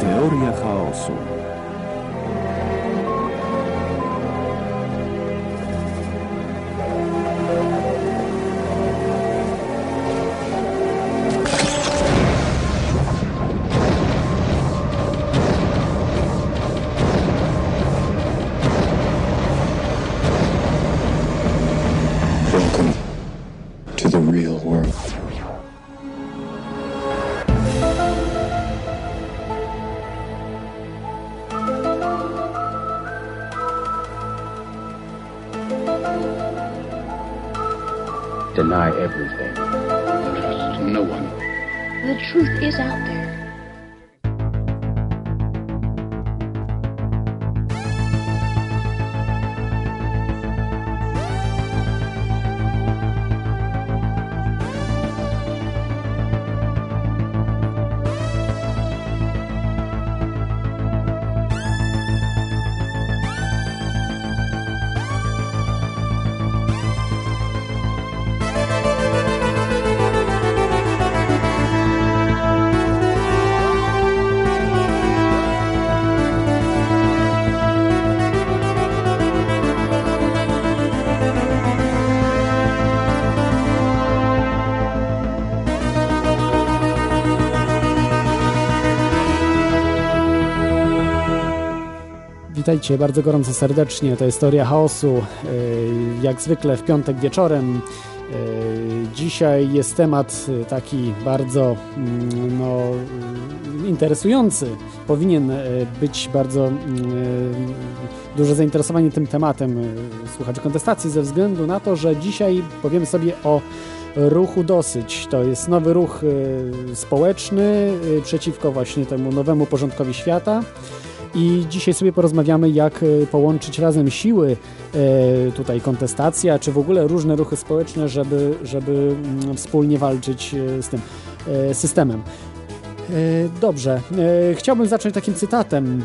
Teoria chaosu. Witajcie bardzo gorąco serdecznie. To jest Teoria Chaosu. Yy, Jak zwykle w piątek wieczorem. Yy, Dzisiaj jest temat yy, taki bardzo mm, no, interesujący. Powinien być bardzo duże zainteresowanie tym tematem słuchaczy kontestacji ze względu na to, że dzisiaj powiemy sobie o ruchu dosyć. To jest nowy ruch społeczny przeciwko właśnie temu nowemu porządkowi świata. I dzisiaj sobie porozmawiamy, jak e, połączyć razem siły, e, tutaj kontestacja, czy w ogóle różne ruchy społeczne, żeby, żeby mm, wspólnie walczyć e, z tym systemem. Dobrze, chciałbym zacząć takim cytatem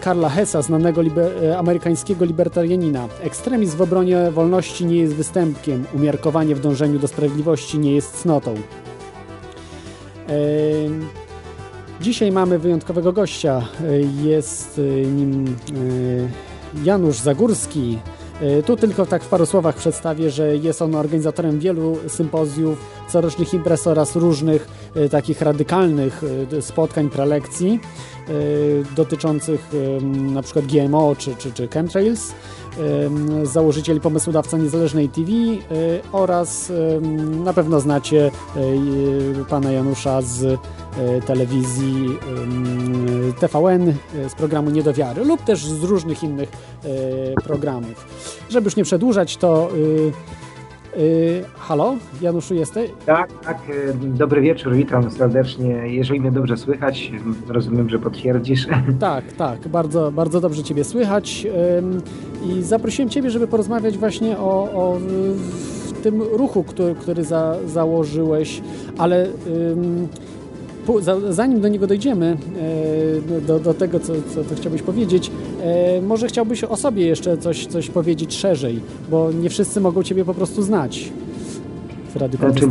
Karla Hessa, znanego liber, amerykańskiego libertarianina. Ekstremizm w obronie wolności nie jest występkiem, umiarkowanie w dążeniu do sprawiedliwości nie jest cnotą. Dzisiaj mamy wyjątkowego gościa. Jest y, nim y, Janusz Zagórski. Y, Tu tylko tak w paru słowach przedstawię, że jest on organizatorem wielu sympozjów, corocznych imprez oraz różnych takich radykalnych spotkań, prelekcji dotyczących na przykład GMO czy, czy, czy chemtrails. Y, Założyciel i pomysłodawca Niezależnej TV y, oraz y, na pewno znacie y, pana Janusza z y, telewizji y, TVN y, z programu Niedowiary lub też z różnych innych y, programów. Żeby już nie przedłużać, to y, y, halo, Januszu jesteś? Tak, tak. e, Dobry wieczór, witam serdecznie. Jeżeli mnie dobrze słychać, rozumiem, że potwierdzisz. Tak, tak, bardzo, bardzo dobrze Ciebie słychać ym, i zaprosiłem Ciebie, żeby porozmawiać właśnie o, o y, tym ruchu, który, który za, założyłeś, ale za, zanim do niego dojdziemy, e, do, do tego, co, co, co chciałbyś powiedzieć, e, może chciałbyś o sobie jeszcze coś, coś powiedzieć szerzej, bo nie wszyscy mogą Ciebie po prostu znać w Radiu Znaczy.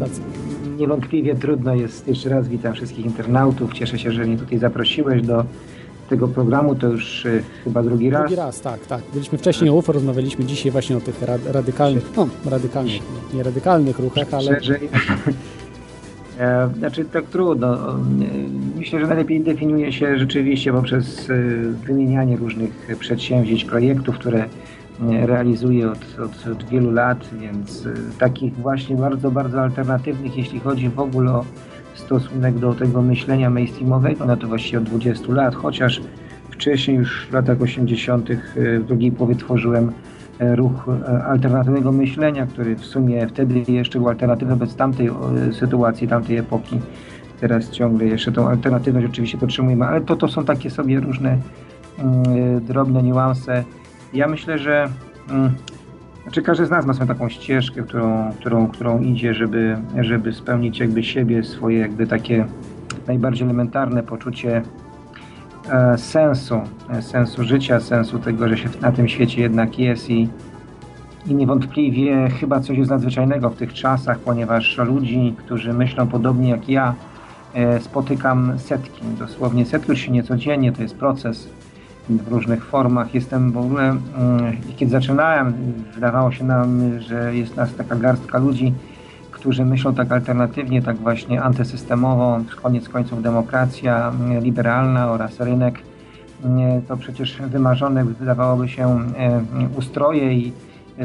Niewątpliwie trudno jest, jeszcze raz witam wszystkich internautów. Cieszę się, że mnie tutaj zaprosiłeś do tego programu. To już e, chyba drugi raz. Drugi raz, tak, tak. Byliśmy wcześniej o UFO, rozmawialiśmy dzisiaj właśnie o tych ra- radykalnych, no radykalnych, nie radykalnych ruchach, ale Szerzej. E, Znaczy tak trudno. E, Myślę, że najlepiej definiuje się rzeczywiście poprzez e, wymienianie różnych przedsięwzięć, projektów, które e, realizuję od, od, od wielu lat, więc takich właśnie bardzo, bardzo alternatywnych, jeśli chodzi w ogóle o stosunek do tego myślenia mainstreamowego, no to właściwie od 20 lat, chociaż wcześniej już w latach 80. e, w drugiej połowie tworzyłem ruch e, alternatywnego myślenia, który w sumie wtedy jeszcze był alternatywny wobec tamtej e, sytuacji, tamtej epoki. Teraz ciągle jeszcze tą alternatywność oczywiście podtrzymujemy, ale to, to są takie sobie różne mm, e, drobne niuanse. Ja myślę, że mm, znaczy każdy z nas ma swoją taką ścieżkę, którą, którą, którą idzie, żeby, żeby spełnić jakby siebie, swoje jakby takie najbardziej elementarne poczucie e, sensu, e, sensu życia, sensu tego, że się na tym świecie jednak jest i, i niewątpliwie chyba coś jest nadzwyczajnego w tych czasach, ponieważ ludzi, którzy myślą podobnie jak ja, e, spotykam setki, dosłownie setki, już nie codziennie, to jest proces w różnych formach. Jestem w ogóle, mm, kiedy zaczynałem, wydawało się nam, że jest nas taka garstka ludzi, którzy myślą tak alternatywnie, tak właśnie antysystemowo, koniec końców demokracja liberalna oraz rynek, to przecież wymarzone wydawałoby się ustroje i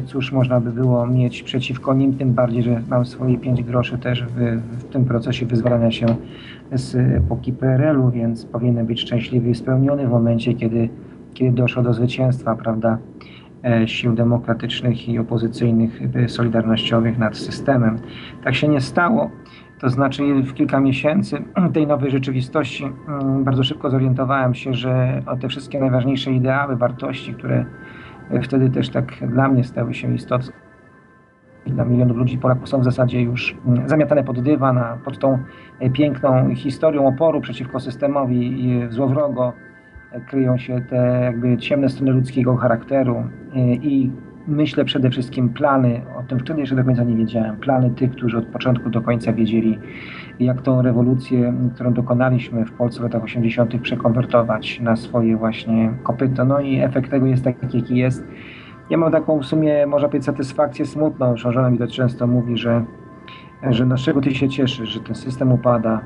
cóż można by było mieć przeciwko nim, tym bardziej, że mam swoje pięć groszy też w, w tym procesie wyzwalania się z epoki PRL-u, więc powinienem być szczęśliwy i spełniony w momencie, kiedy, kiedy doszło do zwycięstwa, prawda, sił demokratycznych i opozycyjnych, e, solidarnościowych nad systemem. Tak się nie stało. To znaczy w kilka miesięcy tej nowej rzeczywistości mm, bardzo szybko zorientowałem się, że te wszystkie najważniejsze ideały, wartości, które wtedy też tak dla mnie stały się istotne. Dla milionów ludzi Polaków są w zasadzie już mm, zamiatane pod dywan, pod tą e, piękną historią oporu przeciwko systemowi złowrogo e, kryją się te jakby ciemne strony ludzkiego charakteru e, i myślę przede wszystkim plany, o tym wtedy jeszcze do końca nie wiedziałem, plany tych, którzy od początku do końca wiedzieli, jak tą rewolucję, którą dokonaliśmy w Polsce w latach 80., przekonwertować na swoje właśnie kopyto. No i efekt tego jest taki, jaki jest. Ja mam taką w sumie, można powiedzieć, satysfakcję smutną. Żona mi to często mówi, że, że na czego ty się cieszysz, że ten system upada,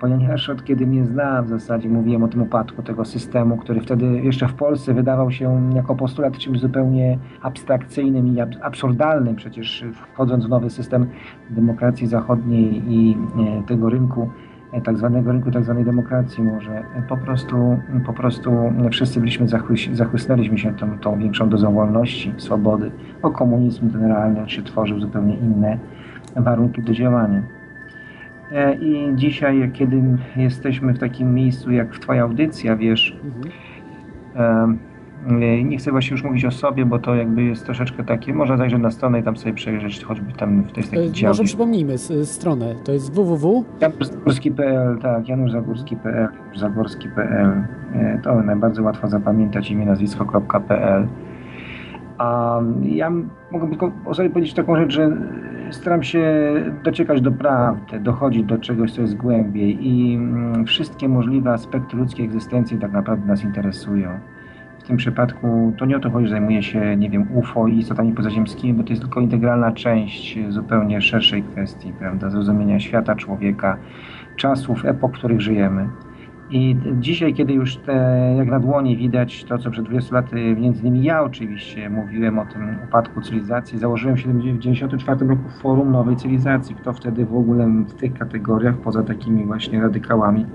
ponieważ od kiedy mnie znam w zasadzie mówiłem o tym upadku tego systemu, który wtedy jeszcze w Polsce wydawał się jako postulat czymś zupełnie abstrakcyjnym i absurdalnym. Przecież wchodząc w nowy system demokracji zachodniej i e, tego rynku, e, tak zwanego rynku tak zwanej demokracji może po prostu, po prostu wszyscy byliśmy zachłysnęliśmy się tą, tą większą dozą wolności, swobody, bo komunizm generalnie się tworzył zupełnie inne warunki do działania. E, I dzisiaj, kiedy jesteśmy w takim miejscu jak w Twoja audycja, wiesz, mhm. nie chcę właśnie już mówić o sobie, bo to jakby jest troszeczkę takie, można zajrzeć na stronę i tam sobie przejrzeć, choćby tam w tej takiej dział. Może przypomnijmy stronę, to jest www. Tak, januszzagórski.pl, zagórski.pl, e, to najbardziej łatwo zapamiętać imię, nazwisko.pl. A ja mogę tylko o sobie powiedzieć taką rzecz, że staram się dociekać do prawdy, dochodzić do czegoś, co jest głębiej i mm, wszystkie możliwe aspekty ludzkiej egzystencji tak naprawdę nas interesują. W tym przypadku to nie o to chodzi, że zajmuję się, nie wiem, UFO i istotami pozaziemskimi, bo to jest tylko integralna część zupełnie szerszej kwestii, prawda, zrozumienia świata, człowieka, czasów, epok, w których żyjemy. I dzisiaj, kiedy już te, jak na dłoni widać to, co przed 20 laty, między innymi ja oczywiście mówiłem o tym upadku cywilizacji, założyłem w 1994 roku Forum Nowej Cywilizacji. Kto wtedy w ogóle w tych kategoriach, poza takimi właśnie radykałami,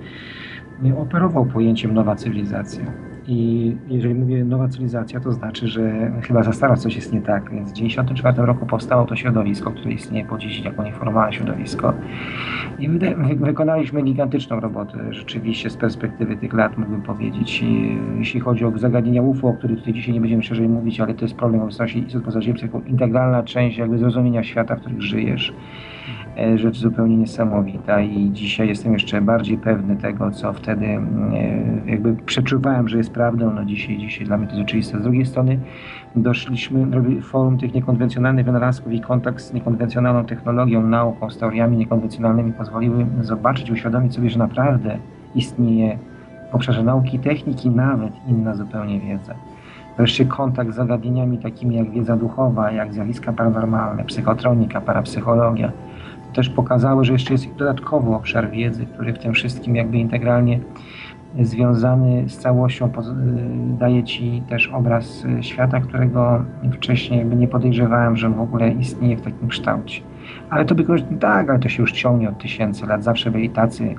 operował pojęciem nowa cywilizacja. I jeżeli mówię nowa cywilizacja, to znaczy, że chyba za stara coś jest nie tak. Więc w 1994 roku powstało to środowisko, które istnieje po dziś jako nieformalne środowisko. I wy, wykonaliśmy gigantyczną robotę, rzeczywiście z perspektywy tych lat mógłbym powiedzieć. I, jeśli chodzi o zagadnienia UFO, o których tutaj dzisiaj nie będziemy szerzej mówić, ale to jest problem obecności istot pozaziemskich jako integralna część jakby zrozumienia świata, w którym żyjesz. E, rzecz zupełnie niesamowita i dzisiaj jestem jeszcze bardziej pewny tego, co wtedy e, jakby przeczuwałem, że jest prawdą. No dzisiaj, dzisiaj dla mnie to jest oczywiste. Z drugiej strony doszliśmy, forum tych niekonwencjonalnych wynalazków i kontakt z niekonwencjonalną technologią, nauką, z teoriami niekonwencjonalnymi pozwoliły zobaczyć, uświadomić sobie, że naprawdę istnieje w obszarze nauki i techniki nawet inna zupełnie wiedza. Wreszcie kontakt z zagadnieniami takimi jak wiedza duchowa, jak zjawiska paranormalne, psychotronika, parapsychologia, też pokazały, że jeszcze jest dodatkowy obszar wiedzy, który w tym wszystkim jakby integralnie związany z całością daje Ci też obraz świata, którego wcześniej nie podejrzewałem, że w ogóle istnieje w takim kształcie. Ale to by tak, ale to się już ciągnie od tysięcy lat. Zawsze byli tacy,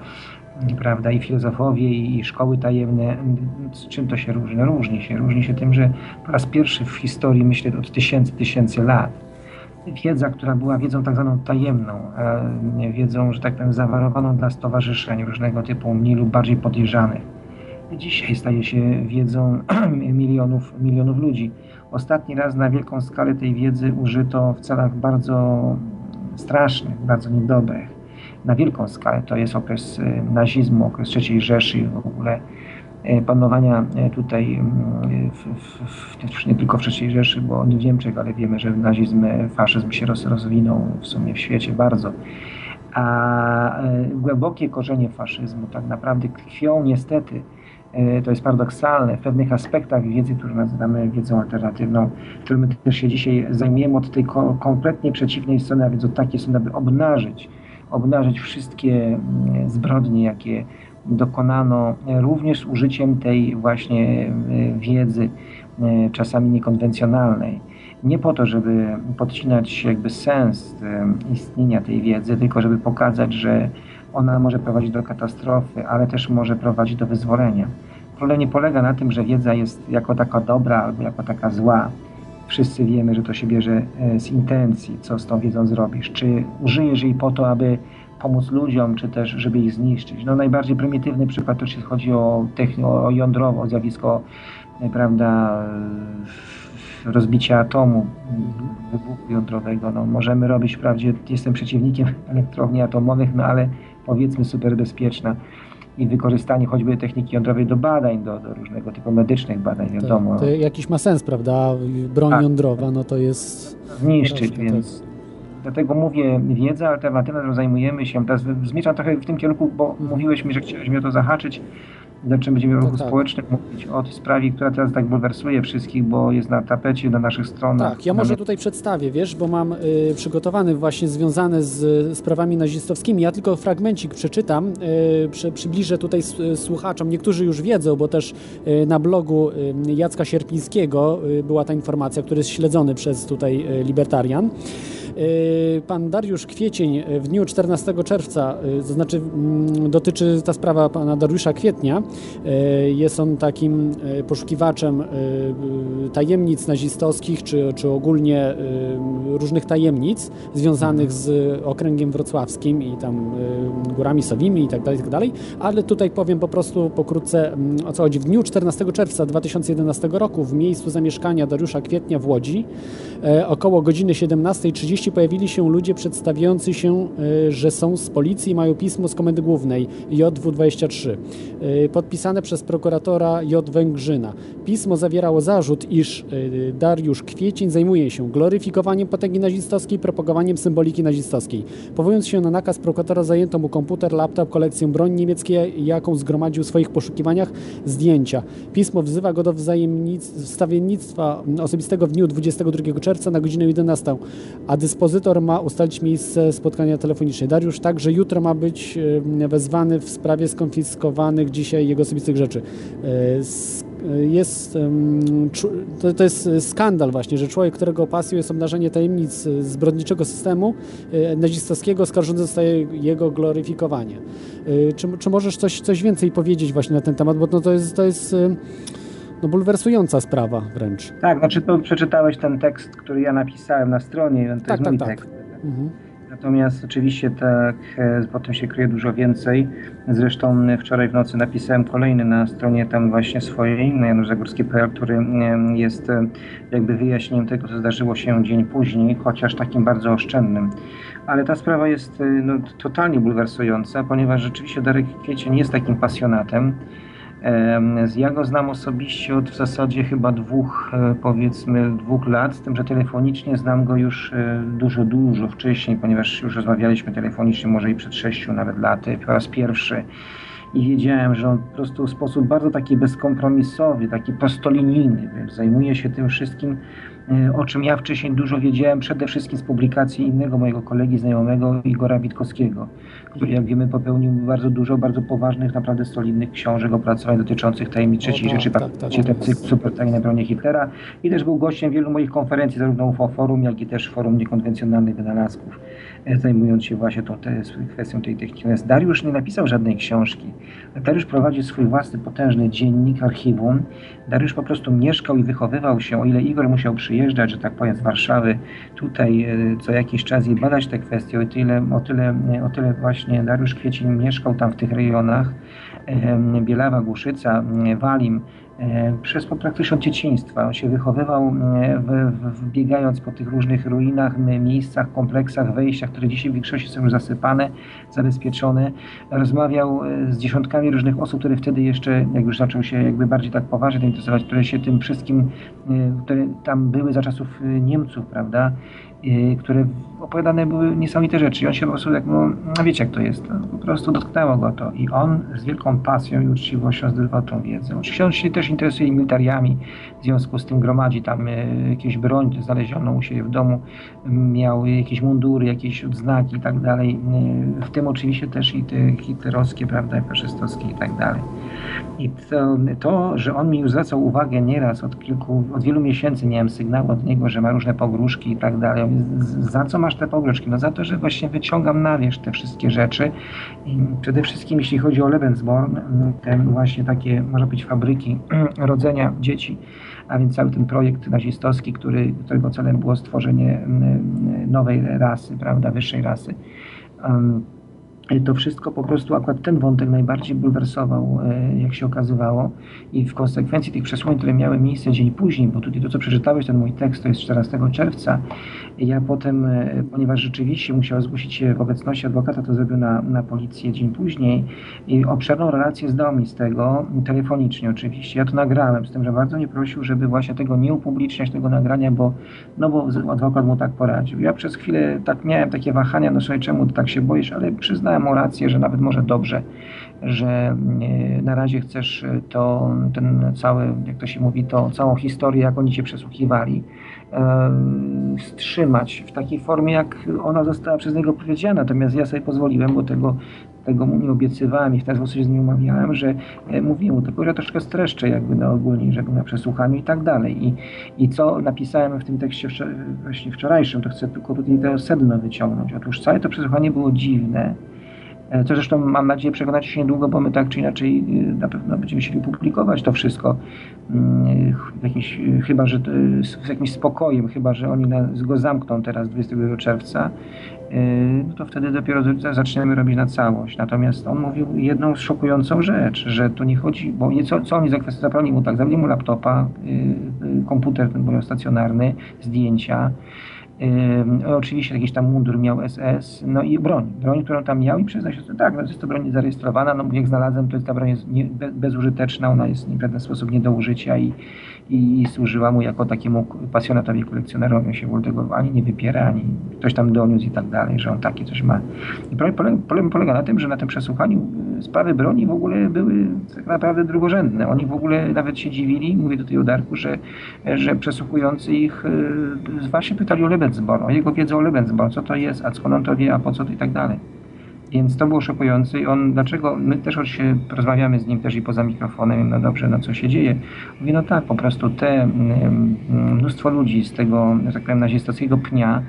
prawda, i filozofowie, i szkoły tajemne. Z czym to się różni? No różni się. Różni się tym, że po raz pierwszy w historii, myślę, od tysięcy, tysięcy lat, wiedza, która była wiedzą tak zwaną tajemną, wiedzą, że tak powiem, zawarowaną dla stowarzyszeń różnego typu, mniej lub bardziej podejrzanych. Dzisiaj staje się wiedzą milionów, milionów ludzi. Ostatni raz na wielką skalę tej wiedzy użyto w celach bardzo strasznych, bardzo niedobrych. Na wielką skalę to jest okres y, nazizmu, okres III Rzeszy, w ogóle E, panowania e, tutaj mm, w, w, w, nie tylko w III Rzeszy, bo nie w Niemczech, ale wiemy, że nazizm, faszyzm się roz, rozwinął w sumie w świecie bardzo. a e, głębokie korzenie faszyzmu tak naprawdę tkwią niestety, e, to jest paradoksalne, w pewnych aspektach wiedzy, które nazywamy wiedzą alternatywną, którą my też się dzisiaj zajmujemy od tej kompletnie przeciwnej strony, a więc od takiej strony, aby obnażyć, obnażyć wszystkie mm, zbrodnie, jakie dokonano również z użyciem tej właśnie e, wiedzy, czasami niekonwencjonalnej nie po to, żeby podcinać jakby sens istnienia tej wiedzy, tylko żeby pokazać, że ona może prowadzić do katastrofy, ale też może prowadzić do wyzwolenia. Problem nie polega na tym, że wiedza jest jako taka dobra albo jako taka zła. Wszyscy wiemy, że to się bierze e, z intencji, co z tą wiedzą zrobisz. Czy użyjesz jej po to, aby pomóc ludziom, czy też żeby ich zniszczyć. No najbardziej prymitywny przykład to się chodzi o, techni- o jądrowo, o zjawisko, e, prawda, rozbicia atomu, wybuchu jądrowego. No, możemy robić, wprawdzie jestem przeciwnikiem elektrowni atomowych, no ale powiedzmy super bezpieczna i wykorzystanie choćby techniki jądrowej do badań, do, do różnego typu medycznych badań, wiadomo. To, to jakiś ma sens, prawda? Broń tak. jądrowa, no to jest... Zniszczyć, więc... Dlatego mówię, wiedza alternatywna, którą zajmujemy się, teraz zmierzam trochę w tym kierunku, bo mówiłeś mi, że chciałeś mnie o to zahaczyć, Zaczynamy będziemy o ruchu tak, społecznym mówić, o tej sprawie, która teraz tak bulwersuje wszystkich, bo jest na tapecie na naszych stronach. Tak, ja może tutaj przedstawię, wiesz, bo mam y, przygotowany właśnie związany z sprawami nazistowskimi. Ja tylko fragmencik przeczytam, y, przy, przybliżę tutaj słuchaczom. Niektórzy już wiedzą, bo też y, na blogu y, Jacka Sierpińskiego y, była ta informacja, który jest śledzony przez tutaj y, libertarian. Pan Dariusz Kwiecień w dniu 14 czerwca, to znaczy mm, dotyczy ta sprawa pana Dariusza Kwietnia, E, jest on takim poszukiwaczem tajemnic nazistowskich, czy, czy ogólnie różnych tajemnic związanych z okręgiem wrocławskim i tam górami sowimi i tak dalej, tak dalej. Ale tutaj powiem po prostu pokrótce mm, o co chodzi. W dniu 14 czerwca 2011 roku w miejscu zamieszkania Dariusza Kwietnia w Łodzi około godziny 17.30 pojawili się ludzie przedstawiający się, że są z policji i mają pismo z Komendy Głównej JW23 podpisane przez prokuratora J. Węgrzyna. Pismo zawierało zarzut, iż y, Dariusz Kwiecień zajmuje się gloryfikowaniem potęgi nazistowskiej, propagowaniem symboliki nazistowskiej. Powołując się na nakaz prokuratora zajęto mu komputer, laptop, kolekcję broni niemieckiej, jaką zgromadził w swoich poszukiwaniach, zdjęcia. Pismo wzywa go do wstawiennictwa osobistego w dniu 22 czerwca na godzinę 11, a dyspozytor ma ustalić miejsce spotkania telefonicznej. Dariusz także jutro ma być wezwany w sprawie skonfiskowanych dzisiaj jego osobistych rzeczy. E, jest, to, jest skandal właśnie, że człowiek, którego pasją jest obnażenie tajemnic zbrodniczego systemu e, nazistowskiego, oskarżony zostaje jego gloryfikowanie. E, czy, czy możesz coś, coś więcej powiedzieć właśnie na ten temat, bo no to jest, to jest no, bulwersująca sprawa wręcz. Tak, znaczy to przeczytałeś ten tekst, który ja napisałem na stronie, to tak, jest tak, mój tak. tekst. Mhm. Natomiast oczywiście tak e, potem się kryje dużo więcej. Zresztą wczoraj w nocy napisałem kolejny na stronie tam właśnie swojej, na januszzagórski.pl, który jest e, jakby wyjaśnieniem tego, co zdarzyło się dzień później, chociaż takim bardzo oszczędnym. Ale ta sprawa jest e, no, totalnie bulwersująca, ponieważ rzeczywiście Darek Kwiecień jest takim pasjonatem. Ja go znam osobiście od w zasadzie chyba dwóch, e, powiedzmy, dwóch lat, z tym, że telefonicznie znam go już e, dużo, dużo wcześniej, ponieważ już rozmawialiśmy telefonicznie może i przed sześciu nawet laty, po raz pierwszy. I wiedziałem, że on po prostu w sposób bardzo taki bezkompromisowy, taki prostolinijny, zajmuje się tym wszystkim, o czym ja wcześniej dużo wiedziałem, przede wszystkim z publikacji innego mojego kolegi znajomego, Igora Witkowskiego, który jak wiemy popełnił bardzo dużo bardzo poważnych, naprawdę solidnych książek, opracowań dotyczących tajemnic III Rzeczy, tak, tak, tak. super tajne broni Hitlera. I też był gościem wielu moich konferencji, zarówno UFO Forum, jak i też Forum Niekonwencjonalnych Wynalazków, e, zajmując się właśnie tą te, kwestią tej techniki. Natomiast Dariusz nie napisał żadnej książki. Dariusz prowadzi swój własny potężny dziennik, archiwum. Dariusz po prostu mieszkał i wychowywał się, o ile Igor musiał przyjeżdżać, że tak powiem, z Warszawy tutaj e, co jakiś czas i badać te kwestie. O tyle, o tyle, o tyle właśnie Dariusz Kwiecień mieszkał tam w tych rejonach. Bielawa, Głuszyca, Walim, E, przez praktycznie od dzieciństwa. On się wychowywał e, w, w, biegając po tych różnych ruinach, miejscach, kompleksach, wejściach, które dzisiaj w większości są już zasypane, zabezpieczone. Rozmawiał e, z dziesiątkami różnych osób, które wtedy jeszcze, jak już zaczął się jakby bardziej tak poważnie interesować, które się tym wszystkim, które tam były za czasów Niemców, prawda? Y, które opowiadane były niesamowite rzeczy. I on się po prostu, jak, no, no wiecie jak to jest, no, po prostu dotknęło go to. I on z wielką pasją i uczciwością zdobywał tą wiedzę. Oczywiście on się też interesuje militariami, w związku z tym gromadzi tam y, jakieś broń znalezioną u siebie w domu, miał jakieś mundury, jakieś odznaki i tak dalej. Y, w tym oczywiście też i te hitlerowskie, prawda, faszystowskie i tak dalej. I to, to, że on mi już zwracał uwagę nieraz od kilku, od wielu miesięcy miałem sygnał od niego, że ma różne pogróżki i tak dalej. Za co masz te pogróżki? No za to, że właśnie wyciągam na wierzch te wszystkie rzeczy. I przede wszystkim jeśli chodzi o Lebensborn, te właśnie takie, może być fabryki rodzenia dzieci, a więc cały ten projekt nazistowski, który, którego celem było stworzenie nowej rasy, prawda, wyższej rasy to wszystko po prostu akurat ten wątek najbardziej bulwersował, e, jak się okazywało i w konsekwencji tych przesłań, które miały miejsce dzień później, bo tutaj to, co przeczytałeś, ten mój tekst, to jest 14 czerwca, ja potem, e, ponieważ rzeczywiście musiał zgłosić się w obecności adwokata, to zrobił na, na policję dzień później i obszerną relację zdał mi z tego, telefonicznie oczywiście, ja to nagrałem, z tym, że bardzo mnie prosił, żeby właśnie tego nie upubliczniać, tego nagrania, bo, no bo adwokat mu tak poradził. Ja przez chwilę tak miałem takie wahania, no sobie czemu tak się boisz, ale przyznałem mu rację, że nawet może dobrze, że e, na razie chcesz to, ten cały, jak to się mówi, to całą historię, jak oni cię przesłuchiwali, wstrzymać w takiej formie, jak ona została przez niego powiedziana. Natomiast ja sobie pozwoliłem, bo tego, tego mu nie obiecywałem i w ten sposób się z nim umawiałem, że e, mówiłem mu tylko, że troszkę streszczę jakby na ogólnie, żeby na przesłuchaniu i tak dalej. I, I co napisałem w tym tekście właśnie wczorajszym, to chcę tylko tutaj to sedno wyciągnąć. Otóż całe to przesłuchanie było dziwne, E, co zresztą mam nadzieję przekonacie się niedługo, bo my tak czy inaczej y, na pewno będziemy chcieli publikować to wszystko. Mm, w jakiś, chyba, że z jakimś spokojem, chyba, że oni go zamkną teraz 22 czerwca, no to wtedy dopiero zaczniemy robić na całość. Natomiast on mówił jedną szokującą rzecz, że tu nie chodzi, bo co, co oni zabrali mu tak, zabrali mu laptopa, komputer ten był stacjonarny, zdjęcia, Oczywiście jakiś tam mundur miał SS, no i broń. Broń, którą tam miał i przyznał się, że tak, no jest to broń zarejestrowana, no jak znalazłem, to jest ta broń jest nie, bezużyteczna, ona jest w pewien sposób nie do użycia i, i, służyła mu jako takiemu pasjonatowi, kolekcjonerowi. On się w tego ani nie wypiera, ani ktoś tam doniósł i tak dalej, że on takie coś ma. I problem, polega na tym, że na tym przesłuchaniu y, sprawy broni w ogóle były tak naprawdę drugorzędne. Oni w ogóle nawet się dziwili, mówię tutaj o Darku, że, że przesłuchujący ich y, właśnie pytali o Lebensborn, o jego wiedzę o Lebensborn, co to jest, a skąd on to wie, a po co to i tak dalej. Więc to było szokujące i on, dlaczego, my też się rozmawiamy z nim też i poza mikrofonem, no dobrze, no co się dzieje? Mówi, no tak, po prostu te mm, mnóstwo ludzi z tego, tak powiem, nazistowskiego pnia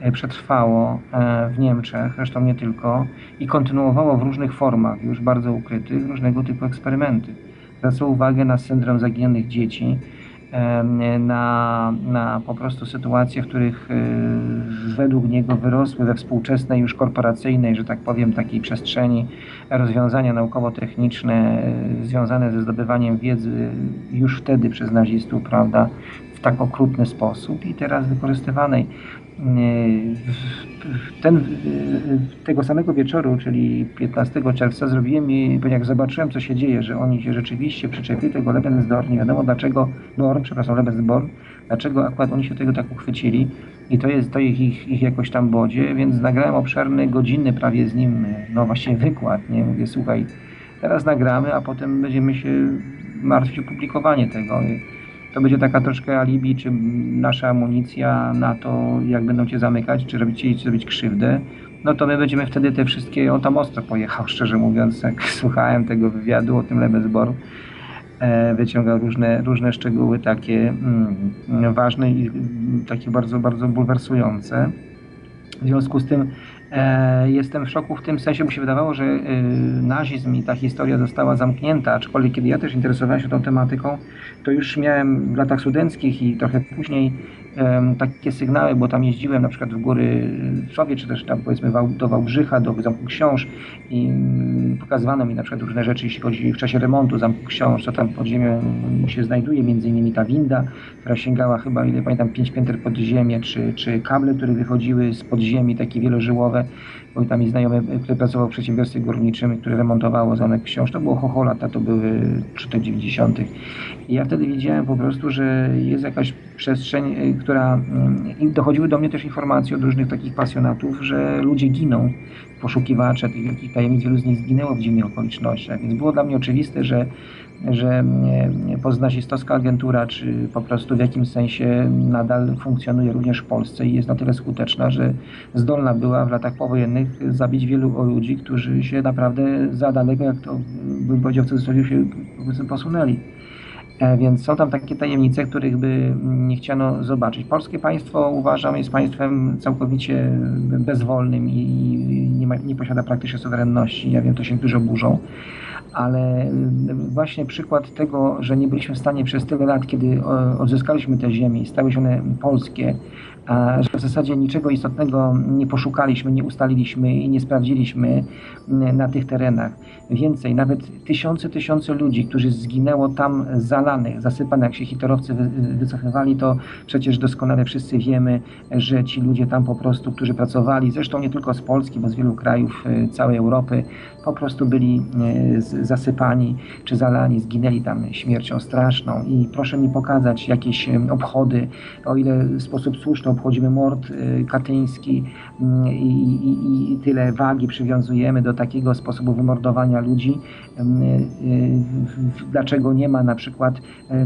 e, przetrwało e, w Niemczech, zresztą nie tylko, i kontynuowało w różnych formach, już bardzo ukrytych, różnego typu eksperymenty. Zwracał uwagę na syndrom zaginionych dzieci, na, na po prostu sytuacje, w których y, według niego wyrosły we współczesnej już korporacyjnej, że tak powiem, takiej przestrzeni rozwiązania naukowo-techniczne y, związane ze zdobywaniem wiedzy już wtedy przez nazistów, prawda, w tak okrutny sposób i teraz wykorzystywanej ten, tego samego wieczoru, czyli 15 czerwca, zrobiłem i jak zobaczyłem, co się dzieje, że oni się rzeczywiście przyczepili tego Lebensborn, nie wiadomo dlaczego, Born, przepraszam, Lebensborn, dlaczego akurat oni się tego tak uchwycili i to jest to ich, ich, ich jakoś tam bodzie, więc nagrałem obszerny, godzinny prawie z nim, no właśnie wykład, nie, mówię, słuchaj, teraz nagramy, a potem będziemy się martwić o publikowanie tego to będzie taka troszkę alibi, czy nasza amunicja na to, jak będą cię zamykać, czy robić ci zrobić krzywdę, no to my będziemy wtedy te wszystkie, on tam ostro pojechał, szczerze mówiąc, jak słuchałem tego wywiadu o tym Lebesboru, e, wyciągał różne, różne szczegóły takie mm, ważne i takie bardzo, bardzo bulwersujące. W związku z tym jestem w szoku w tym sensie, bo się wydawało, że e, nazizm i ta historia została zamknięta, aczkolwiek kiedy ja też interesowałem się tą tematyką, to już miałem w latach studenckich i trochę później takie sygnały, bo tam jeździłem na przykład w góry Sowie, czy też tam powiedzmy do Wałbrzycha, do Zamku Książ i mm, pokazywano mi na przykład różne rzeczy, jeśli chodzi w czasie remontu Zamku Książ, co tam pod ziemią się znajduje, między innymi ta winda, która sięgała chyba, ile pamiętam, pięć pięter pod ziemię, czy, czy kable, które wychodziły z podziemi, takie wielożyłowe. Był tam i znajomy, który pracował w przedsiębiorstwie górniczym, który remontowało zamek książ. To było chocho lata, to były 3 90. I ja wtedy widziałem po prostu, że jest jakaś przestrzeń, y, która... I dochodziły do mnie też informacje od różnych takich pasjonatów, że ludzie giną poszukiwacze tych wielkich tajemnic, wielu z nich zginęło w dziwnych okolicznościach. Więc było dla mnie oczywiste, że, że e, poznazistowska agentura, czy po prostu w jakimś sensie nadal funkcjonuje również w Polsce i jest na tyle skuteczna, że zdolna była w latach powojennych zabić wielu ludzi, którzy się naprawdę za daleko, jak to bym powiedział w cudzysłowie, się posunęli. E, Więc są tam takie tajemnice, których by nie chciano zobaczyć. Polskie państwo uważam jest państwem całkowicie bezwolnym i nie, ma, nie posiada praktycznie suwerenności. Ja wiem, to się niektórzy oburzą, ale mm, właśnie przykład tego, że nie byliśmy w stanie przez tyle lat, kiedy o, odzyskaliśmy te ziemie i stały się one polskie, że w zasadzie niczego istotnego nie poszukaliśmy, nie ustaliliśmy i nie sprawdziliśmy mm, na tych terenach. Więcej, nawet tysiące, tysiące ludzi, którzy zginęło tam zalanych, zasypanych, jak się hitlerowcy wy, wycofywali, to przecież doskonale wszyscy wiemy, że ci ludzie tam po prostu, którzy pracowali, zresztą nie tylko z Polski, bo z wielu krajów y, całej Europy, po prostu byli z- zasypani czy zalani, zginęli tam śmiercią straszną. I proszę mi pokazać jakieś y, obchody, o ile w sposób słuszny obchodzimy mord y, katyński y, i, i, i tyle wagi przywiązujemy do takiego sposobu wymordowania ludzi, y, dlaczego nie ma na przykład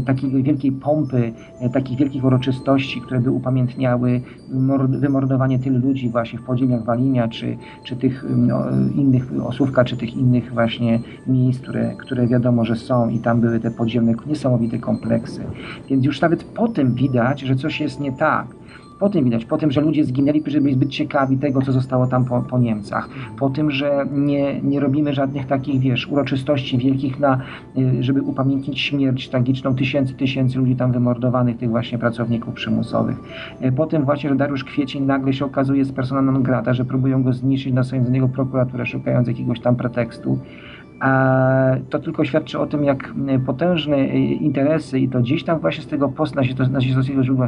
takiej wielkiej pompy, takich wielkich uroczystości, które by upamiętniały mord- wymordowanie tylu ludzi właśnie w podziemiach Walimia, czy, czy tych no, innych Osówka, czy tych innych właśnie miejsc, które, które wiadomo, że są i tam były te podziemne, niesamowite kompleksy. Więc już nawet po tym widać, że coś jest nie tak. Po tym widać, po tym, że ludzie zginęli, którzy byli zbyt ciekawi tego, co zostało tam po, po Niemcach. Po tym, że nie, nie robimy żadnych takich, wiesz, uroczystości wielkich, na, y, żeby upamiętnić śmierć tragiczną tysięcy, tysięcy ludzi tam wymordowanych, tych właśnie pracowników przymusowych. Y, Po tym właśnie, że Dariusz Kwiecień nagle się okazuje z persona non grata, że próbują go zniszczyć, na niego prokuraturę, szukając jakiegoś tam pretekstu. To tylko świadczy o tym, jak y, potężne y, interesy i to gdzieś tam właśnie z tego postnazistowskiego źródła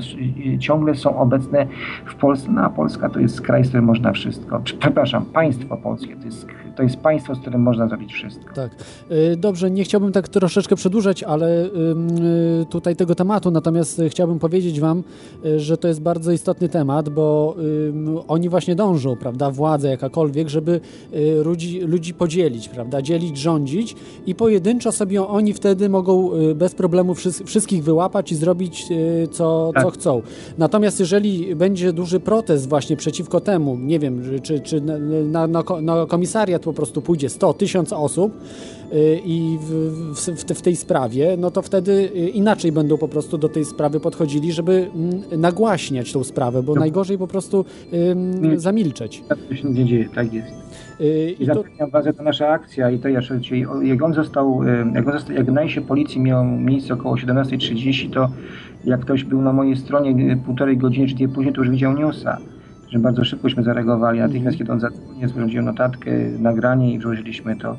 ciągle są obecne w Polsce, no a Polska to jest kraj, z którym można wszystko. Przepraszam, państwo polskie to jest, to jest państwo, z którym można zrobić wszystko. Tak. Y, Dobrze, nie chciałbym tak troszeczkę przedłużać, ale y, tutaj tego tematu, natomiast chciałbym powiedzieć Wam, y, że to jest bardzo istotny temat, bo oni właśnie dążą, prawda, władza jakakolwiek, żeby ludzi, ludzi podzielić, prawda, dzielić, rządzić i pojedynczo sobie oni wtedy mogą bez problemu wszys- wszystkich wyłapać i zrobić co, Tak. co chcą. Natomiast jeżeli będzie duży protest właśnie przeciwko temu, nie wiem, czy, czy na, na, na komisariat po prostu pójdzie 100, 1000 osób y, i w, w, w, te- w tej sprawie, no to wtedy y, inaczej będą po prostu do tej sprawy podchodzili, żeby mm, nagłaśniać tą sprawę, bo No. najgorzej po prostu Mm. zamilczeć. Tak to się nie dzieje, tak jest. Y, I I to, zapewniam Was, że to nasza akcja i to jeszcze dzisiaj, o- jak on został, jak, on został, jak policji miał miejsce około 17.30, to jak ktoś był na mojej stronie półtorej godziny czy dwie później, to już widział newsa. Że bardzo szybkośmy zareagowali. Natychmiast, kiedy on zadzwonił, sporządziłem notatkę, nagranie i włożyliśmy to.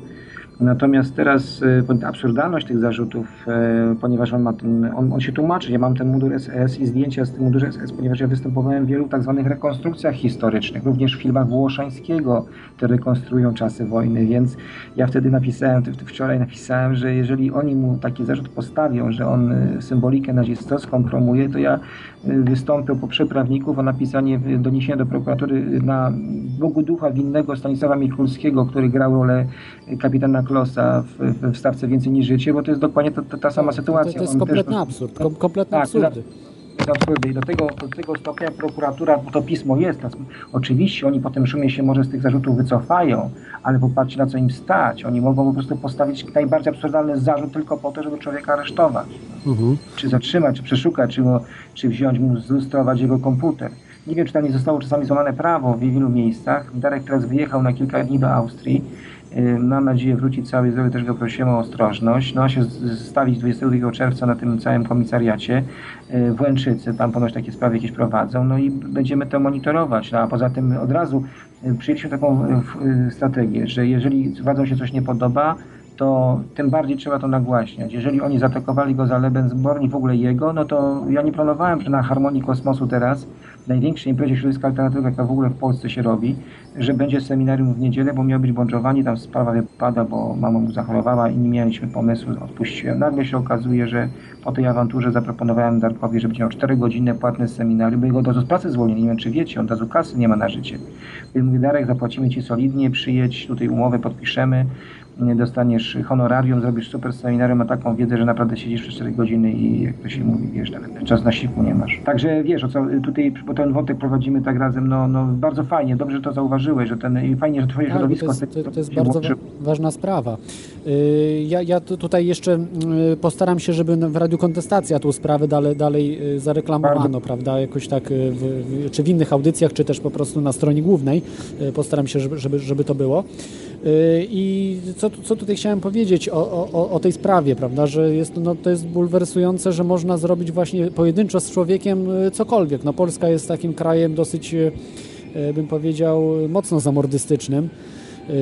Natomiast teraz y, absurdalność tych zarzutów, y, ponieważ on ma ten, on, on się tłumaczy, ja mam ten mundur SS i zdjęcia z tym mundurze SS, ponieważ ja występowałem w wielu tak zwanych rekonstrukcjach historycznych, również w filmach Włoszańskiego, te rekonstruują czasy wojny, więc ja wtedy napisałem, wczoraj napisałem, że jeżeli oni mu taki zarzut postawią, że on y, symbolikę nazistowską promuje, to ja wystąpię po przeprawników o napisanie doniesienia do prokuratury na Bogu Ducha winnego Stanisława Mikulskiego, który grał rolę kapitana Klosa w, w, w stawce Więcej niż życie, bo to jest dokładnie ta, ta, ta sama to, sytuacja. to jest On też kompletny dos- absurd, kom, kompletne Tak, absurdy. to jest absurdy. I do tego, do tego stopnia prokuratura, bo to pismo jest, oczywiście oni po tym szumie się może z tych zarzutów wycofają, ale popatrzcie na co im stać. Oni mogą po prostu postawić najbardziej absurdalny zarzut tylko po to, żeby człowieka aresztować. Mhm. Czy zatrzymać, czy przeszukać, czy, go, czy wziąć mu, zlustrować jego komputer. Nie wiem, czy tam nie zostało czasami złamane prawo w wielu miejscach. Darek teraz wyjechał na kilka dni do Austrii. Mam nadzieję wrócić cały zdrowy, też go prosiłem o ostrożność. No a się stawić 22 czerwca na tym całym komisariacie yy, w Łęczycy, tam ponoć takie sprawy jakieś prowadzą, no i będziemy to monitorować. No a poza tym od razu yy, przyjęliśmy taką yy, strategię, że jeżeli władzom się coś nie podoba, to tym bardziej trzeba to nagłaśniać. Jeżeli oni zaatakowali go za Lebensborn i w ogóle jego, no to ja nie planowałem, że na Harmonii Kosmosu teraz, największej imprezie środowiska alternatywnego, jaka w ogóle w Polsce się robi, że będzie seminarium w niedzielę, bo miał być bądżowani, tam sprawa wypada, bo mama mu zachorowała i nie mieliśmy pomysłu, odpuściłem. Nagle się okazuje, że po tej awanturze zaproponowałem Darkowi, żeby miał 4 godziny płatne seminarium, bo jego od razu z pracy zwolnili, nie wiem czy wiecie, on od razu kasy nie ma na życie. Więc mówię, Darek, zapłacimy Ci solidnie, przyjedź, tutaj umowę podpiszemy, dostaniesz honorarium, zrobisz super seminarium, ma taką wiedzę, że naprawdę siedzisz przez 4 godziny i jak to się mówi, wiesz, nawet czas na siku nie masz. Także wiesz, o co tutaj, bo ten wątek prowadzimy tak razem, no, no bardzo fajnie, dobrze że to zauważyłeś, że ten, i fajnie, że twoje Tak, bo to środowisko... jest, to, to jest bardzo łączy. ważna sprawa. Y, Ja, ja tu- tutaj jeszcze y, postaram się, żeby w Radiu Kontestacja tą sprawę dalej, dalej y, zareklamowano, Bardzo. prawda, jakoś tak, y, w, czy w innych audycjach, czy też po prostu na stronie głównej. Postaram się, żeby, żeby, żeby to było. Y, I co, co tutaj chciałem powiedzieć o, o, o tej sprawie, prawda, że jest, no, to jest bulwersujące, że można zrobić właśnie pojedynczo z człowiekiem y, cokolwiek. No, Polska jest takim krajem dosyć, y, bym powiedział, mocno zamordystycznym.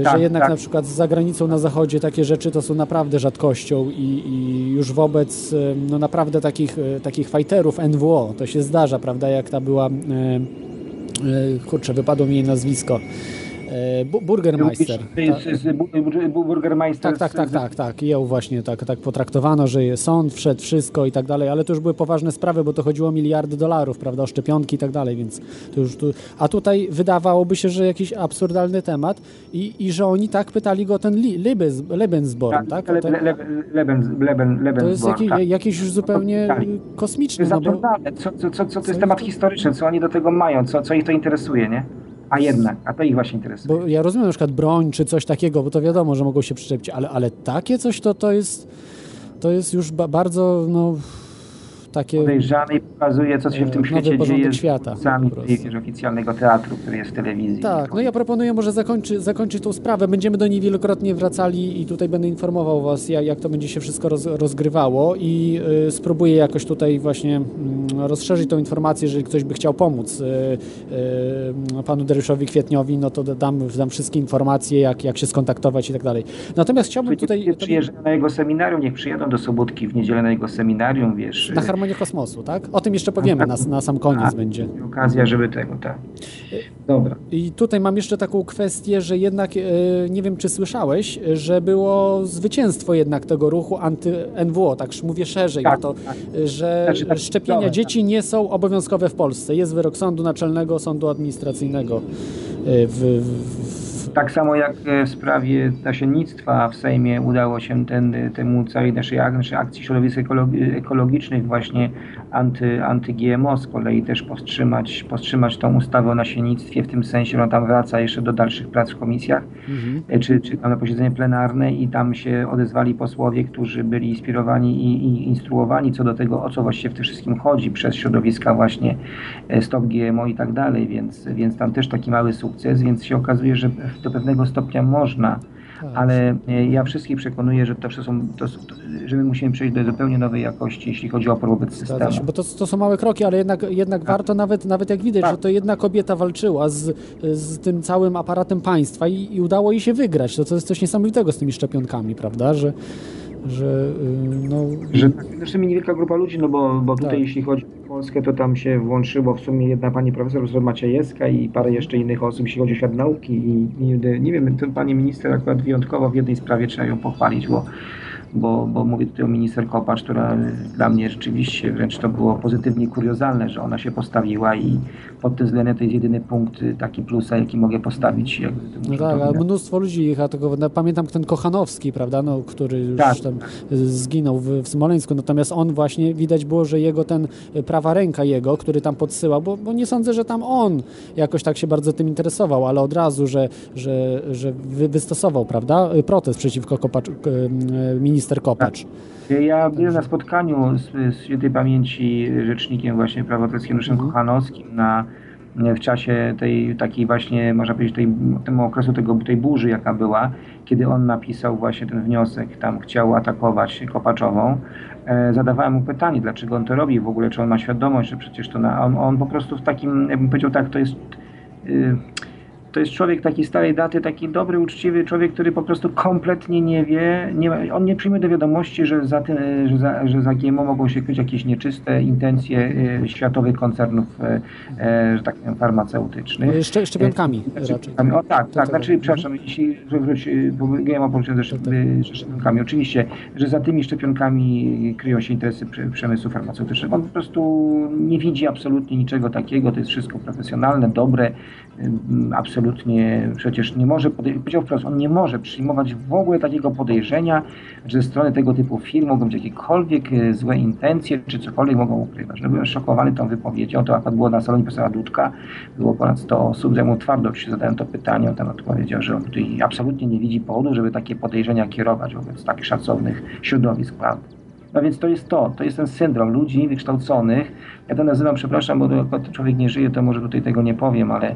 Tak, że jednak tak. na przykład za granicą na zachodzie takie rzeczy to są naprawdę rzadkością i, i już wobec no naprawdę takich, takich fighterów NWO to się zdarza, prawda, jak ta była, kurczę, wypadło mi jej nazwisko, Burgermeister. Z, z, z, bu- bu- Burgermeister. Tak, tak, tak, tak, tak. I ją właśnie tak, tak potraktowano, że sąd wszedł, wszystko i tak dalej, ale to już były poważne sprawy, bo to chodziło o miliardy dolarów, prawda, o szczepionki i tak dalej, więc to już tu... A tutaj wydawałoby się, że jakiś absurdalny temat i, i że oni tak pytali go o ten Li, Libes, Lebensborn, tak? O Le, le, le, Leben, Leben, to jest Lebensborn, jaki, tak. jakieś już zupełnie Tak. kosmiczne, To jest no bo... Co, co, co, co to jest temat historyczny, co oni do tego mają, co, co ich to interesuje, nie? A jednak, a to ich właśnie interesuje. Bo ja rozumiem na przykład broń czy coś takiego, bo to wiadomo, że mogą się przyczepić, ale, ale takie coś to, to jest to jest już ba bardzo no takie Podejrzany i pokazuje, co się w tym świecie dzieje świata, z tej oficjalnego teatru, który jest w telewizji. Tak, no ja proponuję może zakończy, zakończyć tą sprawę. Będziemy do niej wielokrotnie wracali i tutaj będę informował Was, jak, jak to będzie się wszystko roz, rozgrywało i y, spróbuję jakoś tutaj właśnie mm, rozszerzyć tą informację, jeżeli ktoś by chciał pomóc y, y, panu Dariuszowi Kwietniowi, no to dam, dam wszystkie informacje, jak, jak się skontaktować i tak dalej. Natomiast chciałbym tutaj... Przyjeżdżają na jego seminarium, niech przyjadą do Sobótki w niedzielę na jego seminarium, wiesz. Na Harmonię Kosmosu, tak? O tym jeszcze powiemy, na, na sam koniec A. będzie. Okazja, żeby tego, tak. Dobra. I tutaj mam jeszcze taką kwestię, że jednak, e, nie wiem czy słyszałeś, że było zwycięstwo jednak tego ruchu anty-NWO, tak mówię szerzej, Tak, to, tak. e, że Znaczy, tak, szczepienia dobra, dzieci nie są obowiązkowe w Polsce. Jest wyrok Sądu Naczelnego, Sądu Administracyjnego e, w, w, Tak samo jak e, w sprawie nasiennictwa w Sejmie udało się ten, temu całej naszej, naszej akcji środowisk ekologi- ekologicznych właśnie anty, anty-GMO z kolei też powstrzymać, powstrzymać tą ustawę o nasiennictwie w tym sensie, ona tam wraca jeszcze do dalszych prac w komisjach, Mhm. e, czy, czy tam na posiedzenie plenarne i tam się odezwali posłowie, którzy byli inspirowani i, i instruowani co do tego, o co właściwie w tym wszystkim chodzi przez środowiska właśnie e, Stop GMO i tak dalej, więc, więc tam też taki mały sukces, więc się okazuje, że do pewnego stopnia można, Tak. ale e, ja wszystkich przekonuję, że to, są, to, że my musimy przejść do zupełnie nowej jakości, jeśli chodzi o opór wobec systemu. się, bo to, to są małe kroki, ale jednak, jednak warto, nawet, nawet jak widać, Tak. że to jedna kobieta walczyła z, z tym całym aparatem państwa i, i udało jej się wygrać. To, to jest coś niesamowitego z tymi szczepionkami, prawda, że, że y, no, Że tak, zresztą niewielka grupa ludzi, no bo, bo tutaj Tak. jeśli chodzi o Polskę, to tam się włączyło w sumie jedna pani profesor, profesor Maciejewska i parę jeszcze innych osób, jeśli chodzi o świat nauki i, i nie wiem, ten pani minister akurat wyjątkowo w jednej sprawie trzeba ją pochwalić, bo bo, bo mówię tutaj o minister Kopacz, która dla mnie rzeczywiście wręcz to było pozytywnie kuriozalne, że ona się postawiła i pod tym względem to jest jedyny punkt y, taki plusa, jaki mogę postawić. to No tak, to a widać. mnóstwo ludzi jechał tego. no, Pamiętam ten Kochanowski, prawda, no, który już Tak. tam y, zginął w, w Smoleńsku. Natomiast on właśnie widać było, że jego ten y, prawa ręka jego, który tam podsyłał, bo, bo nie sądzę, że tam on jakoś tak się bardzo tym interesował, ale od razu, że, że, że wy, wystosował, prawda, protest przeciwko Kopacz, y, minister Kopacz. Ja byłem na spotkaniu z, z świętej pamięci rzecznikiem właśnie praw obywatelskich Januszem Mhm. Kochanowskim na, w czasie tej takiej właśnie, można powiedzieć, tej, tego okresu tego, tej burzy, jaka była, kiedy on napisał właśnie ten wniosek, tam chciał atakować Kopaczową. E, zadawałem mu pytanie, dlaczego on to robi w ogóle, czy on ma świadomość, że przecież to na, on, on po prostu w takim, jakbym powiedział tak, to jest... Y, to jest człowiek taki starej daty, taki dobry, uczciwy człowiek, który po prostu kompletnie nie wie, nie ma, on nie przyjmuje do wiadomości, że za, tym, że za, że za GMO mogą się kryć jakieś nieczyste intencje e, światowych koncernów, e, e, że tak powiem, farmaceutycznych. Szcze, szczepionkami Znaczy, raczej. O tak, tak, znaczy, przepraszam, jeśli wróć, GMO połączone ze szczep- ze szczepionkami. Oczywiście, że za tymi szczepionkami kryją się interesy prze- przemysłu farmaceutycznego. On po prostu nie widzi absolutnie niczego takiego, to jest wszystko profesjonalne, dobre, ym, absolutnie przecież nie może, powiedział wprost, on nie może przyjmować w ogóle takiego podejrzenia, że ze strony tego typu firm mogą być jakiekolwiek e, złe intencje, czy cokolwiek mogą ukrywać. No byłem szokowany tą wypowiedzią, to akurat było na salonie profesora Dudka, było ponad 100 osób, ja mu twardo oczywiście zadałem to pytanie, on tam odpowiedział, że on tutaj absolutnie nie widzi powodu, żeby takie podejrzenia kierować wobec tak szacownych środowisk prawda. No więc to jest to, to jest ten syndrom ludzi wykształconych. Ja to nazywam, przepraszam, bo człowiek nie żyje, to może tutaj tego nie powiem, ale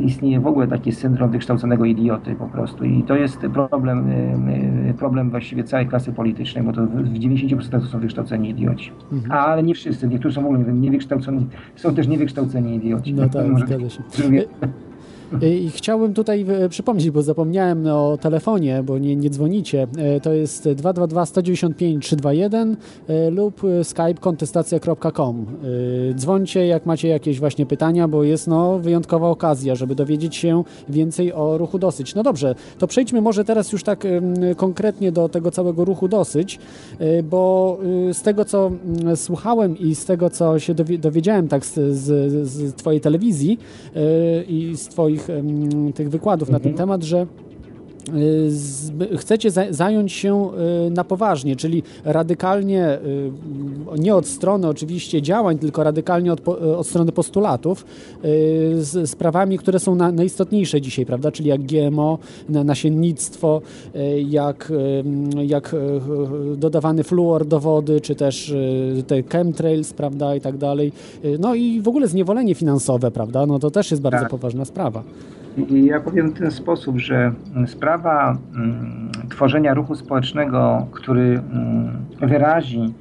istnieje w ogóle taki syndrom wykształconego idioty po prostu. I to jest problem, y, y, problem właściwie całej klasy politycznej, bo to w w 90% to są wykształceni idioci. Ale nie wszyscy, niektórzy są w ogóle niewykształceni, są też niewykształceni idioci. No tak, zgadza się. Drugie- I chciałbym tutaj e, przypomnieć, bo zapomniałem o telefonie, bo nie, nie dzwonicie. E, To jest 222 195 321 e, lub skype kontestacja.com. Dzwońcie, jak macie jakieś właśnie pytania, bo jest no wyjątkowa okazja, żeby dowiedzieć się więcej o ruchu dosyć. No dobrze, to przejdźmy może teraz już tak konkretnie do tego całego ruchu dosyć, bo z tego, co mm, słuchałem i z tego, co się dowie- dowiedziałem tak z, z, z Twojej telewizji i z Twoich em, tych wykładów na ten temat, że chcecie za, zająć się y, na poważnie, czyli radykalnie, y, nie od strony oczywiście działań, tylko radykalnie od, po- od strony postulatów, y, z sprawami, które są na, najistotniejsze dzisiaj, prawda, czyli jak GMO, na, nasiennictwo, y, jak, y, jak y, dodawany fluor do wody, czy też y, te chemtrails, prawda, i tak dalej. Y, No i w ogóle zniewolenie finansowe, prawda, no to też jest bardzo Tak. poważna sprawa. I ja powiem w ten sposób, że mm, sprawa mm, tworzenia ruchu społecznego, który mm, wyrazi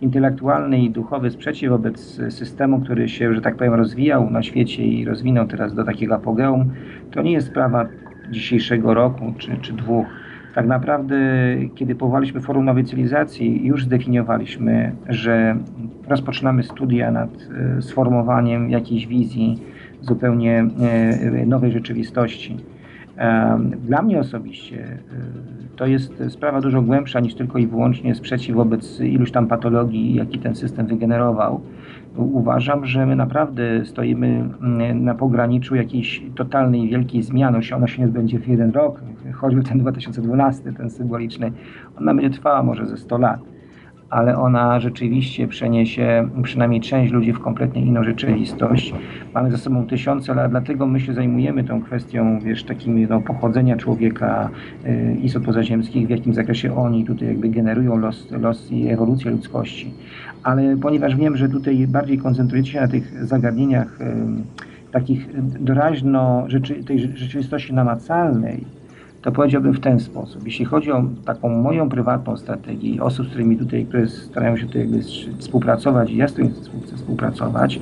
intelektualny i duchowy sprzeciw wobec systemu, który się, że tak powiem, rozwijał na świecie i rozwinął teraz do takiego apogeum, to nie jest sprawa dzisiejszego roku czy, czy dwóch. Tak naprawdę, kiedy powołaliśmy Forum Nowej Cywilizacji, już zdefiniowaliśmy, że rozpoczynamy studia nad e, sformowaniem jakiejś wizji zupełnie e, nowej rzeczywistości. Dla mnie osobiście e, to jest sprawa dużo głębsza niż tylko i wyłącznie sprzeciw wobec iluś tam patologii, jaki ten system wygenerował. Uważam, że my naprawdę stoimy mm, na pograniczu jakiejś totalnej, wielkiej zmiany. Ona się- nie odbędzie w jeden rok, choćby ten 2012, ten symboliczny. Ona będzie trwała może ze 100 lat ale ona rzeczywiście przeniesie przynajmniej część ludzi w kompletnie inną rzeczywistość. Mamy za sobą tysiące lat, dlatego my się zajmujemy tą kwestią, wiesz, takim no, pochodzenia człowieka, y, istot pozaziemskich, w jakim zakresie oni tutaj jakby generują los, los i ewolucję ludzkości. Ale ponieważ wiem, że tutaj bardziej koncentrujecie się na tych zagadnieniach y, takich doraźno rzeczy, tej rze- rzeczywistości namacalnej, to powiedziałbym w ten sposób. Jeśli chodzi o taką moją prywatną strategię osób, z którymi tutaj, które starają się tutaj jakby współpracować i ja z którymi chcę współpracować,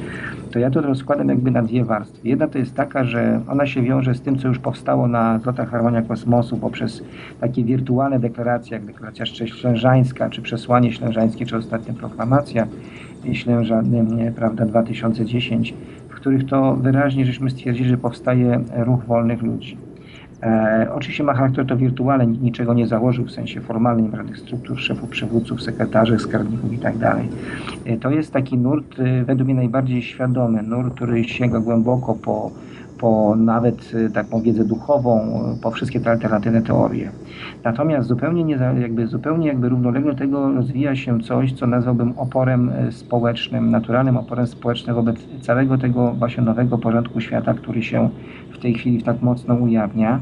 to ja to rozkładam jakby na dwie warstwy. Jedna to jest taka, że ona się wiąże z tym, co już powstało na zlotach Harmonia Kosmosu poprzez takie wirtualne deklaracje, jak deklaracja ślężańska, czy przesłanie ślężańskie, czy ostatnia proklamacja ślęża, prawda, 2010, w których to wyraźnie żeśmy stwierdzili, że powstaje ruch wolnych ludzi. E, oczywiście ma charakter to wirtualny, nikt niczego nie założył w sensie formalnym, żadnych struktur, szefów, przywódców, sekretarzy, skarbników i tak. E, To jest taki nurt, e, według mnie najbardziej świadomy, nurt, który sięga głęboko po, po nawet e, taką wiedzę duchową, e, po wszystkie te alternatywne teorie. Natomiast zupełnie, nie, jakby, zupełnie jakby równolegle do tego rozwija się coś, co nazwałbym oporem e, społecznym, naturalnym oporem społecznym wobec całego tego właśnie nowego porządku świata, który się w tej chwili tak mocno ujawnia.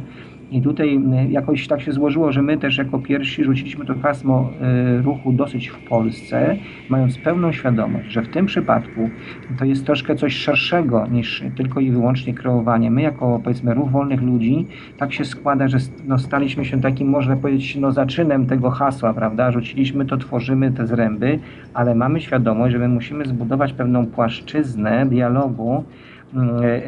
I tutaj jakoś tak się złożyło, że my też jako pierwsi rzuciliśmy to pasmo y, ruchu dosyć w Polsce, mając pełną świadomość, że w tym przypadku to jest troszkę coś szerszego niż tylko i wyłącznie kreowanie. My jako powiedzmy ruch wolnych ludzi, tak się składa, że no, staliśmy się takim, można powiedzieć, no, zaczynem tego hasła, prawda? Rzuciliśmy to, tworzymy te zręby, ale mamy świadomość, że my musimy zbudować pewną płaszczyznę dialogu,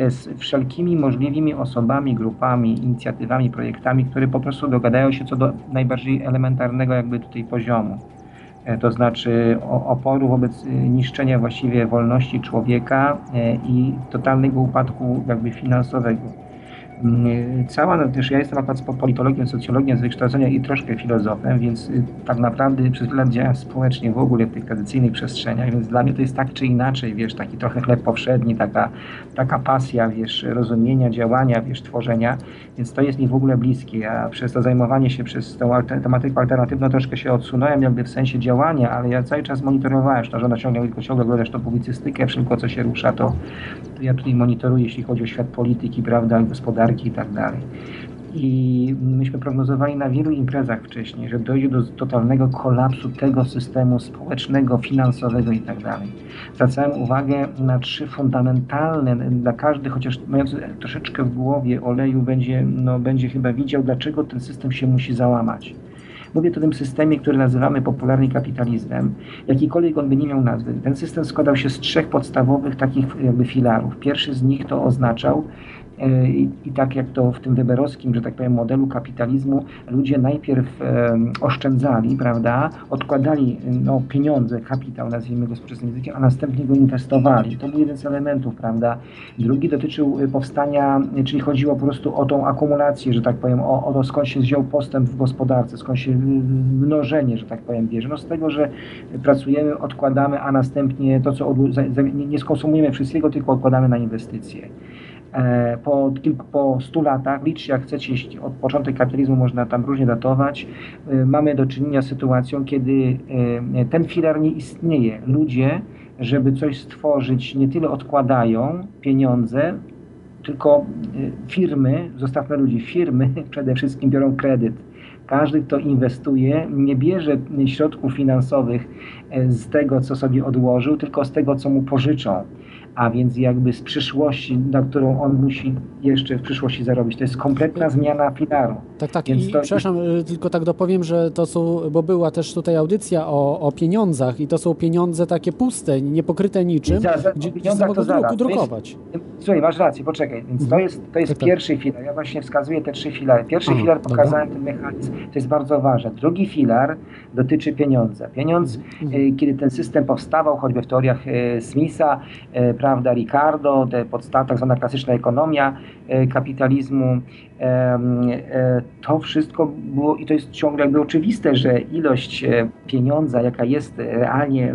z wszelkimi możliwymi osobami, grupami, inicjatywami, projektami, które po prostu dogadają się co do najbardziej elementarnego jakby tutaj poziomu. E, to znaczy oporu wobec niszczenia właściwie wolności człowieka i totalnego upadku jakby finansowego. Mm, cała, no też ja jestem akurat politologiem, socjologiem z wykształcenia i troszkę filozofem, więc y, tak naprawdę przez lat działam społecznie w ogóle w tych tradycyjnych przestrzeniach, więc dla mnie to jest tak czy inaczej, wiesz, taki trochę chleb powszedni, taka, taka pasja, wiesz, rozumienia, działania, wiesz, tworzenia, więc to jest mi w ogóle bliskie, a przez to zajmowanie się przez tą tematyką alternatywną troszkę się odsunąłem jakby w sensie działania, ale ja cały czas monitorowałem, że żona ciągle, tylko ciągle oglądasz to publicystykę, wszystko co się rusza, to, to ja tutaj monitoruję, jeśli chodzi o świat polityki, prawda, gospodarki, i tak dalej. I myśmy prognozowali na wielu imprezach wcześniej, że dojdzie do totalnego kolapsu tego systemu społecznego, finansowego i tak dalej. Zwracałem uwagę na trzy fundamentalne, dla każdy, chociaż mający troszeczkę w głowie oleju, będzie, no, będzie chyba widział, dlaczego ten system się musi załamać. Mówię o tym systemie, który nazywamy popularnie kapitalizmem. Jakikolwiek on by nie miał nazwy. Ten system składał się z trzech podstawowych takich jakby filarów. Pierwszy z nich to oznaczał, I, I, tak jak to w tym weberowskim, że tak powiem, modelu kapitalizmu, ludzie najpierw e, oszczędzali, prawda, odkładali no, pieniądze, kapitał, nazwijmy go współczesnym językiem, a następnie go inwestowali. To był jeden z elementów, prawda. Drugi dotyczył e, powstania, czyli chodziło po prostu o tą akumulację, że tak powiem, o, o to skąd się wziął postęp w gospodarce, skąd się mnożenie, że tak powiem, bierze. No z tego, że pracujemy, odkładamy, a następnie to, co od, nie skonsumujemy wszystkiego, tylko odkładamy na inwestycje. E, po, kilku, po 100 latach, liczcie jak chcecie, od początek kapitalizmu można tam różnie datować, e, mamy do czynienia z sytuacją, kiedy e, ten filar nie istnieje. Ludzie, żeby coś stworzyć, nie tyle odkładają pieniądze, tylko firmy, zostawmy ludzi, firmy przede wszystkim biorą kredyt. Każdy, kto inwestuje, nie bierze środków finansowych z tego, co sobie odłożył, tylko z tego, co mu pożyczą a więc jakby z przyszłości, na którą on musi jeszcze w przyszłości zarobić. To jest kompletna zmiana filaru. Tak, tak. Więc I to... przepraszam, y, tylko tak dopowiem, że to są, bo była też tutaj audycja o, o pieniądzach i to są pieniądze takie puste, niepokryte niczym, za, za, gdzie, gdzie mogą druku, drukować. Jest, słuchaj, masz rację, poczekaj. Więc to jest, to jest tak, tak. pierwszy filar. Ja właśnie wskazuję te trzy filary. Pierwszy Aha, filar pokazałem dobra. ten mechanizm. To jest bardzo ważne. Drugi filar dotyczy pieniądza. Pieniądz, mhm. Y, kiedy ten system powstawał, choćby w teoriach y, Smitha, prawda, Ricardo, te podstawy, tak zwana klasyczna ekonomia e, kapitalizmu, to wszystko było i to jest ciągle jakby oczywiste, że ilość e, pieniądza, jaka jest realnie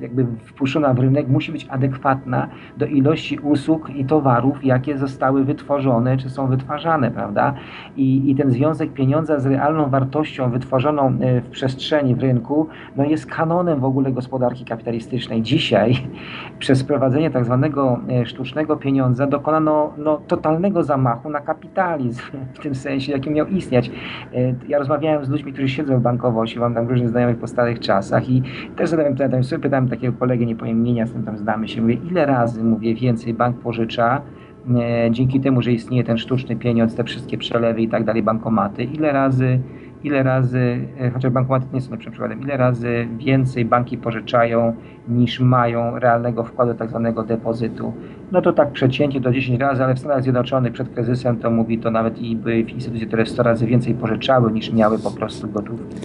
jakby wpuszczona w rynek, musi być adekwatna do ilości usług i towarów, jakie zostały wytworzone czy są wytwarzane, prawda? I, i ten związek pieniądza z realną wartością wytworzoną w przestrzeni, w rynku, no jest kanonem w ogóle gospodarki kapitalistycznej. Dzisiaj przez prowadzenie tak zwanego e, sztucznego pieniądza dokonano no, totalnego zamachu na kapitalizm, w tym sensie, jakim miał istnieć. E, ja rozmawiałem z ludźmi, którzy siedzą w bankowości, mam tam różnych znajomych po starych czasach i też zadałem pytanie, sobie pytałem takiego kolegę, nie powiem imienia, z tym tam znamy się, mówię, ile razy, mówię, więcej bank pożycza, e, dzięki temu, że istnieje ten sztuczny pieniądz, te wszystkie przelewy i tak dalej, bankomaty, ile razy ile razy, e, chociaż bankomaty nie są lepszym przykładem, ile razy więcej banki pożyczają niż mają realnego wkładu tak zwanego depozytu. No to tak przecięcie do 10 razy, ale w Stanach Zjednoczonych przed kryzysem to mówi to nawet i były instytucje, które 100 razy więcej pożyczały niż miały po prostu gotówki.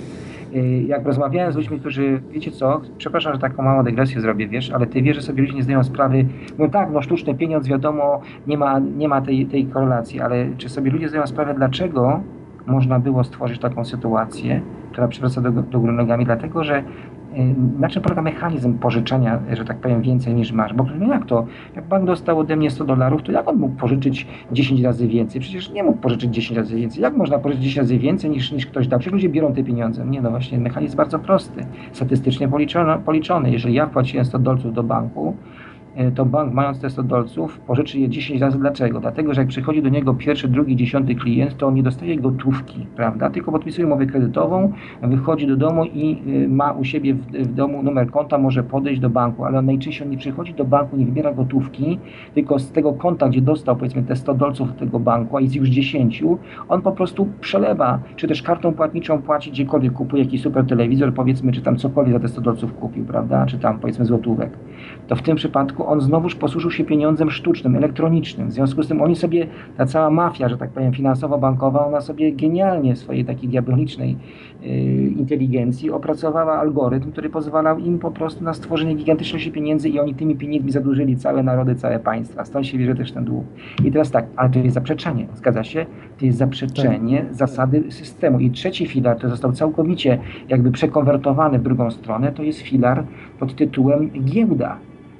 E, jak rozmawiałem z ludźmi, którzy, wiecie co, przepraszam, że taką małą dygresję zrobię, wiesz, ale ty wiesz, że sobie ludzie nie zdają sprawy, no tak, no sztuczny pieniądz, wiadomo, nie ma, nie ma tej, tej korelacji, ale czy sobie ludzie zdają sprawę, dlaczego można było stworzyć taką sytuację, która przywraca do, do góry nogami, dlatego że y, na czym polega mechanizm pożyczania, że tak powiem, więcej niż masz? Bo no jak to? Jak bank dostał ode mnie 100 dolarów, to jak on mógł pożyczyć 10 razy więcej? Przecież nie mógł pożyczyć 10 razy więcej. Jak można pożyczyć 10 razy więcej niż, niż ktoś dał? Przecież ludzie biorą te pieniądze. Nie, no właśnie, mechanizm bardzo prosty, statystycznie policzony. policzony. Jeżeli ja wpłaciłem 100 dolców do banku, to bank mając te 100 dolców pożyczy je 10 razy. Dlaczego? Dlatego, że jak przychodzi do niego pierwszy, drugi, dziesiąty klient, to on nie dostaje gotówki, prawda? Tylko podpisuje umowę kredytową, wychodzi do domu i y, ma u siebie w, w domu numer konta, może podejść do banku, ale on najczęściej on nie przychodzi do banku, nie wybiera gotówki, tylko z tego konta, gdzie dostał powiedzmy te 100 dolców tego banku, a jest już 10, on po prostu przelewa, czy też kartą płatniczą płaci gdziekolwiek, kupuje jakiś super telewizor, powiedzmy, czy tam cokolwiek za te 100 dolców kupił, prawda? Czy tam powiedzmy złotówek. To w tym przypadku on znowuż posłużył się pieniądzem sztucznym, elektronicznym. W związku z tym oni sobie, ta cała mafia, że tak powiem, finansowo-bankowa, ona sobie genialnie w swojej takiej diabolicznej yy, inteligencji opracowała algorytm, który pozwalał im po prostu na stworzenie gigantyczności pieniędzy i oni tymi pieniędzmi zadłużyli całe narody, całe państwa. Stąd się bierze też ten dług. I teraz tak, ale to jest zaprzeczenie, zgadza się? To jest zaprzeczenie tak. zasady systemu. I trzeci filar, to został całkowicie jakby przekonwertowany w drugą stronę, to jest filar pod tytułem giełda.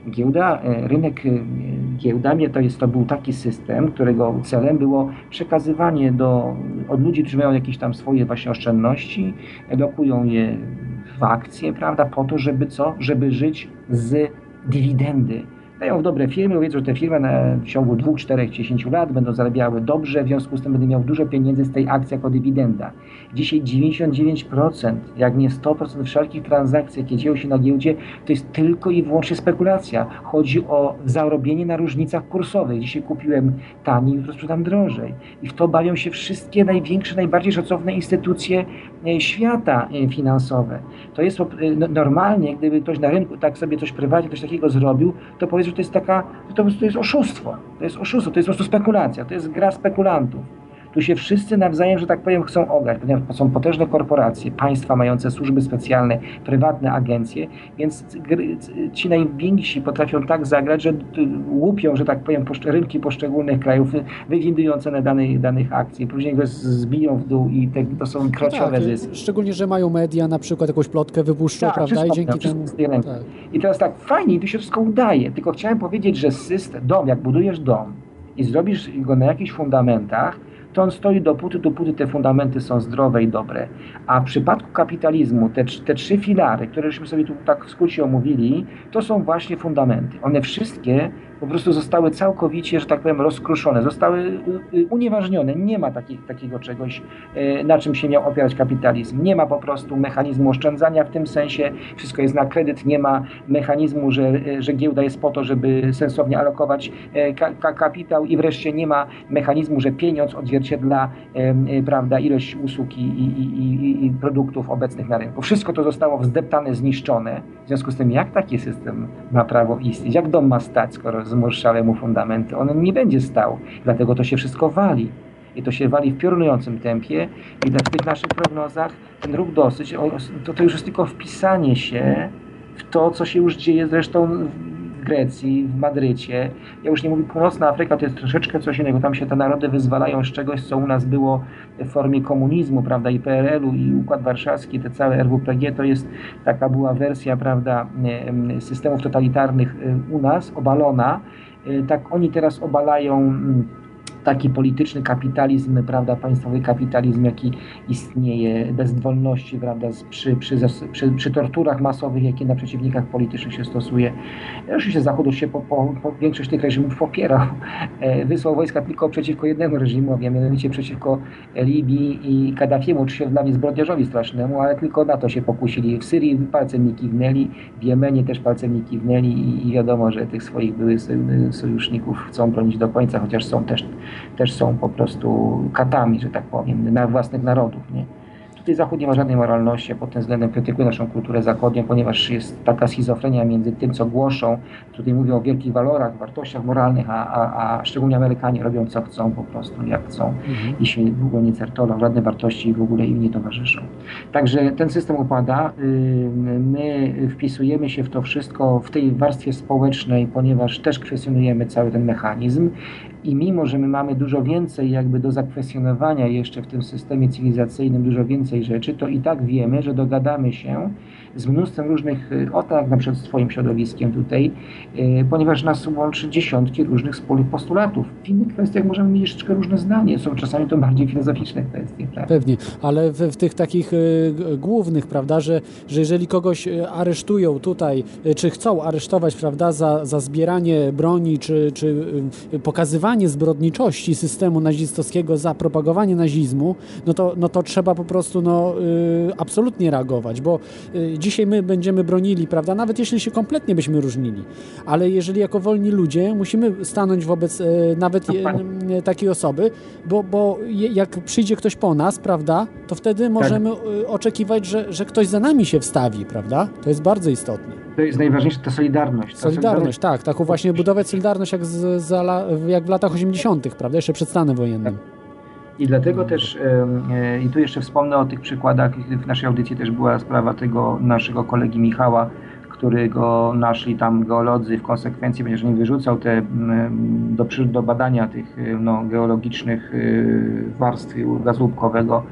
Giełda, e, rynek e, giełda, to, jest, to był taki system, którego celem było przekazywanie do, od ludzi, którzy mają jakieś tam swoje właśnie oszczędności, lokują je w akcje, prawda, po to, żeby co? Żeby żyć z dywidendy dają w dobre firmy, wiedzą, że te firmy na, w ciągu 2, 4, 10 lat będą zarabiały dobrze, w związku z tym będą miał dużo pieniędzy z tej akcji jako dywidenda. Dzisiaj 99%, jak nie 100% wszelkich transakcji, jakie dzieją się na giełdzie, to jest tylko i wyłącznie spekulacja. Chodzi o zarobienie na różnicach kursowych. Dzisiaj kupiłem taniej, jutro sprzedam drożej. I w to bawią się wszystkie największe, najbardziej szacowne instytucje e, świata e, finansowe. To jest no, normalnie, gdyby ktoś na rynku tak sobie coś prywatnie, coś takiego zrobił, to powiedzmy, że to jest taka, to, to jest oszustwo. To jest oszustwo, to jest po prostu spekulacja, to jest gra spekulantów. Tu się wszyscy nawzajem, że tak powiem, chcą ograć, ponieważ są potężne korporacje, państwa mające służby specjalne, prywatne agencje, więc ci najwięksi potrafią tak zagrać, że łupią, że tak powiem, rynki poszczególnych krajów, wywindują cenę danych, danych akcji, później go zbiją w dół i te, to są krociowe no tak, zyski. Szczególnie, że mają media, na przykład jakąś plotkę wypuszczą, tak, prawda? I dzięki temu... Tak. I teraz tak, fajnie, tu się wszystko udaje, tylko chciałem powiedzieć, że system, dom, jak budujesz dom i zrobisz go na jakichś fundamentach, to on stoi dopóty, dopóty te fundamenty są zdrowe i dobre. A w przypadku kapitalizmu te, te trzy filary, które żeśmy sobie tu tak w skrócie omówili, to są właśnie fundamenty. One wszystkie po prostu zostały całkowicie, że tak powiem, rozkruszone, zostały y, y, unieważnione. Nie ma takiego czegoś, y, na czym się miał opierać kapitalizm. Nie ma po prostu mechanizmu oszczędzania w tym sensie, wszystko jest na kredyt, nie ma mechanizmu, że, że giełda jest po to, żeby sensownie alokować ka kapitał i wreszcie nie ma mechanizmu, że pieniądz odzwierciedla prawda, ilość usług i, i, i, i produktów obecnych na rynku. Wszystko to zostało wzdeptane, zniszczone. W związku z tym, jak taki system ma prawo istnieć? Jak dom ma stać, skoro zmurszałe mu fundamenty. On nie będzie stał, dlatego to się wszystko wali. I to się wali w piorunującym tempie i w tych naszych prognozach ten ruch dosyć, to, to już jest tylko wpisanie się w to, co się już dzieje zresztą w Grecji, w Madrycie. Ja już nie mówię, północna Afryka to jest troszeczkę coś innego. Tam się te narody wyzwalają z czegoś, co u nas było w formie komunizmu, prawda, i PRL-u, i Układ Warszawski, te całe RWPG, to jest taka była wersja, prawda, systemów totalitarnych u nas, obalona. Y, tak oni teraz obalają mm, taki polityczny kapitalizm, prawda, państwowy kapitalizm, jaki istnieje, bez wolności, prawda, przy, przy, przy, przy torturach masowych, jakie na przeciwnikach politycznych się stosuje. Oczywiście Zachód się po, po, po większość tych reżimów popierał. E, wysłał wojska tylko przeciwko jednemu reżimowi, a mianowicie przeciwko Libii i Kaddafiemu, czy się dla mnie zbrodniarzowi strasznemu, ale tylko na to się pokusili. W Syrii palcem nie kiwnęli, w Jemenie też palcem nie kiwnęli i, i wiadomo, że tych swoich byłych sojuszników chcą bronić do końca, chociaż są też też są po prostu katami, że tak powiem, na własnych narodów. Nie? Tutaj Zachód nie ma żadnej moralności, a pod tym względem krytykuje naszą kulturę zachodnią, ponieważ jest taka schizofrenia między tym, co głoszą, tutaj mówią o wielkich walorach, wartościach moralnych, a, a, a szczególnie Amerykanie robią co chcą po prostu, jak chcą mhm. i się w ogóle nie certolą, żadne wartości w ogóle im nie towarzyszą. Także ten system upada, my wpisujemy się w to wszystko w tej warstwie społecznej, ponieważ też kwestionujemy cały ten mechanizm i mimo, że my mamy dużo więcej jakby do zakwestionowania jeszcze w tym systemie cywilizacyjnym, dużo więcej rzeczy, to i tak wiemy, że dogadamy się z mnóstwem różnych, y, o tak na przykład z Twoim środowiskiem tutaj, y, ponieważ nas łączy dziesiątki różnych wspólnych postulatów. W innych kwestiach możemy mieć jeszcze różne zdanie, są czasami to bardziej filozoficzne kwestie. Tak? Pewnie, ale w, w, tych takich y, głównych, prawda, że, że jeżeli kogoś aresztują tutaj, czy chcą aresztować, prawda, za, za zbieranie broni, czy, czy pokazywanie zbrodniczości systemu nazistowskiego, za propagowanie nazizmu, no to, no to trzeba po prostu no, absolutnie reagować, bo dzisiaj my będziemy bronili, prawda, nawet jeśli się kompletnie byśmy różnili, ale jeżeli jako wolni ludzie musimy stanąć wobec e, nawet e, takiej osoby, bo, bo jak przyjdzie ktoś po nas, prawda, to wtedy tak. możemy tak. oczekiwać, że, że ktoś za nami się wstawi, prawda? To jest bardzo istotne. to jest najważniejsze, to solidarność. Ta Solidarność, tak. Taką właśnie budować solidarność jak, z, la- jak w latach 80., prawda? Jeszcze przed stanem wojennym. I dlatego też, e, i tu jeszcze wspomnę o tych przykładach, w naszej audycji też była sprawa tego naszego kolegi Michała, którego naszli tam geolodzy, w konsekwencji że nie wyrzucał te do, do badania tych y, no, geologicznych y, warstw gazu łupkowego,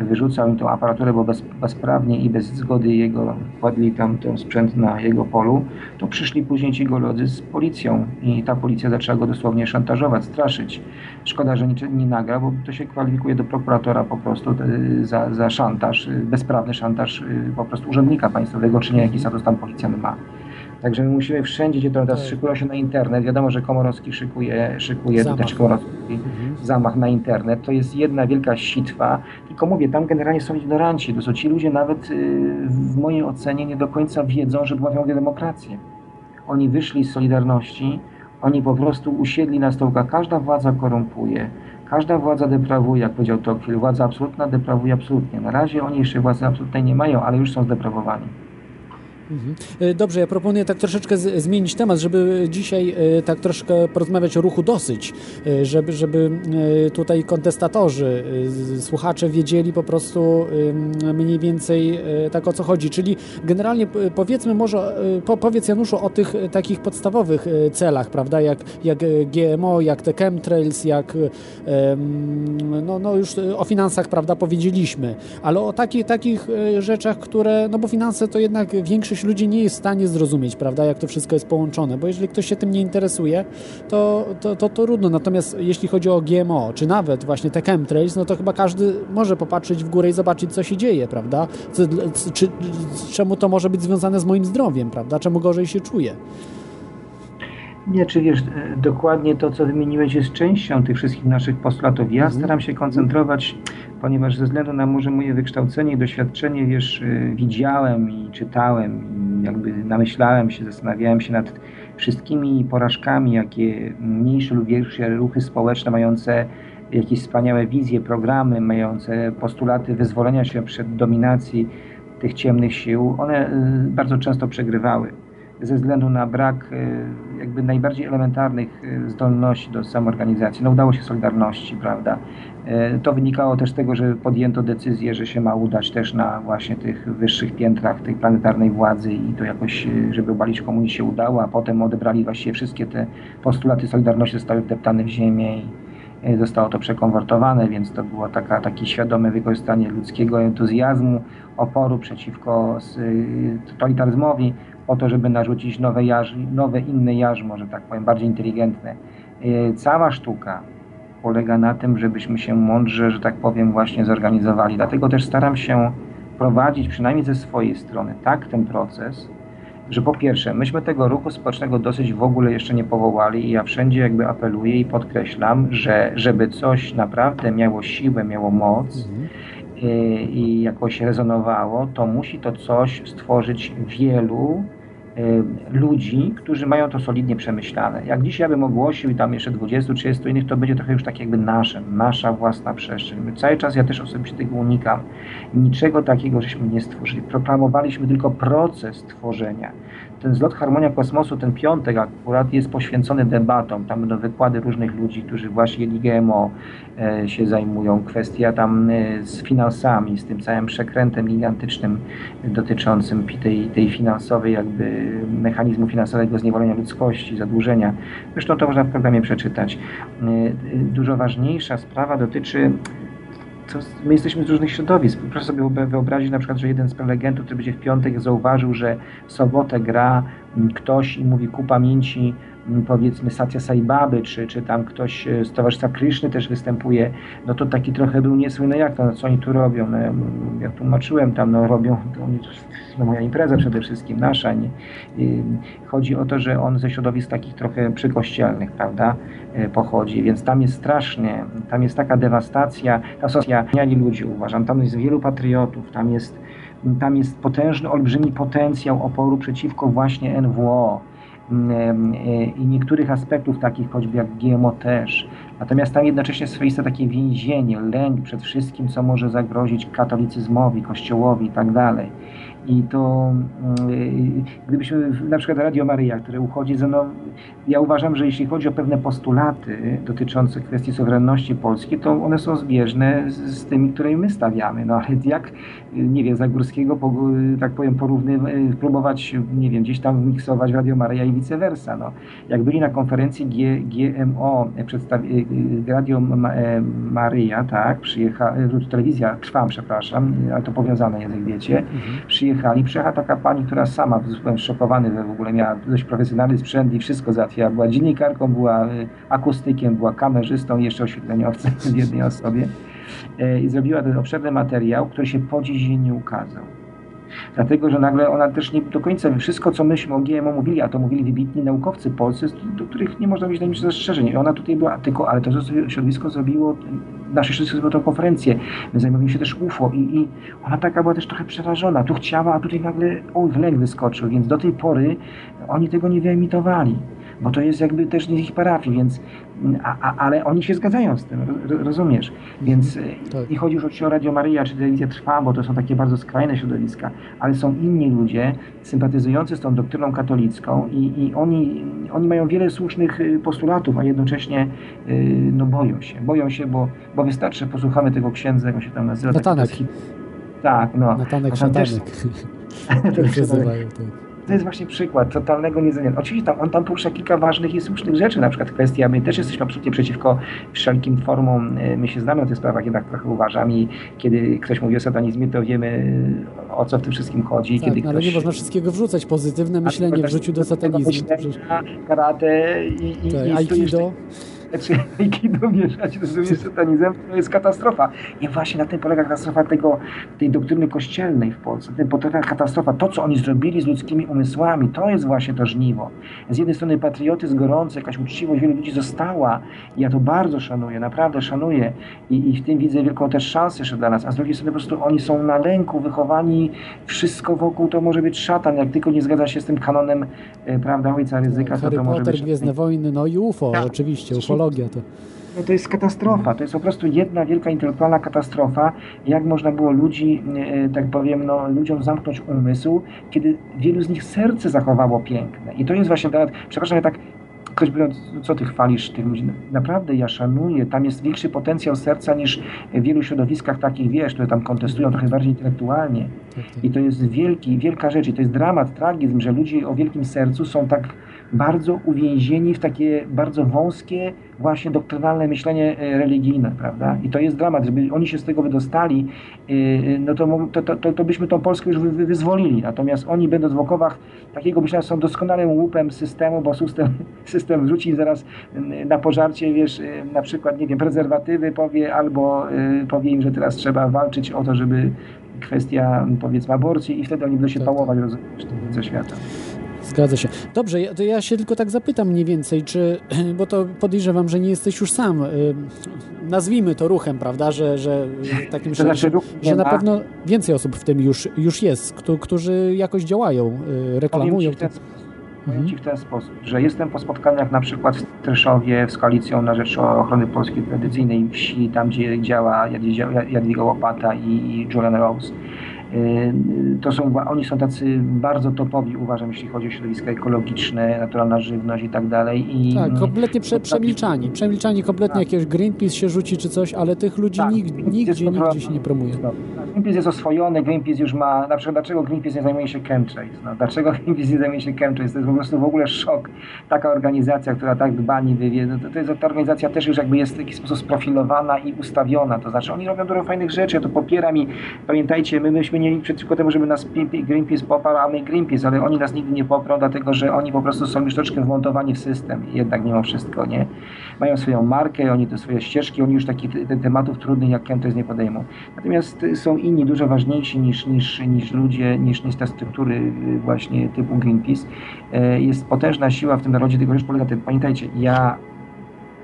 wyrzucał im tą aparaturę, bo bez, bezprawnie i bez zgody jego kładli tam ten sprzęt na jego polu, to przyszli później ci geolodzy z policją i ta policja zaczęła go dosłownie szantażować, straszyć. Szkoda, że niczego nie nagra, bo to się kwalifikuje do prokuratora po prostu y, za, za szantaż, y, bezprawny szantaż y, po prostu urzędnika państwowego, czy nie jaki status tam policjant ma. Także my musimy wszędzie, gdzie to teraz szykują się na internet, wiadomo, że Komorowski szykuje, szykuje Zamach. Komorowski, Mhm. zamach na internet, to jest jedna wielka sitwa. Tylko mówię, tam generalnie są ignoranci. To są ci ludzie nawet y, w mojej ocenie nie do końca wiedzą, że dławią demokrację. Oni wyszli z Solidarności, oni po prostu usiedli na stołkach. Każda władza korumpuje, każda władza deprawuje, jak powiedział Tocqueville. Władza absolutna deprawuje absolutnie. Na razie oni jeszcze władzy absolutnej nie mają, ale już są zdeprawowani. Mhm. E, Dobrze, ja proponuję tak troszeczkę zmienić temat, żeby dzisiaj e, tak troszkę porozmawiać o ruchu dosyć, e, żeby, żeby tutaj kontestatorzy, słuchacze wiedzieli po prostu mniej więcej tak o co chodzi. Czyli generalnie powiedzmy może, po, powiedz Januszu o tych takich podstawowych celach, prawda, jak, jak GMO, jak te chemtrails, jak no, no już o finansach, prawda, powiedzieliśmy, ale o takich, takich rzeczach, które, no bo finanse to jednak większość ludzi nie jest w stanie zrozumieć, prawda, jak to wszystko jest połączone, bo jeżeli ktoś się tym nie interesuje, to, to, to, to trudno. Natomiast jeśli chodzi o GMO, czy nawet właśnie te chemtrails, no to chyba każdy może popatrzeć w górę i zobaczyć, co się dzieje, prawda, co, czy, czemu to może być związane z moim zdrowiem, prawda, czemu gorzej się czuję. Nie, czy wiesz, e, dokładnie to, co wymieniłeś, jest częścią tych wszystkich naszych postulatów. Ja staram się koncentrować, ponieważ ze względu na może moje wykształcenie i doświadczenie, wiesz, e, widziałem i czytałem, i jakby namyślałem się, zastanawiałem się nad wszystkimi porażkami, jakie mniejsze lub większe ruchy społeczne mające jakieś wspaniałe wizje, programy, mające postulaty wyzwolenia się przed dominacji tych ciemnych sił, one e, bardzo często przegrywały ze względu na brak e, jakby najbardziej elementarnych e, zdolności do samoorganizacji. No udało się Solidarności, prawda? E, To wynikało też z tego, że podjęto decyzję, że się ma udać też na właśnie tych wyższych piętrach tej planetarnej władzy i to jakoś, żeby obalić komunizm się udało, a potem odebrali właściwie wszystkie te postulaty Solidarności, zostały wdeptane w ziemię i zostało to przekonwertowane, więc to było taka, takie świadome wykorzystanie ludzkiego entuzjazmu, oporu przeciwko y, totalitaryzmowi, po to, żeby narzucić nowe, jarzmo, nowe inne jarzmo, że tak powiem, bardziej inteligentne. Y, Cała sztuka polega na tym, żebyśmy się mądrze, że tak powiem, właśnie zorganizowali. Dlatego też staram się prowadzić, przynajmniej ze swojej strony, tak ten proces, że po pierwsze, myśmy tego ruchu społecznego dosyć w ogóle jeszcze nie powołali i ja wszędzie jakby apeluję i podkreślam, że żeby coś naprawdę miało siłę, miało moc, y, i jakoś rezonowało, to musi to coś stworzyć wielu ludzi, którzy mają to solidnie przemyślane. Jak dzisiaj bym ogłosił i tam jeszcze 20-30 innych, to będzie trochę już tak jakby nasze, nasza własna przestrzeń. My cały czas, ja też osobiście tego unikam. Niczego takiego żeśmy nie stworzyli. Proklamowaliśmy tylko proces tworzenia. Ten zlot Harmonia Kosmosu, ten piątek akurat jest poświęcony debatom. Tam będą wykłady różnych ludzi, którzy właśnie GMO e, się zajmują. Kwestia tam e, z finansami, z tym całym przekrętem gigantycznym dotyczącym tej, tej finansowej jakby mechanizmu finansowego zniewolenia ludzkości, zadłużenia. Zresztą to można w programie przeczytać. E, e, Dużo ważniejsza sprawa dotyczy to my jesteśmy z różnych środowisk. Proszę sobie wyob- wyobrazić na przykład, że jeden z prelegentów, który będzie w piątek, zauważył, że w sobotę gra mm, ktoś i mówi ku pamięci powiedzmy Satya Sai Baby, czy, czy tam ktoś z Towarzystwa Kryszny też występuje, no to taki trochę był niesły, no jak to, no co oni tu robią? No, ja, ja tłumaczyłem tam, no robią, to no moja impreza przede wszystkim, nasza, nie? Chodzi o to, że on ze środowisk takich trochę przykościelnych, prawda, e, pochodzi, więc tam jest strasznie, tam jest taka dewastacja, ta socjali ludzi uważam, tam jest wielu patriotów, tam jest, tam jest potężny, olbrzymi potencjał oporu przeciwko właśnie NWO i niektórych aspektów takich choćby jak GMO też. Natomiast tam jednocześnie swoiste takie więzienie, lęk przed wszystkim, co może zagrozić katolicyzmowi, kościołowi i tak. I to yy, gdybyśmy na przykład Radio Maryja, które uchodzi ze mną, ja uważam, że jeśli chodzi o pewne postulaty dotyczące kwestii suwerenności Polski, to one są zbieżne z, z tymi, które my stawiamy. No ale jak, nie wiem, Zagórskiego, tak powiem, porówny, próbować, nie wiem, gdzieś tam miksować Radio Maryja i vice versa. No. Jak byli na konferencji G, GMO, przedstawi, Radio Maryja, tak, przyjechała, telewizja Trwam, przepraszam, ale to powiązane jest, jak wiecie, mhm. Przyjechali, przyjechała taka pani, która sama, byłem szokowany, w ogóle miała dość profesjonalny sprzęt i wszystko załatwiała. Była dziennikarką, była y, akustykiem, była kamerzystą i jeszcze oświetleniowcem w jednej osobie. E, I zrobiła ten obszerny materiał, który się po dziś dzień nie ukazał. Dlatego, że nagle ona też nie do końca wszystko, co myśmy o GMO mówili, a to mówili wybitni naukowcy polscy, do których nie można mieć najmniejszych zastrzeżeń. I ona tutaj była tylko, ale to środowisko zrobiło, nasze środowisko zrobiło tę konferencję. My zajmujemy się też UFO i, i ona taka była też trochę przerażona. Tu chciała, a tutaj nagle, oj, w lęk wyskoczył, więc do tej pory oni tego nie wyemitowali bo to jest jakby też nie ich parafii, więc, a, a, ale oni się zgadzają z tym, rozumiesz? Więc e, tak. nie chodzi już o Radio Maryja czy Telewizja Trwa, bo to są takie bardzo skrajne środowiska, ale są inni ludzie sympatyzujący z tą doktryną katolicką i, i oni, oni mają wiele słusznych y, postulatów, a jednocześnie y, no boją się, boją się, bo, bo wystarczy, posłuchamy tego księdza, jak on się tam nazywa. Natanek. Tak, no. Natanek, szatanek. Też, to się nazywają, tak to jest właśnie przykład totalnego niezamiaru. Oczywiście tam, on tam porusza kilka ważnych i słusznych rzeczy, na przykład kwestia, my też jesteśmy absolutnie przeciwko wszelkim formom, e, my się znamy o tych sprawach, jednak trochę uważam i kiedy ktoś mówi o satanizmie, to wiemy o co w tym wszystkim chodzi. Tak, kiedy no, ale ktoś... nie można wszystkiego wrzucać, pozytywne myślenie w życiu do satanizmu. Karate i, i, tak, i aikido aikido mieszać rozumiesz, satanizm, to jest katastrofa. I właśnie na tym polega katastrofa tego, tej doktryny kościelnej w Polsce. Tym polega katastrofa, to co oni zrobili z ludzkimi umysłami, to jest właśnie to żniwo. Z jednej strony patriotyzm gorący, jakaś uczciwość wielu ludzi została i ja to bardzo szanuję, naprawdę szanuję i, i w tym widzę wielką też szansę jeszcze dla nas, a z drugiej strony po prostu oni są na lęku, wychowani, wszystko wokół to może być szatan, jak tylko nie zgadza się z tym kanonem, e, prawda, ojca ryzyka, Harry to, to Potter, może być... Gwiezdne Wojny, no i UFO, tak. oczywiście, ufologia to... No to jest katastrofa, to jest po prostu jedna wielka intelektualna katastrofa, jak można było ludzi, e, tak powiem, no, ludziom zamknąć umysł, kiedy wielu z nich serce zachowało piękne. I to jest właśnie, przepraszam, ja tak ktoś by, no co ty chwalisz tych ludzi? Naprawdę ja szanuję, tam jest większy potencjał serca niż w wielu środowiskach takich, wiesz, które tam kontestują trochę bardziej intelektualnie. Tak, tak. I to jest wielki, wielka rzecz i to jest dramat, tragizm, że ludzie o wielkim sercu są tak bardzo uwięzieni w takie bardzo wąskie, właśnie doktrynalne myślenie e, religijne, prawda? I to jest dramat, żeby oni się z tego wydostali, e, e, no to, to, to, to byśmy tą Polskę już wyzwolili. Natomiast oni będąc w okowach takiego myślenia są doskonałym łupem systemu, bo system, system wrzuci zaraz na pożarcie, wiesz, na przykład, nie wiem, prezerwatywy powie, albo powie im, że teraz trzeba walczyć o to, żeby kwestia, powiedzmy, aborcji i wtedy oni będą się tak, pałować, tak. rozumiesz, ze świata. Zgadza się. Dobrze, to ja się tylko tak zapytam mniej więcej, czy, bo to podejrzewam, że nie jesteś już sam, y, nazwijmy to ruchem, prawda, że, że takim to znaczy, że na pewno więcej osób w tym już, już jest, którzy jakoś działają, y, reklamują. Powiem Powiem Ci w ten sposób, że jestem po spotkaniach na przykład w Treszowie z Koalicją na Rzecz Ochrony Polskiej Tradycyjnej Wsi, tam gdzie działa Jadwiga Łopata i Julian Rose. Y, to są, oni są tacy bardzo topowi, uważam, jeśli chodzi o środowiska ekologiczne, naturalna żywność i tak dalej. I, tak, kompletnie prze, przemilczani. Przemilczani kompletnie, tak. jakiegoś Greenpeace się rzuci czy coś, ale tych ludzi tak, nigdzie, nigdzie, nigdzie się nie promuje. No, Greenpeace jest oswojony, Greenpeace już ma, na przykład dlaczego Greenpeace nie zajmuje się chemtrails? No, dlaczego Greenpeace nie zajmuje się chemtrails? To jest po prostu w ogóle szok. Taka organizacja, która tak dba niby wie, no, to, to jest ta organizacja też już jakby jest w jakiś sposób sprofilowana i ustawiona. To znaczy oni robią dużo fajnych rzeczy, ja to popieram i pamiętajcie, my myśmy nie przeciwko temu, żeby nas Greenpeace poparł, a my Greenpeace, ale oni nas nigdy nie poprą, dlatego że oni po prostu są już troszkę wmontowani w system, jednak mimo wszystko, nie? Mają swoją markę, oni te swoje ścieżki, oni już takich tematów trudnych jak chemtrails nie podejmą. Natomiast są inni, dużo ważniejsi niż, niż, niż ludzie, niż, niż te struktury y, właśnie typu Greenpeace. E, jest potężna siła w tym narodzie, tylko rzecz polega tym, pamiętajcie, ja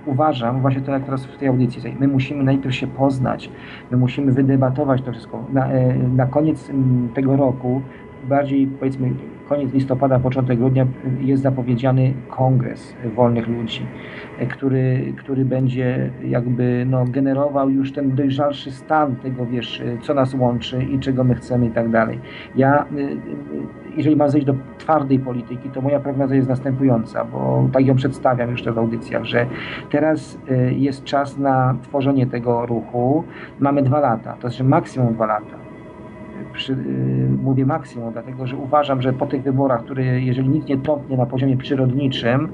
uważam, właśnie to jak teraz w tej audycji, my musimy najpierw się poznać, my musimy wydebatować to wszystko. Na, e, na koniec tego roku, bardziej powiedzmy koniec listopada, początek grudnia jest zapowiedziany kongres wolnych ludzi, który, który będzie jakby no, generował już ten dojrzalszy stan tego, wiesz, co nas łączy i czego my chcemy i tak dalej. Ja, jeżeli mam zejść do twardej polityki, to moja prognoza jest następująca, bo tak ją przedstawiam już w audycjach, że teraz y, jest czas na tworzenie tego ruchu. Mamy dwa lata, to znaczy maksimum dwa lata przy, y, mówię maksimum, dlatego że uważam, że po tych wyborach, które jeżeli nic nie tąpnie na poziomie przyrodniczym,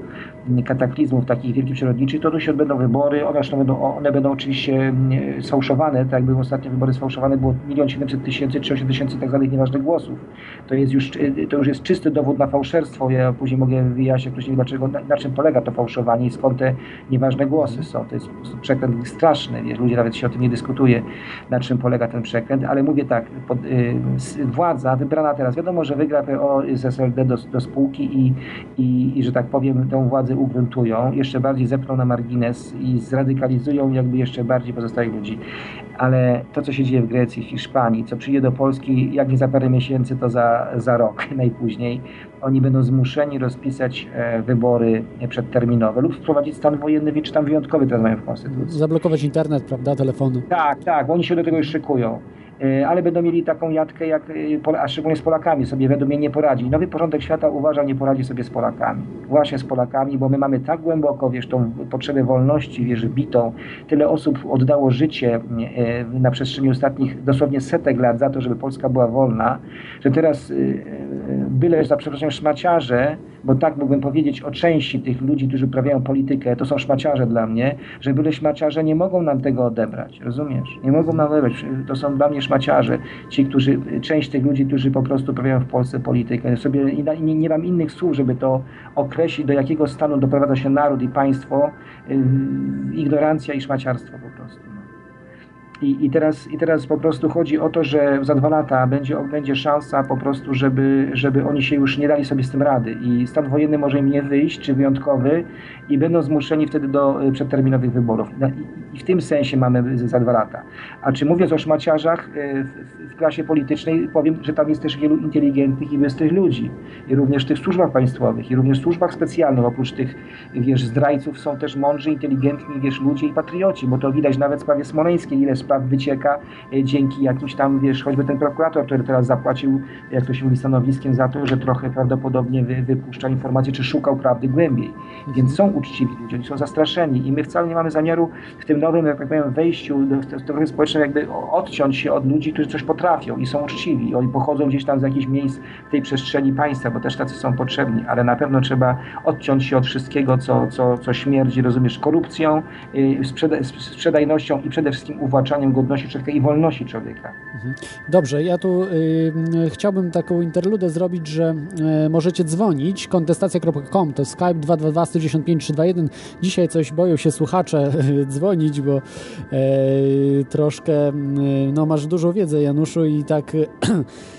kataklizmów takich wielkich przyrodniczych, to tu się odbędą wybory, one będą, one będą oczywiście sfałszowane, tak jakby ostatnie wybory sfałszowane było 1 700 tysięcy czy 8 tysięcy tak zwanych nieważnych głosów. To jest już, y, to już jest czysty dowód na fałszerstwo. Ja później mogę wyjaśnić później dlaczego, na, na czym polega to fałszowanie i skąd te nieważne głosy są. To jest przekręt straszny, wiesz, ludzie nawet się o tym nie dyskutuje, na czym polega ten przekręt, ale mówię tak, pod, y, władza wybrana teraz, wiadomo, że wygra PO z SLD do, do spółki i, i, i, że tak powiem, tę władzę ugruntują, jeszcze bardziej zepną na margines i zradykalizują jakby jeszcze bardziej pozostałych ludzi. Ale to, co się dzieje w Grecji, w Hiszpanii, co przyjdzie do Polski, jak nie za parę miesięcy, to za, za rok najpóźniej, oni będą zmuszeni rozpisać e, wybory przedterminowe lub wprowadzić stan wojenny, czy tam wyjątkowy teraz mają w Konstytucji. Zablokować internet, prawda, telefony. Tak, tak, bo oni się do tego już szykują. E, ale będą mieli taką jatkę, jak, e, a szczególnie z Polakami, sobie według mnie nie poradzi. Nowy porządek świata uważam nie poradzi sobie z Polakami. Właśnie z Polakami, bo my mamy tak głęboko, wiesz, tą potrzebę wolności, wiesz, bitą. Tyle osób oddało życie e, na przestrzeni ostatnich dosłownie setek lat za to, żeby Polska była wolna, że teraz byle, za przeproszeniem, szmaciarze, bo tak mógłbym powiedzieć o części tych ludzi, którzy uprawiają politykę, to są szmaciarze dla mnie, że byle szmaciarze nie mogą nam tego odebrać, rozumiesz? Nie mogą nam odebrać. To są dla mnie szmaciarze, ci, którzy, część tych ludzi, którzy po prostu uprawiają w Polsce politykę. Sobie, nie, nie mam innych słów, żeby to określić, do jakiego stanu doprowadza się naród i państwo, yy, ignorancja i szmaciarstwo po prostu. I, i, teraz, I teraz po prostu chodzi o to, że za dwa lata będzie, będzie szansa po prostu, żeby, żeby oni się już nie dali sobie z tym rady. I stan wojenny może im nie wyjść, czy wyjątkowy, i będą zmuszeni wtedy do y, przedterminowych wyborów. I w tym sensie mamy za dwa lata. A czy mówiąc o szmaciarzach y, w, w klasie politycznej, powiem, że tam jest też wielu inteligentnych i bystrych ludzi. I również w tych służbach państwowych, i również w służbach specjalnych. Oprócz tych, wiesz, zdrajców są też mądrzy, inteligentni, wiesz, ludzie i patrioci, bo to widać nawet w sprawie smoleńskiej, ile spraw spraw wycieka e, dzięki jakimś tam, wiesz, choćby ten prokurator, który teraz zapłacił, jak to się mówi, stanowiskiem za to, że trochę prawdopodobnie wy, wypuszcza informacje, czy szukał prawdy głębiej. Więc są uczciwi ludzie, oni są zastraszeni i my wcale nie mamy zamiaru w tym nowym, jak tak powiem, wejściu w teorię społeczną jakby odciąć się od ludzi, którzy coś potrafią i są uczciwi. Oni pochodzą gdzieś tam z jakichś miejsc w tej przestrzeni państwa, bo też tacy są potrzebni, ale na pewno trzeba odciąć się od wszystkiego, co, co, co śmierdzi, rozumiesz, korupcją, yy, sprzeda sprzedajnością i przede wszystkim uwłaczaniem godności człowieka i wolności człowieka. Mhm. Dobrze, ja tu y, chciałbym taką interludę zrobić, że y, możecie dzwonić kontestacja.com, to Skype 222 195 321. Dzisiaj coś boją się słuchacze dzwonić, bo y, troszkę, y, no masz dużą wiedzę Januszu i tak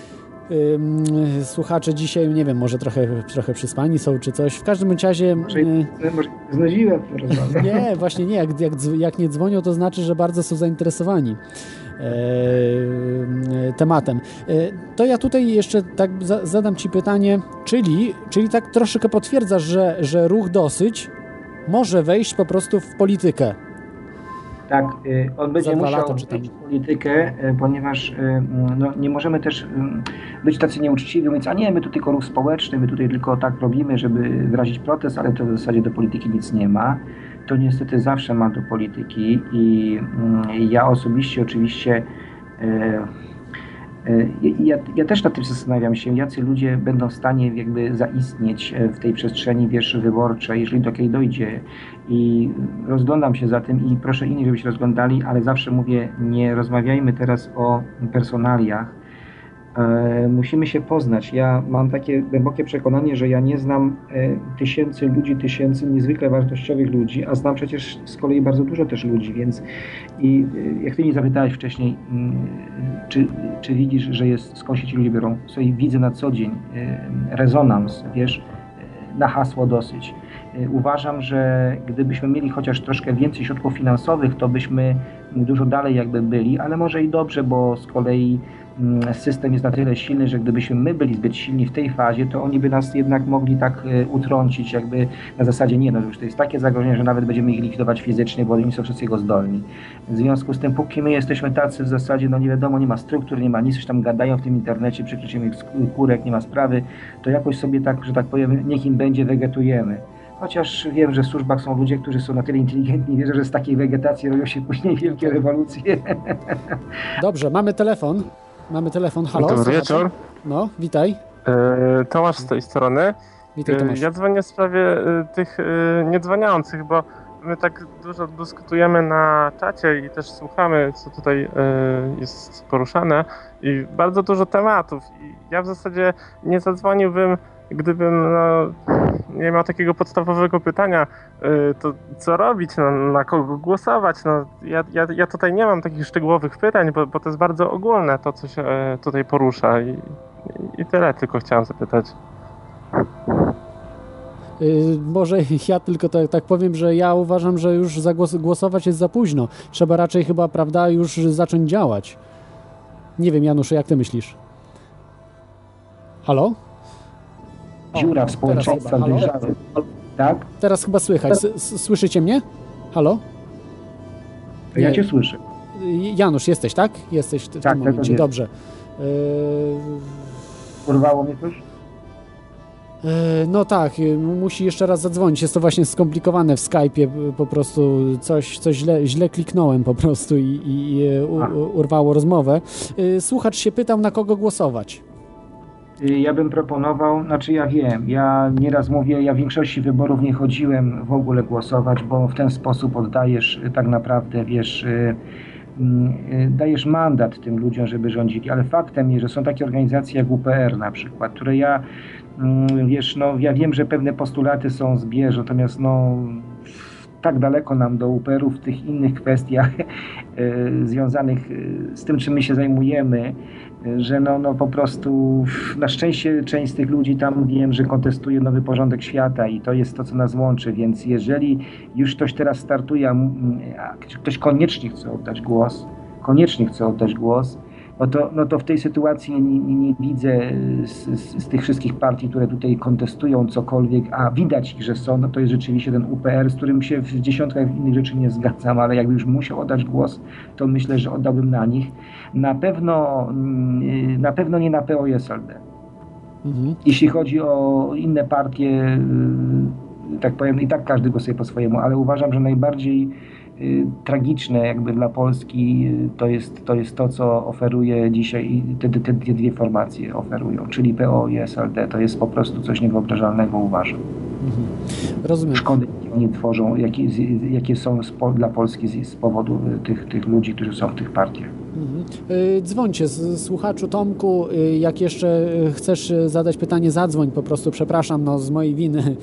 słuchacze dzisiaj, nie wiem, może trochę, trochę przyspani są czy coś. W każdym razie... Może, może znudziłem Nie, właśnie nie. Jak, jak, jak nie dzwonią, to znaczy, że bardzo są zainteresowani e, tematem. E, to ja tutaj jeszcze tak za, zadam Ci pytanie, czyli, czyli tak troszeczkę potwierdzasz, że, że ruch dosyć może wejść po prostu w politykę. Tak, y, on będzie musiał lata, tam... politykę, y, ponieważ y, no, nie możemy też być tacy nieuczciwi, mówić, a nie, my tu tylko ruch społeczny, my tutaj tylko tak robimy, żeby wyrazić protest, ale to w zasadzie do polityki nic nie ma. To niestety zawsze ma do polityki i mm, ja osobiście oczywiście ja, ja, też nad tym zastanawiam się, jacy ludzie będą w stanie jakby zaistnieć e, w tej przestrzeni wierszy wyborczej, jeżeli do takiej dojdzie. I rozglądam się za tym i proszę inni, żeby się rozglądali, ale zawsze mówię, nie rozmawiajmy teraz o personaliach, musimy się poznać. Ja mam takie głębokie przekonanie, że ja nie znam e, tysięcy ludzi, tysięcy niezwykle wartościowych ludzi, a znam przecież z kolei bardzo dużo też ludzi, więc i e, jak ty mnie zapytałeś wcześniej, mm, czy, czy widzisz, że jest, skąd się ci ludzie biorą? Sobie widzę na co dzień rezonans, wiesz, na hasło dosyć. Uważam, że gdybyśmy mieli chociaż troszkę więcej środków finansowych, to byśmy dużo dalej jakby byli, ale może i dobrze, bo z kolei system jest na tyle silny, że gdybyśmy my byli zbyt silni w tej fazie, to oni by nas jednak mogli tak e, utrącić, jakby na zasadzie nie, no już to jest takie zagrożenie, że nawet będziemy ich likwidować fizycznie, bo oni są wszystkiego zdolni. W związku z tym, póki my jesteśmy tacy w zasadzie, no nie wiadomo, nie ma struktur, nie ma nic, coś tam gadają w tym internecie, przekroczymy ich kurek, nie ma sprawy, to jakoś sobie tak, że tak powiem, niech im będzie, wegetujemy. Chociaż wiem, że w służbach są ludzie, którzy są na tyle inteligentni, wierzę, że z takiej wegetacji robią się później wielkie rewolucje. Dobrze, mamy telefon. Mamy telefon. Halo? Dobry wieczór. No, witaj. E, Tomasz z tej strony. Witaj E, Tomasz. Ja dzwonię w sprawie e, tych e, niedzwoniących, bo my tak dużo dyskutujemy na czacie i też słuchamy, co tutaj jest poruszane i bardzo dużo tematów. I ja w zasadzie nie zadzwoniłbym, gdybym no, nie miał takiego podstawowego pytania, e, to co robić, no, na kogo głosować. No, ja, ja, ja tutaj nie mam takich szczegółowych pytań, bo, bo to jest bardzo ogólne to, co się e, tutaj porusza i, i tyle tylko chciałem zapytać. Y, Może ja tylko tak, tak powiem, że ja uważam, że już zagłos- głosować jest za późno. Trzeba raczej chyba, prawda, już zacząć działać. Nie wiem, Januszu, jak ty myślisz? Halo? Dziura w dojrzałym. Tak? Teraz chyba słychać. S- Słyszycie mnie? Halo? Ja cię słyszę. Y, Janusz, jesteś, tak? Jesteś w, Tak, tym tak, momencie. jest. Dobrze. Y, Urwało mnie coś? E, No tak, y, musi jeszcze raz zadzwonić. Jest to właśnie skomplikowane w Skype'ie. y, Po prostu coś, coś źle, źle kliknąłem po prostu i, i, i u, urwało rozmowę. Y, Słuchacz się pytał, na kogo głosować. Y, Ja bym proponował, znaczy ja wiem, ja nieraz mówię, ja w większości wyborów nie chodziłem w ogóle głosować, bo w ten sposób oddajesz tak naprawdę, wiesz, y, mm, y, dajesz mandat tym ludziom, żeby rządzili, ale faktem jest, że są takie organizacje jak UPR na przykład, które ja, mm, wiesz, no ja wiem, że pewne postulaty są zbieżne, natomiast no tak daleko nam do UPR-u w tych innych kwestiach związanych z tym, czym my się zajmujemy, że no, no po prostu na szczęście część z tych ludzi tam wiem, że kontestuje nowy porządek świata i to jest to, co nas łączy, więc jeżeli już ktoś teraz startuje, a, ktoś koniecznie chce oddać głos, koniecznie chce oddać głos, no to, no to w tej sytuacji nie, nie, nie widzę z, z, z tych wszystkich partii, które tutaj kontestują cokolwiek, a widać ich, że są, no to jest rzeczywiście ten UPR, z którym się w dziesiątkach innych rzeczy nie zgadzam, ale jakby już musiał oddać głos, to myślę, że oddałbym na nich. Na pewno, mm, na pewno nie na PO i SLD. Mhm. Jeśli chodzi o inne partie, y, tak powiem, i tak każdy głosuje po swojemu, ale uważam, że najbardziej tragiczne jakby dla Polski y, to jest to, jest to co oferuje dzisiaj te, te, te dwie formacje oferują, czyli PO i SLD. To jest po prostu coś niewyobrażalnego uważam. Mhm. Rozumiem. Szkody, jakie oni tworzą, jakie, jakie są dla Polski z, z powodu y, tych, tych ludzi, którzy są w tych partiach. Mhm. Y, Dzwońcie, słuchaczu Tomku, y, jak jeszcze y, chcesz zadać pytanie, zadzwoń po prostu, przepraszam, no z mojej winy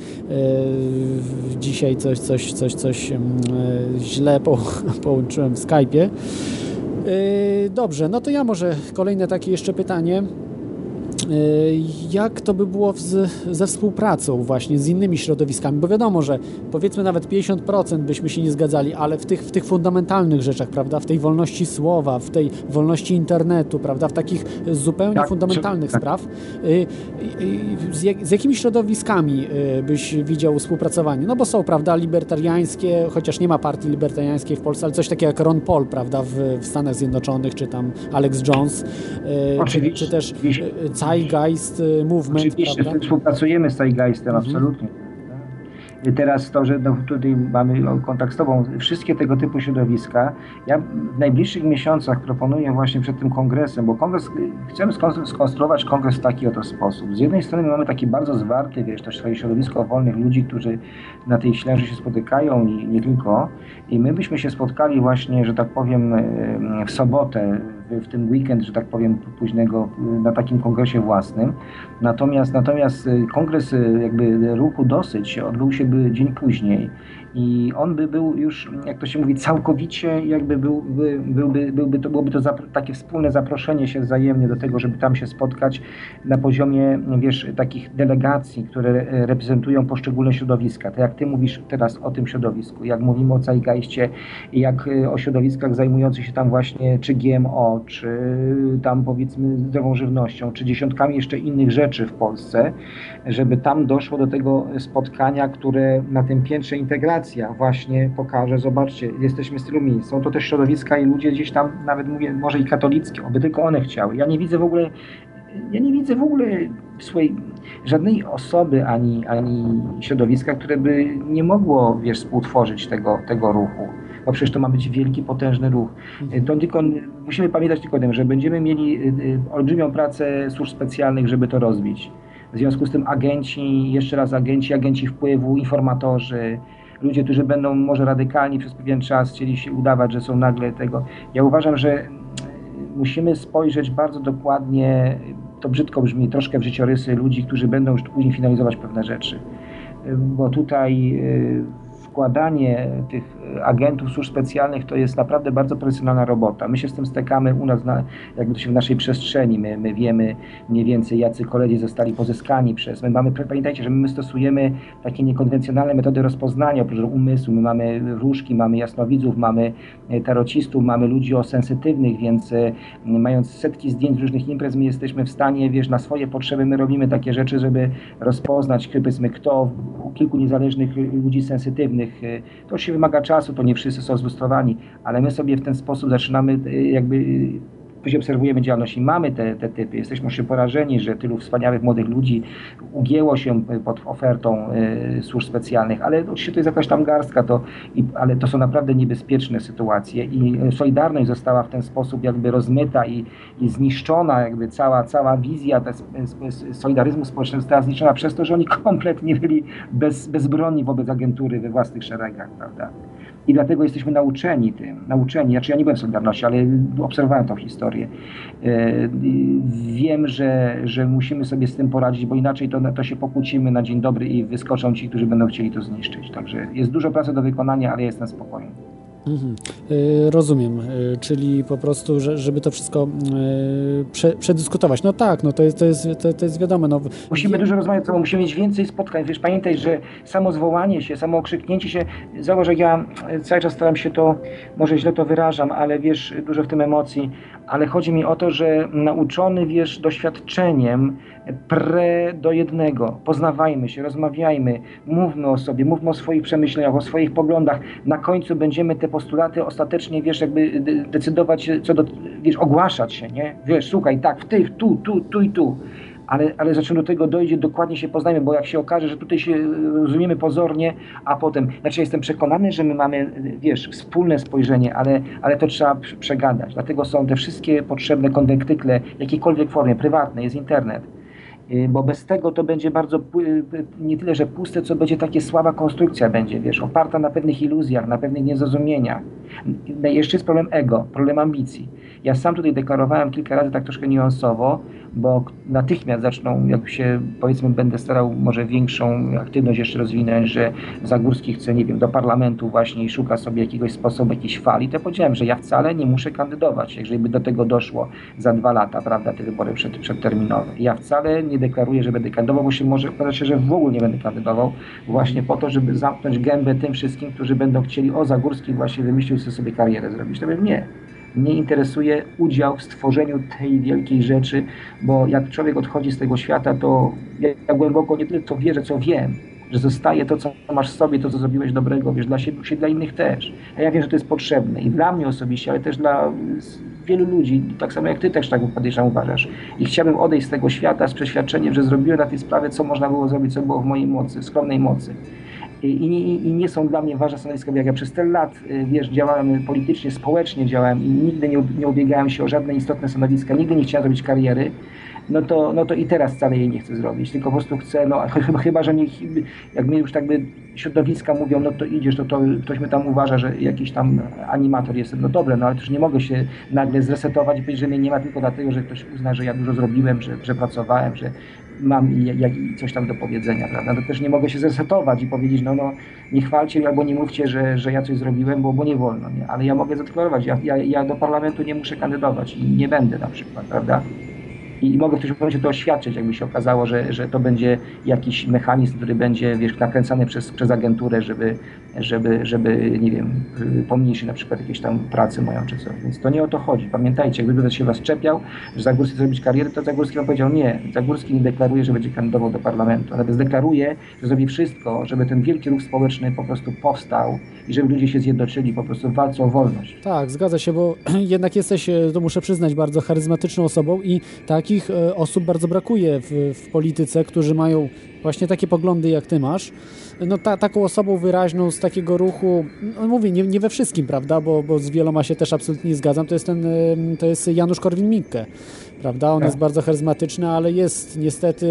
dzisiaj coś, coś, coś, coś mm, źle po, połączyłem w Skype'ie. Dobrze, no to ja może kolejne takie jeszcze pytanie. Y, Jak to by było z, ze współpracą właśnie z innymi środowiskami? Bo wiadomo, że powiedzmy nawet 50% byśmy się nie zgadzali, ale w tych, w tych fundamentalnych rzeczach, prawda, w tej wolności słowa, w tej wolności internetu, prawda, w takich zupełnie Tak, fundamentalnych tak. spraw, y, z, jak, z jakimi środowiskami y, byś widział współpracowanie? No bo są, prawda, libertariańskie, chociaż nie ma partii libertariańskiej w Polsce, ale coś takiego jak Ron Paul, prawda, w, w Stanach Zjednoczonych, czy tam Alex Jones, czy, czy też oczywiście. Y, Zeitgeist y, Movement, Oczywiście prawda? współpracujemy z Zeitgeistem, Mhm. absolutnie. I Teraz to, że no, tutaj mamy o, kontakt z Tobą, wszystkie tego typu środowiska, ja w najbliższych miesiącach proponuję właśnie przed tym kongresem, bo kongres, chcemy skon- skonstruować kongres w taki oto sposób. Z jednej strony mamy taki bardzo zwarty, wiesz, też swoje środowisko wolnych ludzi, którzy na tej ślęży się spotykają i nie tylko. I my byśmy się spotkali właśnie, że tak powiem, em, w sobotę, w, ten weekend, że tak powiem, późnego, na takim kongresie własnym. Natomiast, natomiast y, kongres y, jakby ruchu dosyć odbył się by dzień później I on by był już, jak to się mówi, całkowicie jakby byłby, byłby, byłby to, byłoby to takie wspólne zaproszenie się wzajemnie do tego, żeby tam się spotkać na poziomie, wiesz, takich delegacji, które reprezentują poszczególne środowiska. Tak jak ty mówisz teraz o tym środowisku, jak mówimy o Zeitgeistie, jak o środowiskach zajmujących się tam właśnie czy GMO, czy tam powiedzmy zdrową żywnością, czy dziesiątkami jeszcze innych rzeczy w Polsce, żeby tam doszło do tego spotkania, które na tym piętrze właśnie pokaże, zobaczcie, jesteśmy z tylu miejsc. Są to też środowiska i ludzie gdzieś tam, nawet mówię, może i katolickie, oby tylko one chciały. Ja nie widzę w ogóle, ja nie widzę w ogóle swojej, żadnej osoby ani, ani środowiska, które by nie mogło, wiesz, współtworzyć tego, tego ruchu bo przecież to ma być wielki, potężny ruch. To tylko, musimy pamiętać tylko o tym, że będziemy mieli y, y, olbrzymią pracę służb specjalnych, żeby to rozbić. W związku z tym agenci, jeszcze raz agenci, agenci wpływu, informatorzy, ludzie, którzy będą może radykalni przez pewien czas chcieli się udawać, że są nagle tego. Ja uważam, że musimy spojrzeć bardzo dokładnie, to brzydko brzmi, troszkę w życiorysy ludzi, którzy będą już później finalizować pewne rzeczy. Bo tutaj wkładanie tych agentów służb specjalnych to jest naprawdę bardzo profesjonalna robota. My się z tym stykamy u nas, na, jakby to się w naszej przestrzeni. My, my wiemy mniej więcej, jacy koledzy zostali pozyskani przez. My mamy, pamiętajcie, że my stosujemy takie niekonwencjonalne metody rozpoznania oprócz umysłu. My mamy różki, mamy jasnowidzów, mamy e, tarocistów, mamy ludzi o sensytywnych, więc e, mając setki zdjęć różnych imprez, my jesteśmy w stanie, wiesz, na swoje potrzeby my robimy takie rzeczy, żeby rozpoznać, powiedzmy, kto kilku niezależnych ludzi sensytywnych. E, to się wymaga czasu to nie wszyscy są zlustrowani, ale my sobie w ten sposób zaczynamy y, jakby później obserwujemy działalność i mamy te, te typy. Jesteśmy już porażeni, że tylu wspaniałych młodych ludzi ugięło się pod ofertą y, służb specjalnych, ale oczywiście to jest jakaś tam garstka, to, i, ale to są naprawdę niebezpieczne sytuacje i Solidarność została w ten sposób jakby rozmyta i, i zniszczona, jakby cała, cała wizja te, solidaryzmu społecznego została zniszczona przez to, że oni kompletnie byli bez, bezbronni wobec agentury we własnych szeregach, prawda? I dlatego jesteśmy nauczeni tym, nauczeni, znaczy ja nie byłem w Solidarności, ale obserwowałem tą historię. E, wiem, że, że musimy sobie z tym poradzić, bo inaczej to, to się pokłócimy na dzień dobry i wyskoczą ci, którzy będą chcieli to zniszczyć. Także jest dużo pracy do wykonania, ale jestem spokojny. Mhm. E, rozumiem, e, czyli po prostu, żeby to wszystko prze, przedyskutować. No tak, no to jest, to jest, to, to jest wiadomo. No. Musimy dużo rozmawiać, musimy mieć więcej spotkań. Wiesz, pamiętaj, że samo zwołanie się, samo okrzyknięcie się, zauważ, że ja cały czas staram się to, może źle to wyrażam, ale wiesz, dużo w tym emocji, ale chodzi mi o to, że nauczony, wiesz, doświadczeniem, pre do jednego. Poznawajmy się, rozmawiajmy, mówmy o sobie, mówmy o swoich przemyśleniach, o swoich poglądach. Na końcu będziemy te postulaty ostatecznie, wiesz, jakby decydować co do, wiesz, ogłaszać się, nie? Wiesz, słuchaj, tak, w tych, tu, tu, tu i tu. Ale, ale zaczynamy do tego dojdzie, dokładnie się poznajmy, bo jak się okaże, że tutaj się rozumiemy pozornie, a potem, znaczy jestem przekonany, że my mamy, wiesz, wspólne spojrzenie, ale, ale to trzeba przegadać. Dlatego są te wszystkie potrzebne konwektykle, w jakiejkolwiek formie, prywatne, jest internet bo bez tego to będzie bardzo y, nie tyle, że puste, co będzie takie słaba konstrukcja będzie, wiesz, oparta na pewnych iluzjach, na pewnych niezrozumieniach. Jeszcze jest problem ego, problem ambicji. Ja sam tutaj deklarowałem kilka razy tak troszkę niuansowo, bo natychmiast zaczną, jak się powiedzmy będę starał może większą aktywność jeszcze rozwinąć, że Zagórski chce, nie wiem, do parlamentu właśnie i szuka sobie jakiegoś sposobu, jakiejś fali, to powiedziałem, że ja wcale nie muszę kandydować, jeżeli by do tego doszło za dwa lata, prawda, te wybory przed, przedterminowe. Ja wcale nie deklaruję, że będę kandydował, bo się może okazać się, że w ogóle nie będę kandydował, właśnie po to, żeby zamknąć gębę tym wszystkim, którzy będą chcieli, o Zagórski właśnie wymyślił sobie karierę zrobić. To bym nie. Mnie interesuje udział w stworzeniu tej wielkiej rzeczy, bo jak człowiek odchodzi z tego świata, to ja głęboko nie tylko wierzę, co wiem, że zostaje to, co masz w sobie, to, co zrobiłeś dobrego, wiesz, dla siebie dla innych też. A ja wiem, że to jest potrzebne i dla mnie osobiście, ale też dla wielu ludzi, tak samo jak ty też tak podejrzewam uważasz. I chciałbym odejść z tego świata z przeświadczeniem, że zrobiłem na tej sprawie, co można było zrobić, co było w mojej mocy, skromnej mocy i, i, i nie są dla mnie ważne stanowiska, jak ja przez tyle lat, y, wiesz, działałem politycznie, społecznie działałem i nigdy nie, nie ubiegałem się o żadne istotne stanowiska, nigdy nie chciałem zrobić kariery, no to, no to i teraz wcale jej nie chcę zrobić, tylko po prostu chcę, no chyba, chyba że jak mnie już tak by środowiska mówią, no to idziesz, to, to ktoś mnie tam uważa, że jakiś tam animator jestem, no dobre, no ale też nie mogę się nagle zresetować i powiedzieć, że mnie nie ma tylko dlatego, że ktoś uzna, że ja dużo zrobiłem, że, że pracowałem, że mam i, i coś tam do powiedzenia, prawda? To też nie mogę się zresetować i powiedzieć, no, no nie chwalcie albo nie mówcie, że, że ja coś zrobiłem, bo, bo nie wolno, nie? ale ja mogę zadeklarować, ja, ja, ja do parlamentu nie muszę kandydować i nie będę na przykład, prawda? I mogę w którymś momencie to oświadczyć, jakby się okazało, że, że to będzie jakiś mechanizm, który będzie wiesz, nakręcany przez, przez agenturę, żeby, żeby, żeby, nie wiem, pomniejszyć na przykład jakieś tam pracę moją czy coś. Więc to nie o to chodzi. Pamiętajcie, gdyby ktoś się was czepiał, że Zagórski zrobić karierę, to Zagórski wam powiedział nie. Zagórski nie deklaruje, że będzie kandydował do parlamentu. Nawet deklaruje, że zrobi wszystko, żeby ten wielki ruch społeczny po prostu powstał i żeby ludzie się zjednoczyli po prostu w walce o wolność. Tak, zgadza się, bo jednak jesteś, to muszę przyznać, bardzo charyzmatyczną osobą i takich e, osób bardzo brakuje w, w polityce, którzy mają właśnie takie poglądy, jak ty masz. No ta, taką osobą wyraźną z takiego ruchu, no mówię, nie, nie we wszystkim, prawda, bo, bo z wieloma się też absolutnie nie zgadzam, to jest ten, to jest Janusz Korwin-Mikke, prawda, on Tak. jest bardzo charyzmatyczny, ale jest niestety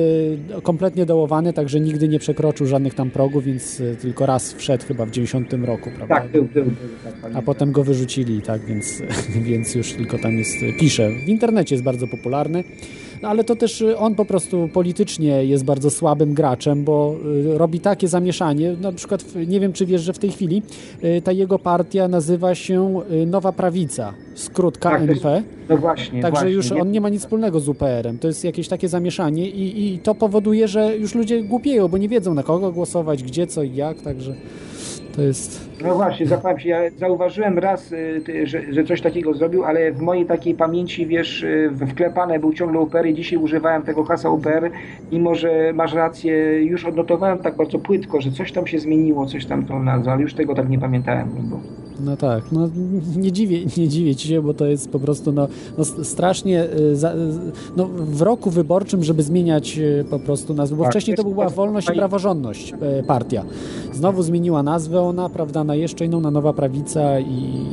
kompletnie dołowany, także nigdy nie przekroczył żadnych tam progów, więc e, tylko raz wszedł chyba w 90 roku, prawda. Tak, był, był, był. Tak, A potem go wyrzucili, tak, więc, więc już tylko tam jest, pisze. W internecie jest bardzo popularny, no ale to też y, on po prostu politycznie jest bardzo słabym graczem, bo y, robi takie zamieszanie, na przykład, nie wiem czy wiesz, że w tej chwili y, ta jego partia nazywa się Nowa Prawica, skrót Tak, KNP, No właśnie. także właśnie. już on nie ma nic wspólnego z UPR-em, to jest jakieś takie zamieszanie i, i to powoduje, że już ludzie głupieją, bo nie wiedzą na kogo głosować, gdzie, co i jak, także to jest... No właśnie, zapałem się, ja zauważyłem raz, y, że, że coś takiego zrobił, ale w mojej takiej pamięci, wiesz, y, wklepane był ciągle UPR i dzisiaj używałem tego hasła UPR, mimo że masz rację, już odnotowałem tak bardzo płytko, że coś tam się zmieniło, coś tam tą nazwę, ale już tego tak nie pamiętałem. Bo... No tak, no nie dziwię, nie dziwię ci się, bo to jest po prostu no, no strasznie y, za, no, w roku wyborczym, żeby zmieniać po prostu nazwę, bo Tak, wcześniej to była wolność i praworządność partia. Znowu zmieniła nazwę ona, prawda, na jeszcze inną, na Nowa Prawica i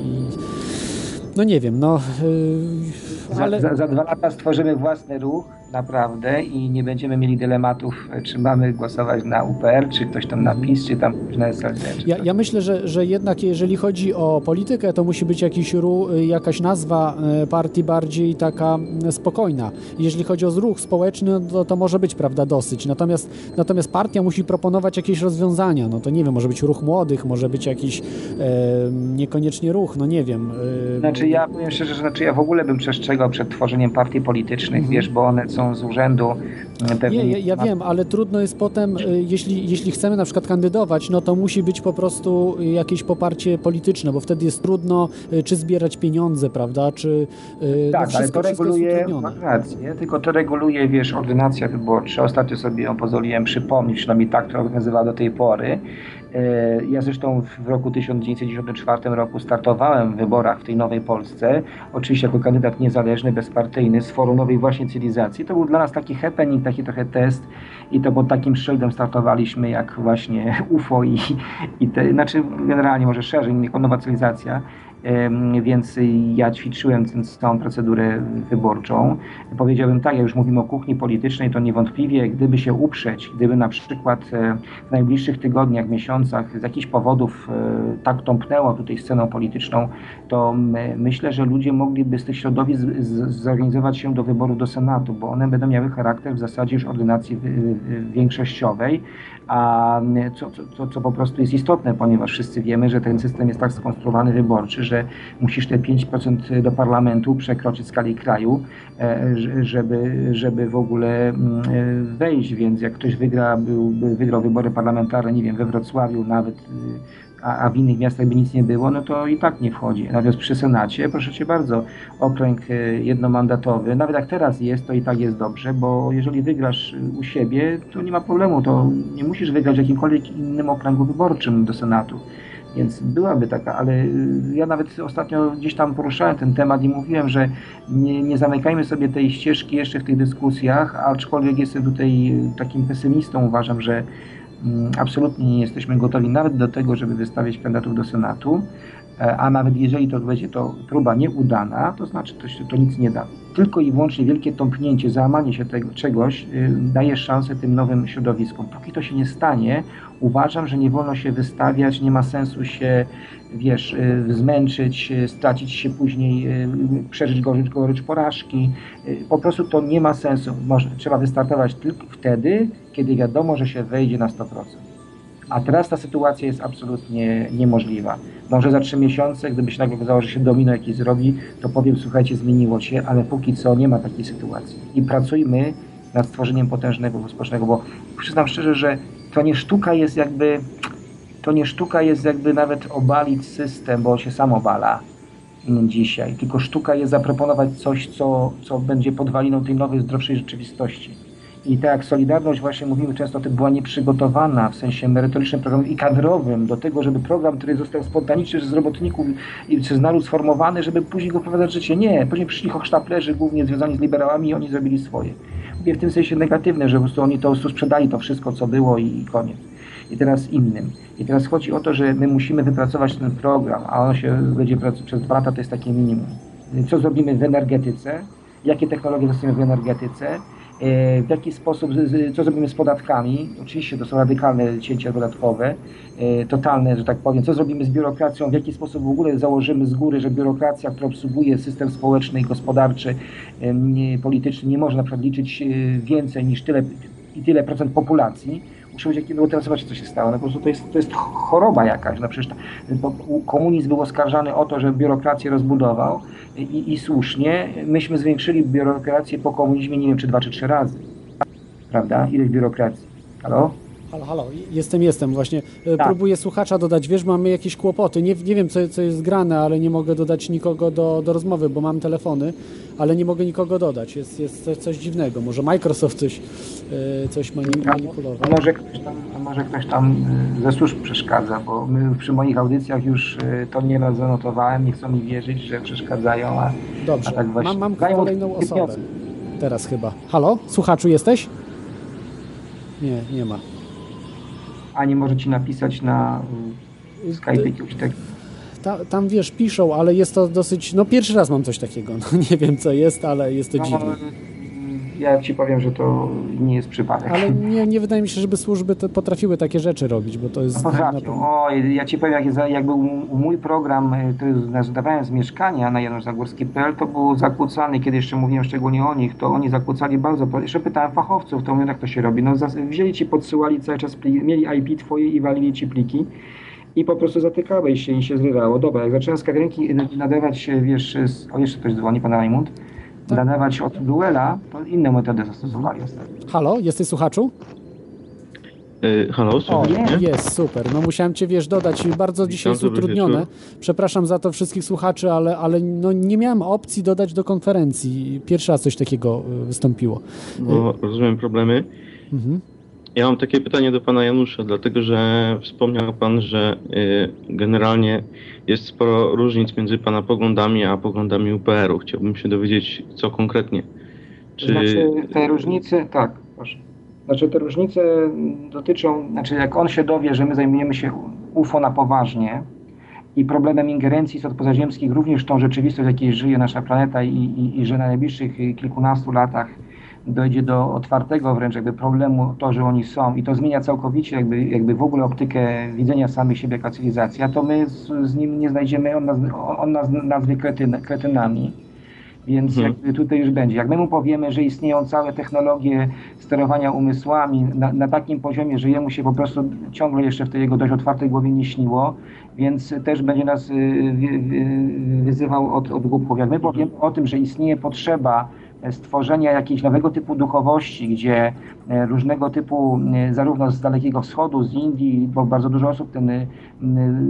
no nie wiem, no y, Za, ale za, za dwa lata stworzymy własny ruch, naprawdę, i nie będziemy mieli dylematów, y, czy mamy głosować na UPR, czy ktoś tam na PiS, czy tam na SLD. Czy Ja, ja myślę, że, że jednak jeżeli chodzi o politykę, to musi być jakiś ru, jakaś nazwa e, partii bardziej taka mm, spokojna. Jeżeli chodzi o ruch społeczny, no to, to może być prawda dosyć. Natomiast, natomiast partia musi proponować jakieś rozwiązania. No to nie wiem, może być ruch młodych, może być jakiś e, niekoniecznie ruch, no nie wiem. E, Znaczy ja powiem szczerze, że znaczy ja w ogóle bym przestrzegał przed tworzeniem partii politycznych, wiesz, bo one są z urzędu mm, pewnie... Nie, ja, ja wiem, ale trudno jest potem, y, jeśli, jeśli chcemy na przykład kandydować, no to musi być po prostu jakieś poparcie polityczne, bo wtedy jest trudno y, czy zbierać pieniądze, prawda, czy... y, no Tak, ale wszystko- to wszystko reguluje, rację, tylko to reguluje, wiesz, ordynacja wyborcza. Ostatnio sobie ją pozwoliłem przypomnieć, przynajmniej tak to obowiązywała do tej pory. E, Ja zresztą w roku 1994 roku startowałem w wyborach w tej nowej Polsce, oczywiście jako kandydat niezależny, bezpartyjny, z forum nowej właśnie cywilizacji. To był dla nas taki happening, taki trochę test i to pod takim szyldem startowaliśmy jak właśnie UFO i, i te, znaczy generalnie może szerzej, jako nowa cywilizacja. Więc ja ćwiczyłem całą procedurę wyborczą. Powiedziałbym tak, jak już mówimy o kuchni politycznej, to niewątpliwie, gdyby się uprzeć, gdyby na przykład e, w najbliższych tygodniach, miesiącach z jakichś powodów e, tak tąpnęło tutaj sceną polityczną, to my, myślę, że ludzie mogliby z tych środowisk zorganizować się do wyborów do Senatu, bo one będą miały charakter w zasadzie już ordynacji większościowej, a co, co, co, co po prostu jest istotne, ponieważ wszyscy wiemy, że ten system jest tak skonstruowany wyborczy, że musisz te 5% do parlamentu przekroczyć skali kraju, e, żeby, żeby w ogóle mm, wejść, więc jak ktoś wygra, byłby, wygrał wybory parlamentarne, nie wiem, we Wrocławiu nawet, a, a w innych miastach by nic nie było, no to i tak nie wchodzi. Natomiast przy Senacie, proszę Cię bardzo, okręg e, jednomandatowy, nawet jak teraz jest, to i tak jest dobrze, bo jeżeli wygrasz u siebie, to nie ma problemu, to nie musisz wygrać w jakimkolwiek innym okręgu wyborczym do Senatu. Więc byłaby taka, ale y, ja nawet ostatnio gdzieś tam poruszałem ten temat i mówiłem, że nie, nie zamykajmy sobie tej ścieżki jeszcze w tych dyskusjach, aczkolwiek jestem tutaj takim pesymistą, uważam, że absolutnie nie jesteśmy gotowi nawet do tego, żeby wystawiać kandydatów do Senatu. e, a nawet jeżeli to będzie to próba nieudana, to znaczy to, to nic nie da. Tylko i wyłącznie wielkie tąpnięcie, załamanie się tego czegoś y, daje szansę tym nowym środowiskom. Póki to się nie stanie, uważam, że nie wolno się wystawiać, nie ma sensu się, wiesz, y, zmęczyć, y, stracić się później, przeżyć gorycz, gorycz porażki. Po prostu to nie ma sensu. Może, trzeba wystartować tylko wtedy, kiedy wiadomo, że się wejdzie na 100%. A teraz ta sytuacja jest absolutnie niemożliwa. Może za trzy miesiące, gdyby się nagle okazało, że się domino jakieś zrobi, to powiem, słuchajcie, zmieniło się, ale póki co nie ma takiej sytuacji. I pracujmy nad stworzeniem potężnego społecznego, bo przyznam szczerze, że to nie sztuka jest jakby, to nie sztuka jest jakby nawet obalić system, bo on się sam obala dzisiaj, tylko sztuka jest zaproponować coś, co, co będzie podwaliną tej nowej, zdrowszej rzeczywistości. I tak jak Solidarność, właśnie mówimy często o tym, była nieprzygotowana w sensie merytorycznym, i kadrowym do tego, żeby program, który został spontanicznie przez robotników i przez naród sformowany, żeby później go wprowadzać w życie. Nie, później przyszli hochsztaplerzy, głównie związani z liberałami i oni zrobili swoje. Mówię w tym sensie negatywne, że po prostu oni to sprzedali to wszystko, co było i koniec. I teraz innym. I teraz chodzi o to, że my musimy wypracować ten program, a on się będzie przez dwa lata, to jest takie minimum. Co zrobimy w energetyce, jakie technologie zastosujemy w energetyce, w jaki sposób, co zrobimy z podatkami, oczywiście to są radykalne cięcia podatkowe, e, totalne, że tak powiem, co zrobimy z biurokracją, w jaki sposób w ogóle założymy z góry, że biurokracja, która obsługuje system społeczny i gospodarczy, e, polityczny, nie może na przykład liczyć e, więcej niż tyle i tyle procent populacji, muszę być, no bo teraz zobaczcie, co się stało. No po prostu to jest, to jest choroba jakaś. No przecież ta, bo komunizm był oskarżany o to, że biurokrację rozbudował i, i słusznie. Myśmy zwiększyli biurokrację po komunizmie, nie wiem, czy dwa, czy trzy razy. Prawda? Ileś biurokracji. Halo? Halo, halo, jestem, jestem. Właśnie e, Tak. próbuję słuchacza dodać. Wiesz, mamy jakieś kłopoty. Nie, nie wiem, co, co jest grane, ale nie mogę dodać nikogo do, do rozmowy, bo mam telefony, ale nie mogę nikogo dodać. Jest, jest coś, coś dziwnego. Może Microsoft coś, e, coś A manipulował. może ktoś tam, a może ktoś tam y, ze służb przeszkadza, bo my przy moich audycjach już to nieraz zanotowałem, nie chcą mi wierzyć, że przeszkadzają, a, Dobrze, a tak właśnie. mam, mam kolejną osobę. Teraz chyba. Halo? Słuchaczu jesteś? Nie, nie ma. A nie może ci napisać na y, Skype jakiegoś tak. Ta, tam wiesz, piszą, ale jest to dosyć. No pierwszy raz mam coś takiego. No, nie wiem co jest, ale jest to No, dziwne. Y, ja ci powiem, że to nie jest przypadek. Ale nie, nie wydaje mi się, żeby służby potrafiły takie rzeczy robić, bo to jest. No na potrafią. pewno- O, ja ci powiem, jak, jest, jak był mój program, y, który zdawałem z mieszkania na januszzagórski.pl, to był zakłócany, kiedy jeszcze mówiłem szczególnie o nich, to oni zakłócali bardzo. Jeszcze pytałem fachowców, to mówią, jak to się robi. No, wzięli ci, podsyłali cały czas, pli, mieli IP twoje i walili ci pliki. I po prostu zatykałeś się i się zrywało. Dobra, jak zacząłem z kadenki nadawać się, wiesz, z, o jeszcze ktoś dzwoni, pan Rajmund, Tak. nadawać od duela, to inne metody zastosowali ostatnio. Halo, jesteś słuchaczu? E, halo, O, słychać mnie? jest, super. No musiałem cię, wiesz, dodać. Bardzo dzisiaj jest utrudnione. wieczór. Przepraszam za to wszystkich słuchaczy, ale, ale no, nie miałem opcji dodać do konferencji. Pierwszy raz coś takiego y, wystąpiło. Bo rozumiem problemy. Mhm. Ja mam takie pytanie do pana Janusza, dlatego że wspomniał pan, że y, generalnie jest sporo różnic między pana poglądami a poglądami UPR-u. Chciałbym się dowiedzieć, co konkretnie. Czy Znaczy te różnice, tak, proszę. Znaczy te różnice dotyczą, znaczy jak on się dowie, że my zajmujemy się UFO na poważnie i problemem ingerencji istot pozaziemskich, również tą rzeczywistość, w jakiej żyje nasza planeta i, i, i że na najbliższych kilkunastu latach dojdzie do otwartego wręcz jakby problemu to, że oni są i to zmienia całkowicie jakby, jakby w ogóle optykę widzenia samych siebie jako cywilizacja, to my z, z nim nie znajdziemy, on nas, on nas nazwie kretyn, kretynami. Więc Mhm. jakby tutaj już będzie. Jak my mu powiemy, że istnieją całe technologie sterowania umysłami na, na takim poziomie, że jemu się po prostu ciągle jeszcze w tej jego dość otwartej głowie nie śniło, więc też będzie nas y, wy- wy- wyzywał od, od głupków. Jak my powiemy o tym, że istnieje potrzeba stworzenia jakiegoś nowego typu duchowości, gdzie różnego typu, e, zarówno z Dalekiego Wschodu, z Indii, bo bardzo dużo osób ten, e,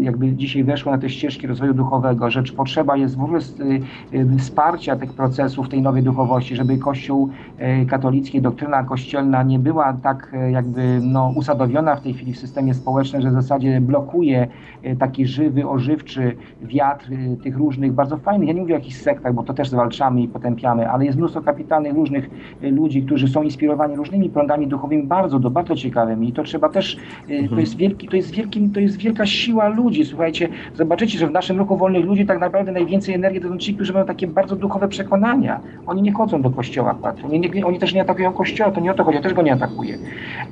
jakby dzisiaj weszło na te ścieżki rozwoju duchowego, że potrzeba jest w ogóle e, e, wsparcia tych procesów, tej nowej duchowości, żeby Kościół e, katolicki, doktryna kościelna nie była tak e, jakby no, usadowiona w tej chwili w systemie społecznym, że w zasadzie blokuje e, taki żywy, ożywczy wiatr e, tych różnych bardzo fajnych, ja nie mówię o jakichś sektach, bo to też zwalczamy i potępiamy, ale jest mnóstwo kapitalnych różnych ludzi, którzy są inspirowani różnymi prądami duchowymi bardzo, bardzo ciekawymi i to trzeba też, y, to jest wielki, to jest wielki, to jest wielka siła ludzi, słuchajcie, zobaczycie, że w naszym ruchu wolnych ludzi tak naprawdę najwięcej energii to są ci, którzy mają takie bardzo duchowe przekonania. Oni nie chodzą do kościoła, Pat. oni, nie, oni też nie atakują kościoła, to nie o to chodzi, ja też go nie atakuję.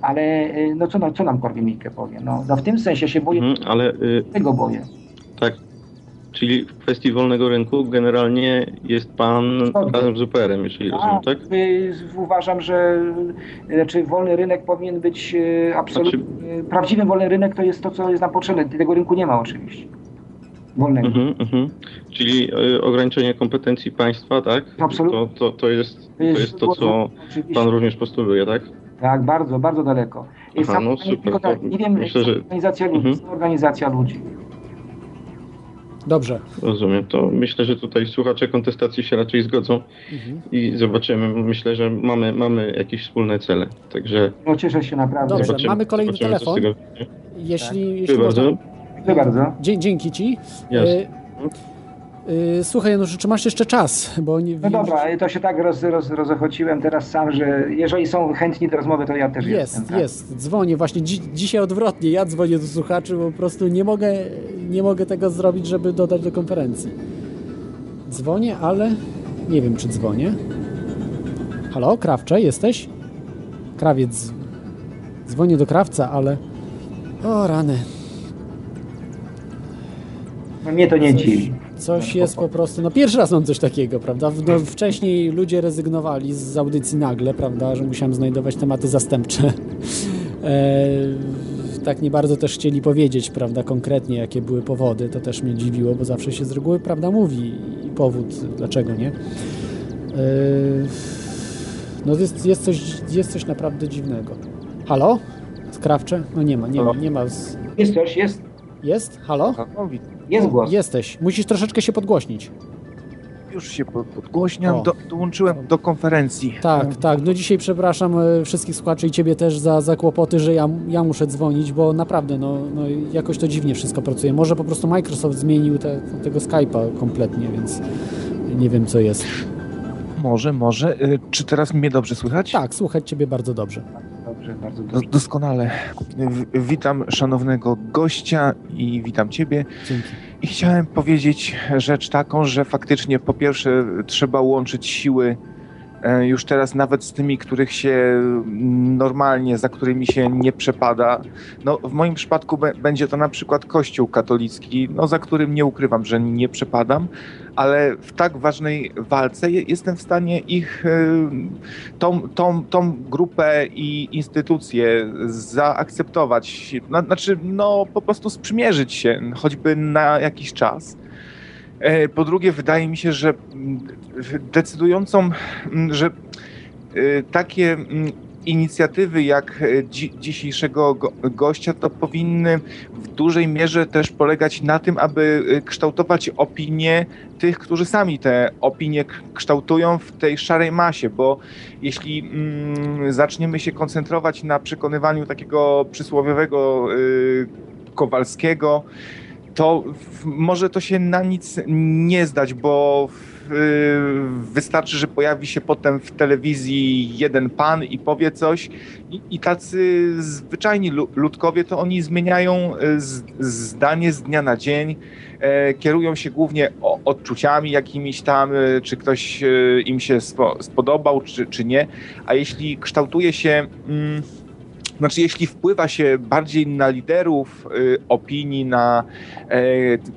Ale y, no co, no, co nam Korwin-Mikke powie? No, no w tym sensie się boję, Mhm, ale y, tego boję. tak, czyli w kwestii wolnego rynku generalnie jest pan Zgodnie. razem z UPR-em, jeżeli rozumiem, tak? uważam, że znaczy wolny rynek powinien być y, absolutnie. Znaczy- Prawdziwy wolny rynek to jest to, co jest nam potrzebne. Tego rynku nie ma oczywiście. Wolnego. Mhm, mhm. Czyli y, ograniczenie kompetencji państwa, tak? Absolutnie. To, to, to, jest, to jest to, co Oczywiście. pan również postuluje, tak? Tak, bardzo, bardzo daleko. I Aha, no nie- super, tak, to nie wiem, myślę, że- organizacja ludzi, Mhm. organizacja ludzi. Dobrze. Rozumiem. To myślę, że tutaj słuchacze kontestacji się raczej zgodzą Mhm. i zobaczymy. Myślę, że mamy, mamy jakieś wspólne cele. Także No cieszę się naprawdę. Dobrze, zobaczymy, mamy kolejny zobaczymy, telefon. tego wyjdzie. Jeśli, jeśli Dziękuję można... bardzo. Dziękuję bardzo. Dzie- dzięki ci. Jasne. Y, słuchaj, Januszu, czy masz jeszcze czas? Bo nie, No dobra, to się tak roz, roz, rozochociłem teraz sam, że jeżeli są chętni do rozmowy, to ja też jestem. Jest, tak. jest. Dzwonię właśnie dzi dzisiaj odwrotnie. Ja dzwonię do słuchaczy, bo po prostu nie mogę, nie mogę tego zrobić, żeby dodać do konferencji. Dzwonię, ale nie wiem, czy dzwonię. Halo, krawcze, jesteś? Krawiec. Dzwonię do krawca, ale. O rany. No mnie to nie dziwi. Coś jest po prostu, no pierwszy raz mam coś takiego, prawda? No, wcześniej ludzie rezygnowali z audycji nagle, prawda, że musiałem znajdować tematy zastępcze. E, tak nie bardzo też chcieli powiedzieć, prawda, konkretnie jakie były powody, to też mnie dziwiło, bo zawsze się z reguły, prawda, mówi i powód, dlaczego nie. E, no jest, jest, coś, jest coś naprawdę dziwnego. Halo? Skrawcze? No nie ma, nie ma, nie ma. Z... Jest coś, jest, Jest? Halo? Jest głos. Jesteś. Musisz troszeczkę się podgłośnić. Już się po- podgłośniam, O. do, dołączyłem do konferencji. Tak, tak. No dzisiaj przepraszam e, wszystkich słuchaczy i ciebie też za, za kłopoty, że ja, ja muszę dzwonić, bo naprawdę no, no jakoś to dziwnie wszystko pracuje. Może po prostu Microsoft zmienił te, tego Skype'a kompletnie, więc nie wiem co jest. Może, może. Y, Czy teraz mnie dobrze słychać? Tak, słuchać ciebie bardzo dobrze. Bardzo Do, dobrze. doskonale. W, witam szanownego gościa i witam ciebie. Dzięki. I chciałem powiedzieć rzecz taką, że faktycznie po pierwsze trzeba łączyć siły już teraz nawet z tymi, których się normalnie, za którymi się nie przepada. No, w moim przypadku będzie to na przykład Kościół katolicki, no, za którym nie ukrywam, że nie przepadam, ale w tak ważnej walce je- jestem w stanie ich, e, tą, tą, tą grupę i instytucje zaakceptować. Znaczy, no po prostu sprzymierzyć się, choćby na jakiś czas. E, Po drugie, wydaje mi się, że mm, decydującą, mm, że e, takie mm, inicjatywy jak e, dzi dzisiejszego go gościa to powinny w dużej mierze też polegać na tym, aby kształtować opinie tych, którzy sami te opinie kształtują w tej szarej masie, bo jeśli mm, zaczniemy się koncentrować na przekonywaniu takiego przysłowiowego y, Kowalskiego, to może to się na nic nie zdać, bo y, wystarczy, że pojawi się potem w telewizji jeden pan i powie coś i, i tacy zwyczajni lu- ludkowie, to oni zmieniają y, zdanie z dnia na dzień, e, kierują się głównie odczuciami jakimiś tam, y, czy ktoś im się spo, spodobał, czy, czy nie, a jeśli kształtuje się... Mm, znaczy, jeśli wpływa się bardziej na liderów y, opinii, na, e,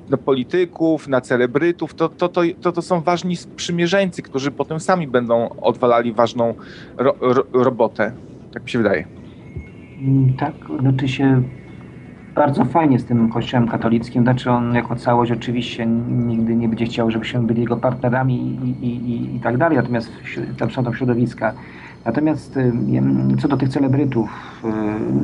na polityków, na celebrytów, to to, to, to to są ważni sprzymierzeńcy, którzy potem sami będą odwalali ważną ro, ro, robotę. Tak mi się wydaje. Mm, Tak, no się bardzo fajnie z tym kościołem katolickim, znaczy on jako całość oczywiście nigdy nie będzie chciał, żebyśmy byli jego partnerami i, i, i, i tak dalej, natomiast tam są tam środowiska. Natomiast y, co do tych celebrytów,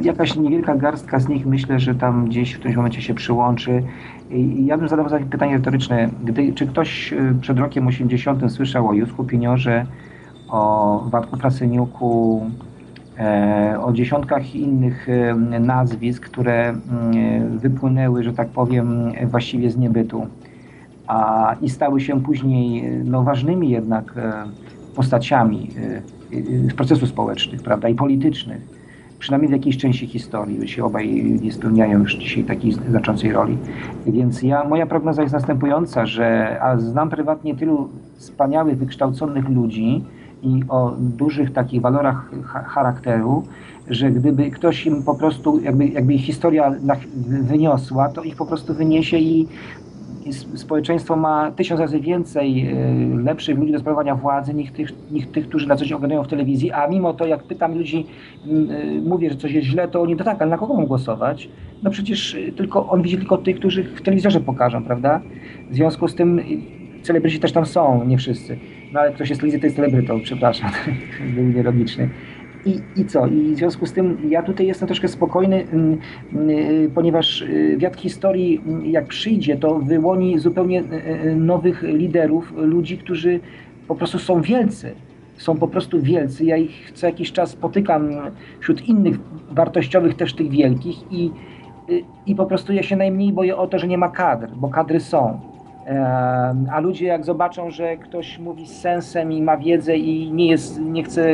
y, jakaś niewielka garstka z nich myślę, że tam gdzieś w którymś momencie się przyłączy. I ja bym zadał takie pytanie retoryczne. Gdy, czy ktoś y, przed rokiem 80 słyszał o Jusku Pieniorze, o Watku Frasyniuku, e, o dziesiątkach innych nazwisk, które mm, wypłynęły, że tak powiem, właściwie z niebytu, a i stały się później no, ważnymi jednak e, postaciami y, procesu społecznych, prawda, i politycznych przynajmniej w jakiejś części historii, bo się obaj nie spełniają już dzisiaj takiej znaczącej roli. Więc ja, moja prognoza jest następująca, że a znam prywatnie tylu wspaniałych, wykształconych ludzi i o dużych takich walorach charakteru, że gdyby ktoś im po prostu, jakby, jakby ich historia wyniosła, to ich po prostu wyniesie i społeczeństwo ma tysiąc razy więcej e, lepszych ludzi do sprawowania władzy niż tych, niż tych, którzy na coś oglądają w telewizji, a mimo to jak pytam ludzi, e, mówię, że coś jest źle, to oni to tak, ale na kogo mogą głosować? No przecież e, tylko on widzi tylko tych, którzy w telewizorze pokażą, prawda? W związku z tym celebryci też tam są, nie wszyscy. No ale ktoś jest telewizji, to jest celebrytą, przepraszam, był nielogiczny. I, I co? I w związku z tym ja tutaj jestem troszkę spokojny, mm, mm, ponieważ y, wiatr historii, mm, jak przyjdzie, to wyłoni zupełnie y, y, nowych liderów, ludzi, którzy po prostu są wielcy. Są po prostu wielcy. Ja ich co jakiś czas spotykam wśród innych wartościowych też tych wielkich i, i po prostu ja się najmniej boję o to, że nie ma kadr, bo kadry są. A ludzie jak zobaczą, że ktoś mówi z sensem i ma wiedzę i nie jest, nie chce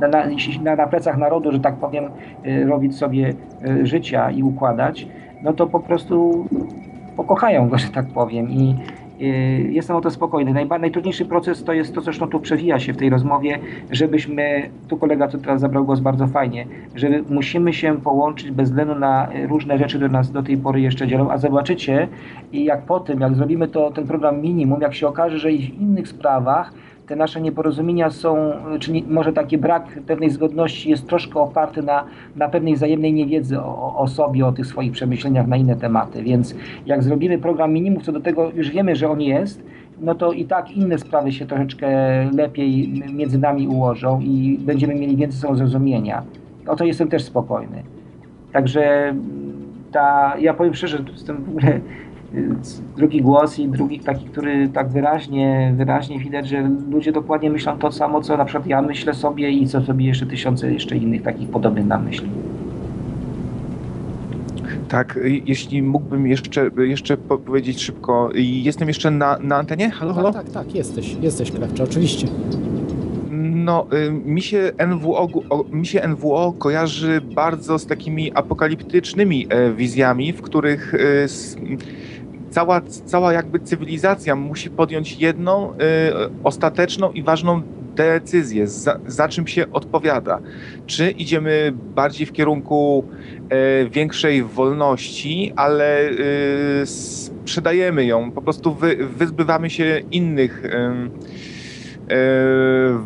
na, na, na plecach narodu, że tak powiem, y, robić sobie y, życia i układać, no to po prostu pokochają go, że tak powiem. I jestem o to spokojny. najtrudniejszy proces to jest to, zresztą tu przewija się w tej rozmowie, żebyśmy, tu kolega co teraz zabrał głos bardzo fajnie, że musimy się połączyć bez względu na różne rzeczy, które nas do tej pory jeszcze dzielą, a zobaczycie, i jak po tym, jak zrobimy to, ten program minimum, jak się okaże, że i w innych sprawach te nasze nieporozumienia są, czy nie, może taki brak pewnej zgodności jest troszkę oparty na, na pewnej wzajemnej niewiedzy o, o sobie, o tych swoich przemyśleniach na inne tematy. Więc jak zrobimy program minimum, co do tego już wiemy, że on jest, no to i tak inne sprawy się troszeczkę lepiej między nami ułożą i będziemy mieli więcej zrozumienia. O to jestem też spokojny. Także ta, ja powiem szczerze, jestem w ogóle drugi głos i drugi taki, który tak wyraźnie, wyraźnie widać, że ludzie dokładnie myślą to samo, co na przykład ja myślę sobie i co sobie jeszcze tysiące jeszcze innych takich podobnych nam myśli. Tak, jeśli mógłbym jeszcze, jeszcze powiedzieć szybko. Jestem jeszcze na, na antenie? Halo, halo? Tak, tak, tak, jesteś, jesteś Klewcze, oczywiście. No, y, mi się, NWO, mi się NWO kojarzy bardzo z takimi apokaliptycznymi e, wizjami, w których y, cała, cała jakby cywilizacja musi podjąć jedną y, ostateczną i ważną decyzję, za, za, czym się odpowiada. Czy idziemy bardziej w kierunku y, większej wolności, ale y, sprzedajemy ją, po prostu wy, wyzbywamy się innych y,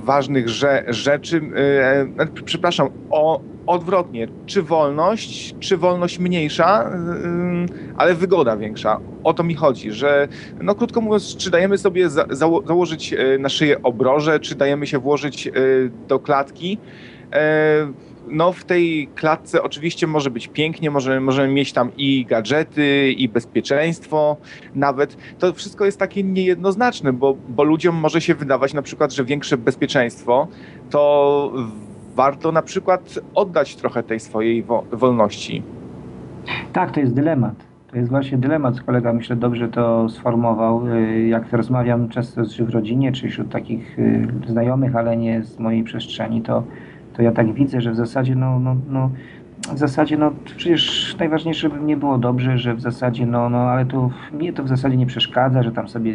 ważnych rze, rzeczy, e, przepraszam, o, odwrotnie, czy wolność, czy wolność mniejsza, ale wygoda większa. O to mi chodzi, że no krótko mówiąc, czy dajemy sobie za, zało założyć e, na szyję obroże, czy dajemy się włożyć e, do klatki. No w tej klatce oczywiście może być pięknie, może, możemy mieć tam i gadżety, i bezpieczeństwo nawet. To wszystko jest takie niejednoznaczne, bo, bo ludziom może się wydawać na przykład, że większe bezpieczeństwo to warto na przykład oddać trochę tej swojej wolności. Tak, to jest dylemat. To jest właśnie dylemat. Kolega myślę dobrze to sformułował. Y, jak rozmawiam często w rodzinie, czy wśród takich y, znajomych, ale nie z mojej przestrzeni, to, to ja tak widzę, że w zasadzie no, no, no, w zasadzie, no przecież najważniejsze, żeby mnie było dobrze, że w zasadzie, no, no ale to mnie to w zasadzie nie przeszkadza, że tam sobie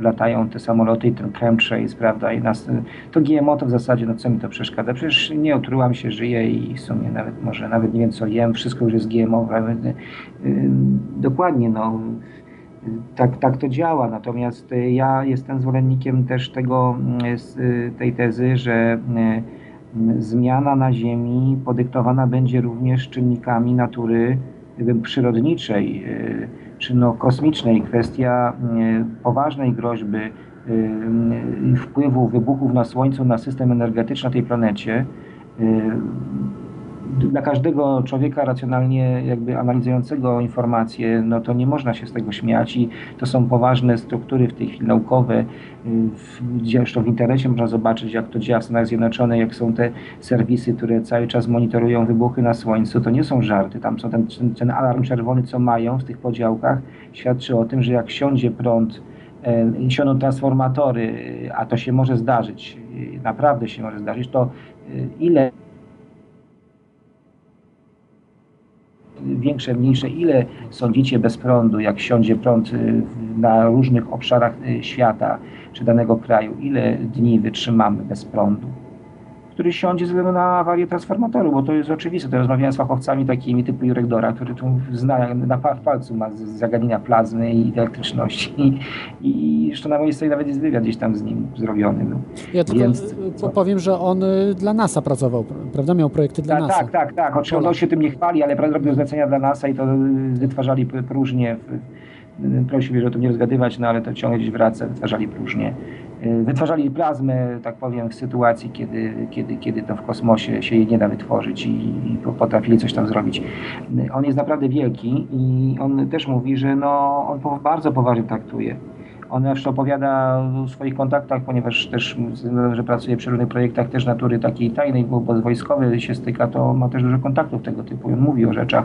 latają te samoloty i ten chemtrails, prawda, i nas, to GMO to w zasadzie, no co mi to przeszkadza? Przecież nie otrułam się, żyję i w sumie nawet, może nawet nie wiem co jem, wszystko już jest GMO, prawda? Dokładnie, no tak, tak to działa. Natomiast ja jestem zwolennikiem też tego, tej tezy, że zmiana na Ziemi podyktowana będzie również czynnikami natury przyrodniczej y, czy no kosmicznej. Kwestia y, poważnej groźby y, wpływu wybuchów na Słońcu na system energetyczny na tej planecie dla każdego człowieka racjonalnie jakby analizującego informacje, no to nie można się z tego śmiać i to są poważne struktury w tej chwili naukowe. Zresztą w internecie można zobaczyć, jak to działa w Stanach Zjednoczonych, jak są te serwisy, które cały czas monitorują wybuchy na Słońcu. To nie są żarty. Tam są ten, ten alarm czerwony, co mają w tych podziałkach, świadczy o tym, że jak siądzie prąd e, siono transformatory, a to się może zdarzyć, e, naprawdę się może zdarzyć, to e, ile większe, mniejsze, ile sądzicie bez prądu, jak siądzie prąd y, na różnych obszarach y, świata czy danego kraju, ile dni wytrzymamy bez prądu? Który siądzie ze względu na awarię transformatoru, bo to jest oczywiste. To rozmawiałem z fachowcami takimi typu Jurek Dora, który tu zna, na palcu ma zagadnienia plazmy i elektryczności. I, i jeszcze na mojej stronie nawet jest wywiad gdzieś tam z nim zrobiony. No. Ja tylko Więc powiem, że on y, dla NASA pracował, prawda? Miał projekty dla Tak, NASA. tak, tak, tak. Oczywiście on się tym nie chwali, ale robił zlecenia dla NASA i to y, wytwarzali próżnie. W, prosił mnie, że o tym nie rozgadywać, no ale to ciągle gdzieś wraca, wytwarzali próżnie. Y, Wytwarzali plazmę, tak powiem, w sytuacji, kiedy, kiedy, kiedy to w kosmosie się jej nie da wytworzyć i, i po- potrafili coś tam zrobić. Y, On jest naprawdę wielki i on też mówi, że no, on bardzo poważnie traktuje. On zawsze opowiada o swoich kontaktach, ponieważ też, że pracuje przy różnych projektach też natury takiej tajnej, bo, bo wojskowy się styka, to ma też dużo kontaktów tego typu on mówi o rzeczach.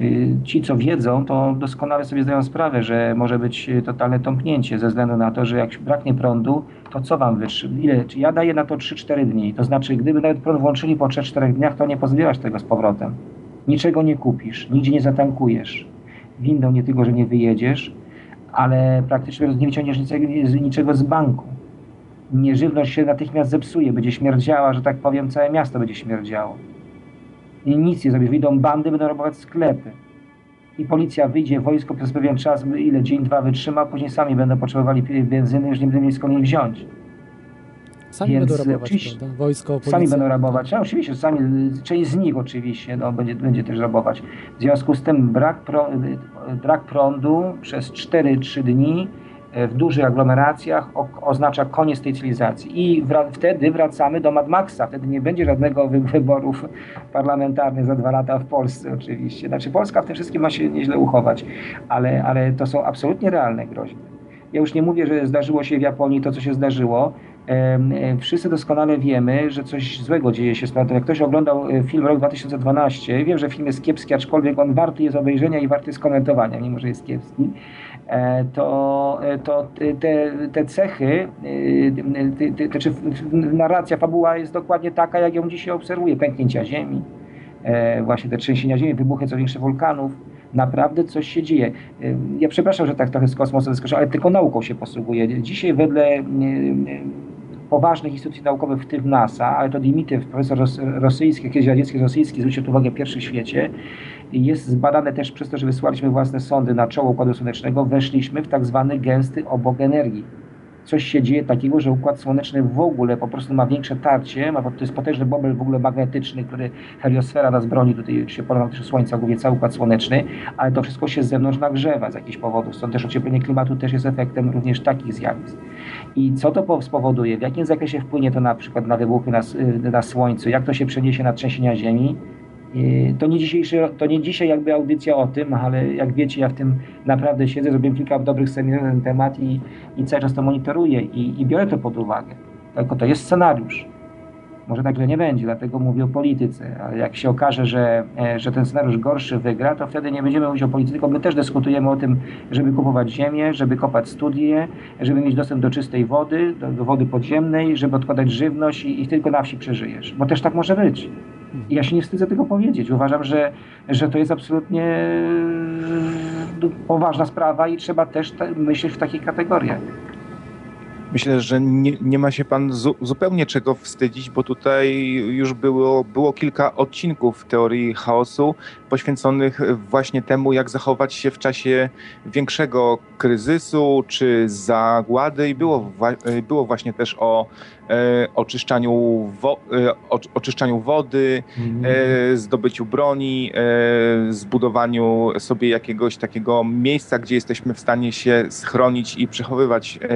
Y, Ci, co wiedzą, to doskonale sobie zdają sprawę, że może być totalne tąpnięcie ze względu na to, że jak braknie prądu, to co wam wytrzyma? Ile? Czy Ja daję na to 3-4 dni. To znaczy, gdyby nawet prąd włączyli po 3-4 dniach, to nie pozbierasz tego z powrotem. Niczego nie kupisz, nigdzie nie zatankujesz. Windą nie tylko, że nie wyjedziesz, ale praktycznie nie wyciągniesz niczego, niczego z banku. Nie żywność się natychmiast zepsuje, będzie śmierdziała, że tak powiem, całe miasto będzie śmierdziało. I nic nie zrobisz. Wyjdą bandy, będą robować sklepy. I policja wyjdzie, wojsko przez pewien czas, ile dzień, dwa wytrzyma, później sami będą potrzebowali benzyny, już nie będą mieli skąd jej wziąć. Sami Więc będą rabować, oczywiście- prawda? Wojsko, policja. Sami będą rabować. No, oczywiście, sami, część z nich oczywiście no, będzie, będzie też rabować. W związku z tym brak, pro, brak prądu przez 4-3 dni e, w dużych aglomeracjach o, oznacza koniec tej cywilizacji. I wra, wtedy wracamy do Mad Maxa. Wtedy nie będzie żadnego wy, wyborów parlamentarnych za dwa lata w Polsce oczywiście. Znaczy Polska w tym wszystkim ma się nieźle uchować, ale, ale to są absolutnie realne groźby. Ja już nie mówię, że zdarzyło się w Japonii to, co się zdarzyło. E, Wszyscy doskonale wiemy, że coś złego dzieje się z planetem. Jak ktoś oglądał e, film Rok 2012, wiem, że film jest kiepski, aczkolwiek on warty jest obejrzenia i warty jest komentowania, mimo że jest kiepski, e, to, to te, te cechy, te, te, czy narracja, fabuła jest dokładnie taka, jak ją dzisiaj obserwuję. Pęknięcia ziemi, właśnie te trzęsienia ziemi, wybuchy co większe wulkanów. Naprawdę coś się dzieje. Ja przepraszam, że tak trochę z kosmosu wyskoczę, ale tylko nauką się posługuje. Dzisiaj wedle poważnych instytucji naukowych, w tym NASA, ale to Dimitiew, profesor ros- rosyjski, jakiś radziecki, rosyjski, zwrócił uwagę pierwszy w świecie, jest zbadane też przez to, że wysłaliśmy własne sondy na czoło Układu Słonecznego, weszliśmy w tak zwany gęsty obok energii. Coś się dzieje takiego, że Układ Słoneczny w ogóle po prostu ma większe tarcie, ma, to jest potężny bobel w ogóle magnetyczny, który heliosfera nas broni, tutaj się pole magnetyczne Słońca, głównie cały Układ Słoneczny, ale to wszystko się z zewnątrz nagrzewa z jakichś powodów, stąd też ocieplenie klimatu też jest efektem również takich zjawisk. I co to po- spowoduje? W jakim zakresie wpłynie to na przykład na wybuchy na, na Słońcu? Jak to się przeniesie na trzęsienia Ziemi? Y, To nie, dzisiejszy, to nie dzisiaj jakby audycja o tym, ale jak wiecie, ja w tym naprawdę siedzę, zrobiłem kilka dobrych seminariów na ten temat i, i cały czas to monitoruję i, i biorę to pod uwagę. Tylko to jest scenariusz. Może tak, że nie będzie, dlatego mówię o polityce, ale jak się okaże, że, e, że ten scenariusz gorszy wygra, to wtedy nie będziemy mówić o polityce, tylko my też dyskutujemy o tym, żeby kupować ziemię, żeby kopać studie, żeby mieć dostęp do czystej wody, do, do wody podziemnej, żeby odkładać żywność i, i tylko na wsi przeżyjesz, bo też tak może być. Ja się nie wstydzę tego powiedzieć. Uważam, że, że to jest absolutnie e, poważna sprawa i trzeba też te, myśleć w takich kategoriach. Myślę, że nie, nie ma się pan zu, zupełnie czego wstydzić, bo tutaj już było, było kilka odcinków teorii chaosu poświęconych właśnie temu, jak zachować się w czasie większego kryzysu czy zagłady. I było, wa- było właśnie też o e, oczyszczaniu, wo, e, oczyszczaniu wody, e, zdobyciu broni, e, zbudowaniu sobie jakiegoś takiego miejsca, gdzie jesteśmy w stanie się schronić i przechowywać e,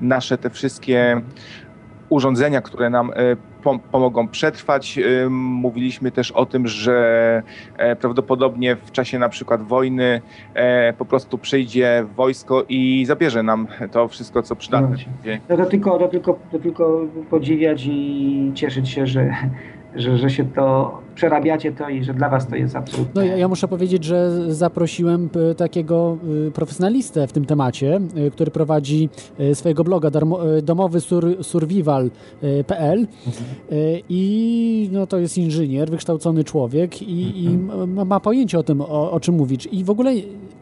nasze te wszystkie urządzenia, które nam e, pomogą przetrwać. Mówiliśmy też o tym, że e, prawdopodobnie w czasie na przykład wojny e, po prostu przyjdzie wojsko i zabierze nam to wszystko, co przydatne. No to tylko, to, tylko, to tylko podziwiać i cieszyć się, że, że, że się to przerabiacie to i że dla was to jest absolutnie. No ja, ja muszę powiedzieć, że zaprosiłem e, takiego e, profesjonalistę w tym temacie, e, który prowadzi swojego bloga darmo, domowy sur, survival.pl e, i no, to jest inżynier, wykształcony człowiek i, i ma, ma pojęcie o tym, o, o czym mówić. I w ogóle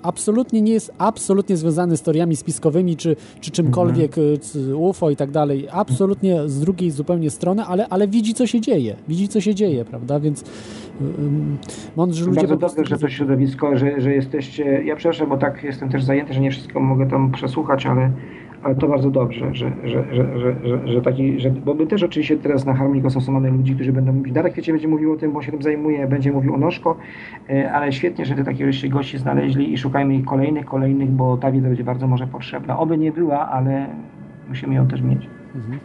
absolutnie nie jest absolutnie związany z teoriami spiskowymi czy, czy czymkolwiek, e, c- UFO i tak dalej. Absolutnie z drugiej zupełnie strony, ale, ale widzi, co się dzieje. Widzi, co się dzieje, prawda? Więc ym, mądrzy ludzie Bardzo dobrze, że to środowisko, że, że jesteście. Ja przepraszam, bo tak jestem też zajęty, że nie wszystko mogę tam przesłuchać, ale, ale to bardzo dobrze, że, że, że, że, że, że taki. Że, bo my też oczywiście teraz na Harmonii Kosmosu mamy ludzi, którzy będą mówić. Darek Kwiecie będzie mówił o tym, bo się tym zajmuje, będzie mówił o Noszko, e, ale świetnie, że ty takich żeście gości znaleźli i szukajmy ich kolejnych, kolejnych, bo ta wiedza będzie bardzo może potrzebna. Oby nie była, ale musimy ją też mieć. Mhm.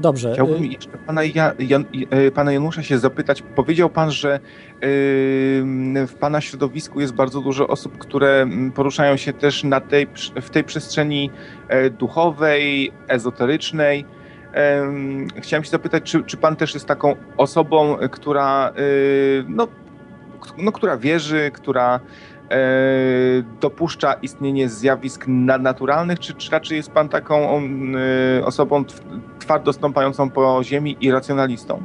Dobrze. Chciałbym y, jeszcze pana, ja, Jan, y, pana Janusza się zapytać. Powiedział pan, że y, w pana środowisku jest bardzo dużo osób, które mm, poruszają się też na tej, w tej przestrzeni e, duchowej, ezoterycznej. Em, Chciałem się zapytać, czy, czy pan też jest taką osobą, która, y, no, no, która wierzy, która e, dopuszcza istnienie zjawisk nadnaturalnych, czy, czy raczej jest pan taką um, y, osobą twardo stąpającą po ziemi i racjonalistą?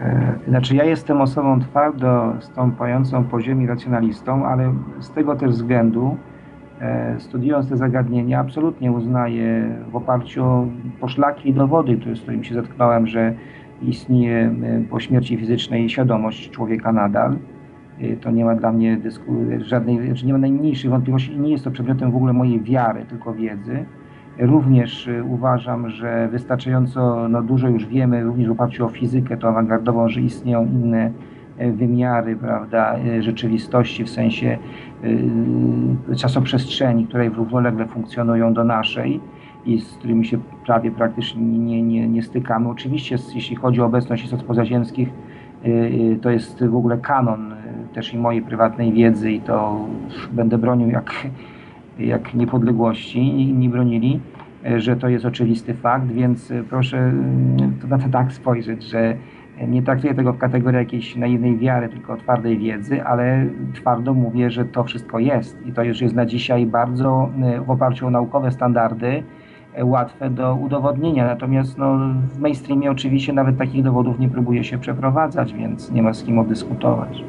E, Znaczy ja jestem osobą twardo stąpającą po ziemi racjonalistą, ale z tego też względu, e, studiując te zagadnienia, absolutnie uznaję w oparciu o poszlaki i dowody, z którymi się zetknąłem, że istnieje e, po śmierci fizycznej świadomość człowieka nadal. To nie ma dla mnie dysku, żadnej, znaczy nie ma najmniejszych wątpliwości nie jest to przedmiotem w ogóle mojej wiary, tylko wiedzy. Również y, uważam, że wystarczająco no, dużo już wiemy, również w oparciu o fizykę, tą awangardową, że istnieją inne e, wymiary prawda, e, rzeczywistości w sensie y, czasoprzestrzeni, które równolegle funkcjonują do naszej i z którymi się prawie praktycznie nie, nie, nie stykamy. Oczywiście jeśli chodzi o obecność istot pozaziemskich, y, to jest w ogóle kanon też i mojej prywatnej wiedzy i to będę bronił jak, jak niepodległości inni bronili, e, że to jest oczywisty fakt, więc e, proszę mm, to na to tak spojrzeć, że nie traktuję tego w kategorii jakiejś naiwnej wiary, tylko twardej wiedzy, ale twardo mówię, że to wszystko jest i to już jest na dzisiaj bardzo e, w oparciu o naukowe standardy e, łatwe do udowodnienia. Natomiast no, w mainstreamie oczywiście nawet takich dowodów nie próbuje się przeprowadzać, więc nie ma z kim odyskutować.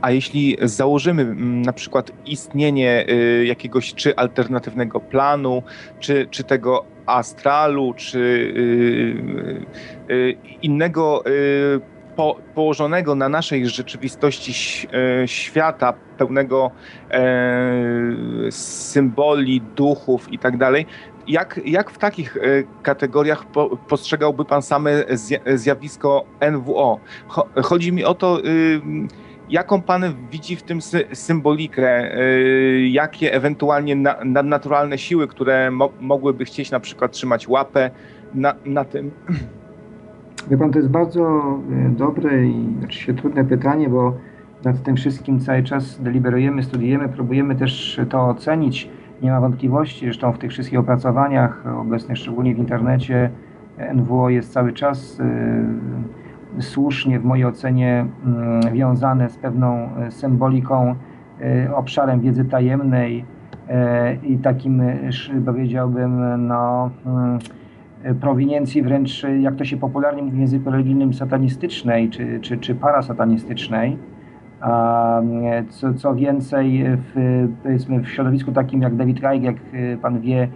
A jeśli założymy mm, na przykład istnienie y, jakiegoś czy alternatywnego planu, czy, czy tego astralu, czy y, y, innego po, położonego na naszej rzeczywistości świata pełnego e, symboli, duchów i tak dalej, jak, jak w takich kategoriach po, postrzegałby Pan same zja- zjawisko NWO? Cho, chodzi mi o to, jaką Pan widzi w tym sy, symbolikę, y, jakie ewentualnie na, nadnaturalne siły, które mo, mogłyby chcieć na przykład trzymać łapę na, na tym. Wie pan, to jest bardzo e, dobre i oczywiście trudne pytanie, bo nad tym wszystkim cały czas deliberujemy, studiujemy, próbujemy też to ocenić. Nie ma wątpliwości, zresztą w tych wszystkich opracowaniach obecnych, szczególnie w internecie, NWO jest cały czas e, słusznie w mojej ocenie mm, wiązane z pewną e, symboliką, e, obszarem wiedzy tajemnej e, i takim, powiedziałbym, no, mm, prowiniencji wręcz, jak to się popularnie mówi w języku religijnym, satanistycznej czy, czy, czy parasatanistycznej. A, Co, co więcej, w, powiedzmy w środowisku takim jak David Reich, jak pan wie,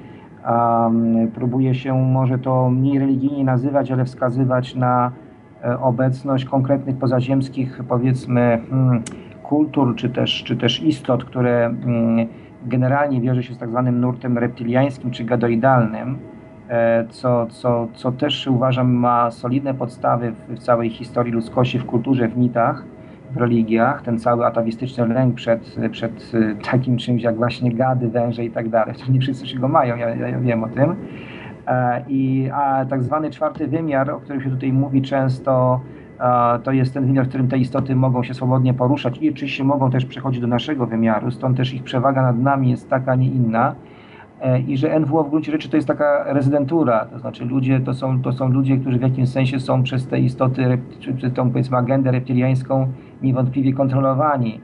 próbuje się może to mniej religijnie nazywać, ale wskazywać na obecność konkretnych pozaziemskich, powiedzmy, hmm, kultur czy też, czy też istot, które mm, generalnie wiąże się z tak zwanym nurtem reptyliańskim czy gadoidalnym e, co, co, co też uważam ma solidne podstawy w, w całej historii ludzkości, w kulturze, w mitach, w religiach. Ten cały atawistyczny lęk przed, przed e, takim czymś jak właśnie gady, węże i tak dalej. Nie wszyscy się go mają, ja ja wiem o tym. E, I, a tak zwany czwarty wymiar, o którym się tutaj mówi często, e, to jest ten wymiar, w którym te istoty mogą się swobodnie poruszać i oczywiście mogą też przechodzić do naszego wymiaru, stąd też ich przewaga nad nami jest taka, nie inna. e, i że NWO w gruncie rzeczy to jest taka rezydentura, to znaczy ludzie, to są, to są ludzie, którzy w jakimś sensie są przez te istoty, czy, czy tą powiedzmy agendę reptyliańską niewątpliwie kontrolowani.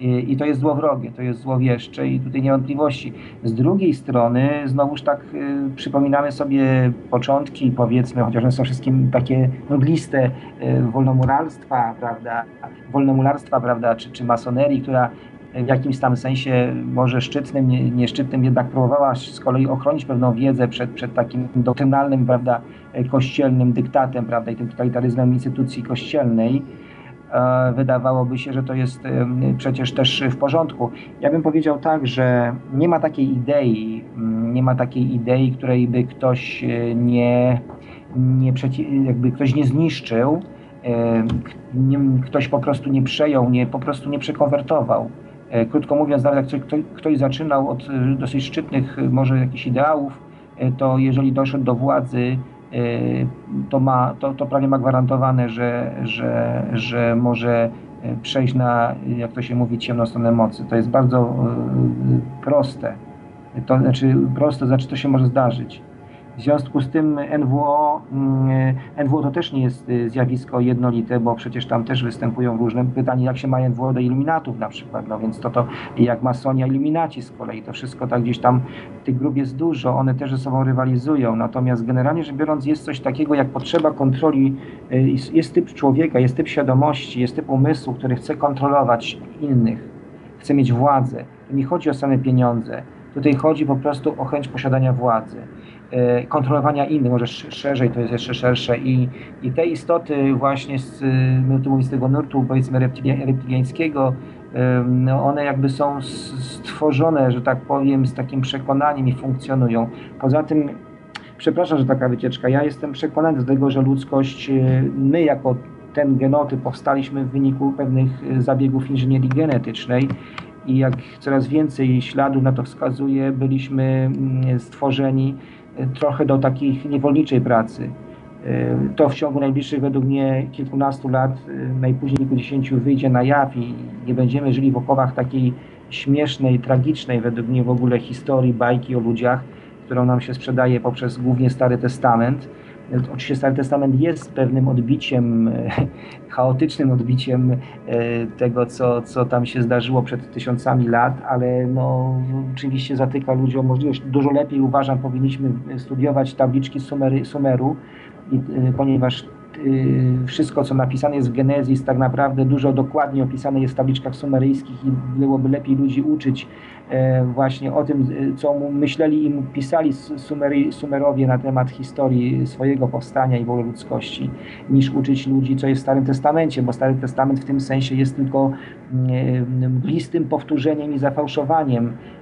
I, to jest złowrogie, to jest złowieszcze i tutaj nie wątpliwości. Z drugiej strony, znowuż tak y, przypominamy sobie początki, powiedzmy, chociaż one są wszystkim takie mgliste, y, wolnomuralstwa, prawda, wolnomularstwa, prawda, czy, czy masonerii, która w jakimś tam sensie może szczytnym, nie, nieszczytnym jednak próbowała z kolei ochronić pewną wiedzę przed, przed takim doktrynalnym, prawda, kościelnym dyktatem, prawda, i tym totalitaryzmem instytucji kościelnej. E, Wydawałoby się, że to jest przecież też w porządku. Ja bym powiedział tak, że nie ma takiej idei, nie ma takiej idei, której by ktoś e, nie, nie jakby ktoś nie zniszczył, ktoś po prostu nie przejął, nie, po prostu nie przekonwertował. E, Krótko mówiąc, nawet jak ktoś, ktoś- zaczynał od dosyć szczytnych może jakichś ideałów, to jeżeli doszedł do władzy, to, ma, to, to prawie ma gwarantowane, że, że, że może e, przejść na, jak to się mówi, ciemną stronę mocy. To jest bardzo e, proste. To znaczy proste, znaczy to się może zdarzyć. W związku z tym NWO, mm, NWO to też nie jest y, zjawisko jednolite, bo przecież tam też występują różne pytania, jak się ma NWO do iluminatów na przykład, no więc to to jak masonia iluminaci z kolei, to wszystko tak gdzieś tam, tych grup jest dużo, one też ze sobą rywalizują, natomiast generalnie rzecz biorąc jest coś takiego jak potrzeba kontroli, y, jest- typ człowieka, jest typ świadomości, jest typ umysłu, który chce kontrolować innych, chce mieć władzę. Nie chodzi o same pieniądze, tutaj chodzi po prostu o chęć posiadania władzy kontrolowania innych, może sz- szerzej to jest jeszcze szersze i, i te istoty właśnie z, mówimy z tego nurtu powiedzmy reptilia- reptiliańskiego, no one jakby są stworzone, że tak powiem, z takim przekonaniem i funkcjonują. Poza tym, przepraszam, że taka wycieczka, ja jestem przekonany do tego, że ludzkość, y, my jako ten genotyp powstaliśmy w wyniku pewnych y, zabiegów inżynierii genetycznej i jak coraz więcej śladów na to wskazuje, byliśmy mm, stworzeni trochę do takiej niewolniczej pracy. Y, To w ciągu najbliższych według mnie kilkunastu lat, y, najpóźniej kilkudziesięciu wyjdzie na jaw i nie będziemy żyli w okowach takiej śmiesznej, tragicznej według mnie w ogóle historii, bajki o ludziach, którą nam się sprzedaje poprzez głównie Stary Testament. Oczywiście Stary Testament jest pewnym odbiciem, e, chaotycznym odbiciem e, tego, co, co tam się zdarzyło przed tysiącami lat, ale no, oczywiście zatyka ludziom możliwość. Dużo lepiej uważam, powinniśmy studiować tabliczki Sumery, Sumeru, i, y, ponieważ wszystko, co napisane jest w Genezis, tak naprawdę dużo dokładniej opisane jest w tabliczkach sumeryjskich i byłoby lepiej ludzi uczyć e, właśnie o tym, y, co myśleli i pisali Su- Sumery, Sumerowie na temat historii swojego powstania i w ludzkości, niż uczyć ludzi, co jest w Starym Testamencie, bo Stary Testament w tym sensie jest tylko mm, mglistym powtórzeniem i zafałszowaniem em, e,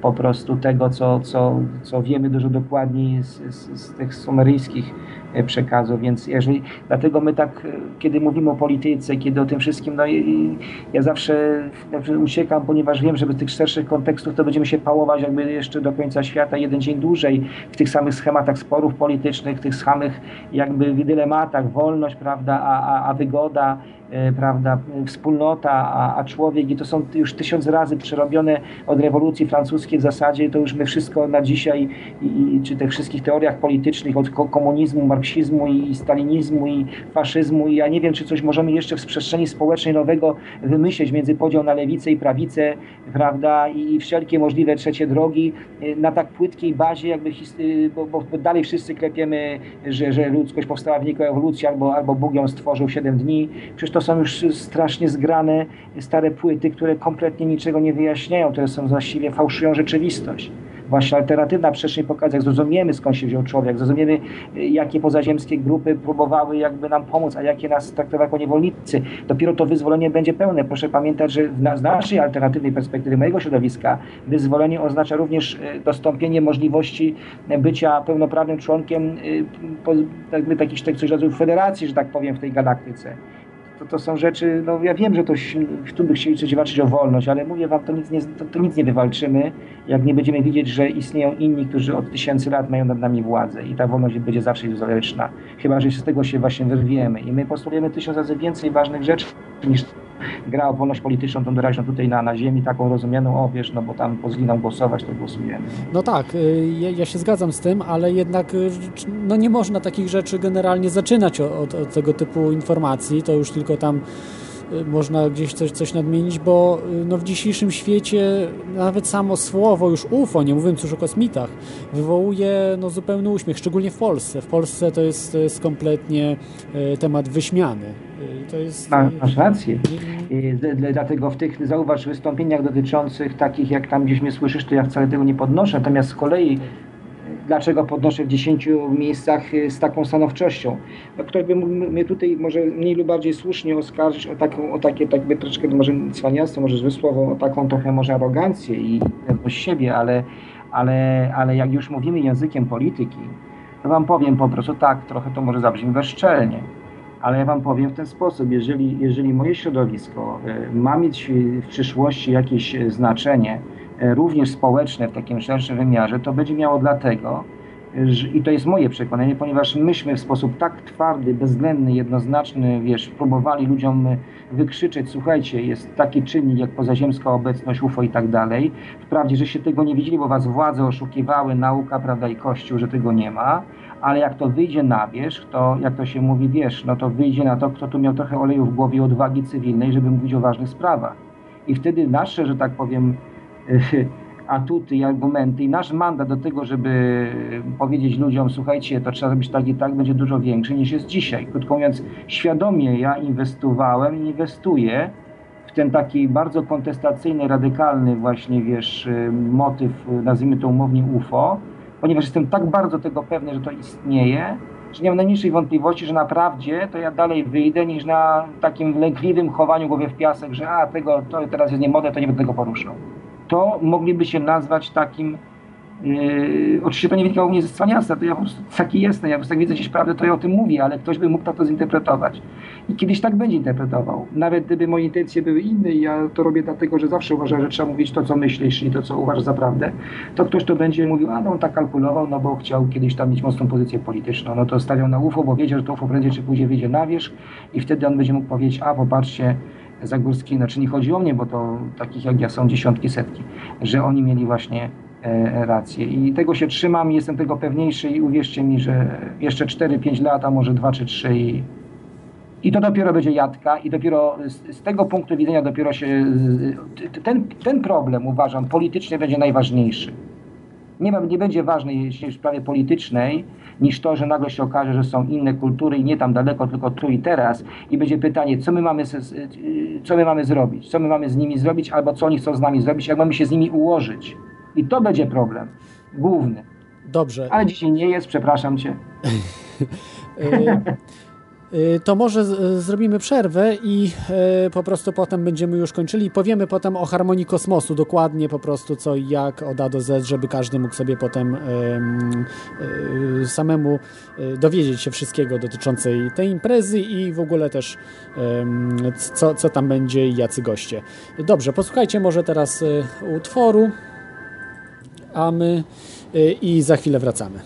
po prostu tego, co, co, co wiemy dużo dokładniej z, z, z tych sumeryjskich e, przekazów, więc jeżeli, dlatego my tak, e, kiedy mówimy o polityce, kiedy o tym wszystkim, no i, ja zawsze, zawsze uciekam, ponieważ wiem, że bez tych szerszych kontekstów to będziemy się pałować jakby jeszcze do końca świata, jeden dzień dłużej w tych samych schematach sporów politycznych, tych samych jakby dylematach, wolność, prawda, a, a, a wygoda, e, prawda, wspólnota, a, a człowiek i to są już tysiąc razy przerobione od rewolucji francuskiej w zasadzie, to już my wszystko na dzisiaj, i, i, czy tych wszystkich teoriach politycznych, od ko- komunizmu, marksizmu i stalinizmu i faszyzmu i ja nie wiem, czy coś możemy jeszcze w przestrzeni społecznej nowego wymyśleć między podział na lewicę i prawicę, prawda, i, i wszelkie możliwe trzecie drogi y, na tak płytkiej bazie, jakby, y, bo, bo, bo dalej wszyscy klepiemy, że, że ludzkość powstała w wyniku ewolucji, albo, albo Bóg ją stworzył w 7 dni. Przecież to są już strasznie zgrane stare płyty, które kompletnie niczego nie wyjaśniają, które są właściwie fałszują rzeczywistość. Właśnie alternatywna przestrzeń pokazuje, jak zrozumiemy skąd się wziął człowiek, zrozumiemy jakie pozaziemskie grupy próbowały jakby nam pomóc, a jakie nas traktowały jako niewolnicy. Dopiero to wyzwolenie będzie pełne. Proszę pamiętać, że z naszej alternatywnej perspektywy mojego środowiska wyzwolenie oznacza również y, dostąpienie możliwości bycia pełnoprawnym członkiem po, jakby takich coś rodzaju federacji, że tak powiem, w tej galaktyce to, to są rzeczy, no ja wiem, że to tu by chcieli coś walczyć o wolność, ale mówię wam, to nic, nie, to, to nic nie wywalczymy, jak nie będziemy widzieć, że istnieją inni, którzy od tysięcy lat mają nad nami władzę i ta wolność będzie zawsze iluzoryczna. Chyba, że z tego się właśnie wyrwiemy i my postulujemy tysiąc razy więcej ważnych rzeczy niż gra o wolność polityczną, tą doraźną tutaj na, na ziemi, taką rozumianą, o wiesz, no bo tam pozwoli nam głosować, to głosujemy. No tak, y, ja, ja się zgadzam z tym, ale jednak y, no nie można takich rzeczy generalnie zaczynać od, od tego typu informacji, to już tylko tam y, można gdzieś coś, coś nadmienić, bo no w dzisiejszym świecie nawet samo słowo już UFO, nie mówiąc już o kosmitach, wywołuje no zupełny uśmiech, szczególnie w Polsce. W Polsce to jest, to jest kompletnie temat wyśmiany. To jest... Ma- Masz rację. Dlatego w tych, zauważ, wystąpieniach dotyczących takich, jak tam gdzieś mnie słyszysz, to ja wcale tego nie podnoszę. Natomiast z kolei, dlaczego podnoszę w 10 miejscach y, z taką stanowczością? No, ktoś by mógł mnie tutaj może mniej lub bardziej słusznie oskarżyć o, taką, o takie, tak by może cwaniactwo, może złe słowo, o taką trochę może arogancję i pewność siebie, ale, ale, ale jak już mówimy językiem polityki, to wam powiem po prostu tak, trochę to może zabrzmi bezczelnie. Ale ja Wam powiem w ten sposób, jeżeli, jeżeli moje środowisko e, ma mieć w przyszłości jakieś e, znaczenie, e, również społeczne w takim szerszym wymiarze, to będzie miało dlatego, i to jest moje przekonanie, ponieważ myśmy w sposób tak twardy, bezwzględny, jednoznaczny, wiesz, próbowali ludziom wykrzyczeć, słuchajcie, jest taki czynnik jak pozaziemska obecność UFO i tak dalej. Wprawdzie, że się tego nie widzieli, bo Was władze oszukiwały, nauka, prawda, i Kościół, że tego nie ma, ale jak to wyjdzie na wierzch, to jak to się mówi, wiesz, no to wyjdzie na to, kto tu miał trochę oleju w głowie i odwagi cywilnej, żeby mówić o ważnych sprawach. I wtedy nasze, że tak powiem, atuty i argumenty i nasz mandat do tego, żeby powiedzieć ludziom, słuchajcie, to trzeba zrobić tak i tak, będzie dużo większy niż jest dzisiaj. Krótko mówiąc, świadomie ja inwestowałem i inwestuję w ten taki bardzo kontestacyjny, radykalny właśnie, wiesz, motyw, nazwijmy to umownie UFO, ponieważ jestem tak bardzo tego pewny, że to istnieje, że nie mam najmniejszej wątpliwości, że naprawdę to ja dalej wyjdę niż na takim lękliwym chowaniu głowy w piasek, że a tego to teraz jest niemodne, to nie będę tego poruszał. To mogliby się nazwać takim Yy, oczywiście to nie wynikało mnie ze cwaniactwa, to ja po prostu taki jestem, ja po prostu jak widzę gdzieś prawdę, to ja o tym mówię, ale ktoś by mógł tak to zinterpretować. I kiedyś tak będzie interpretował. Nawet gdyby moje intencje były inne i ja to robię dlatego, że zawsze uważam, że trzeba mówić to, co myślisz i to, co uważasz za prawdę, to ktoś to będzie mówił, a no on tak kalkulował, no bo chciał kiedyś tam mieć mocną pozycję polityczną, no to stawiał na UFO, bo wiedział, że to UFO prędzej czy później wyjdzie na wierzch i wtedy on będzie mógł powiedzieć, a popatrzcie, Zagórski, znaczy nie chodzi o mnie, bo to takich jak ja są dziesiątki, setki, że oni mieli właśnie rację. I tego się trzymam, jestem tego pewniejszy i uwierzcie mi, że jeszcze 4-5 lat, a może 2 czy 3 i, i to dopiero będzie jadka i dopiero z, z tego punktu widzenia dopiero się ten, ten problem uważam politycznie będzie najważniejszy. Nie, ma, nie będzie ważny jeśli w sprawie politycznej niż to, że nagle się okaże, że są inne kultury i nie tam daleko, tylko tu i teraz i będzie pytanie, co my mamy, co my mamy zrobić, co my mamy z nimi zrobić, albo co oni chcą z nami zrobić, jak mamy się z nimi ułożyć. I to będzie problem główny. Dobrze. Ale dzisiaj nie jest, przepraszam cię. Y, y, To może z- zrobimy przerwę i y, po prostu potem będziemy już kończyli. Powiemy potem o harmonii kosmosu, dokładnie po prostu co i jak od A do Z, żeby każdy mógł sobie potem y, samemu y, dowiedzieć się wszystkiego dotyczącej tej imprezy i w ogóle też co, co tam będzie i jacy goście. Dobrze, posłuchajcie może teraz y, utworu, a my y, i za chwilę wracamy.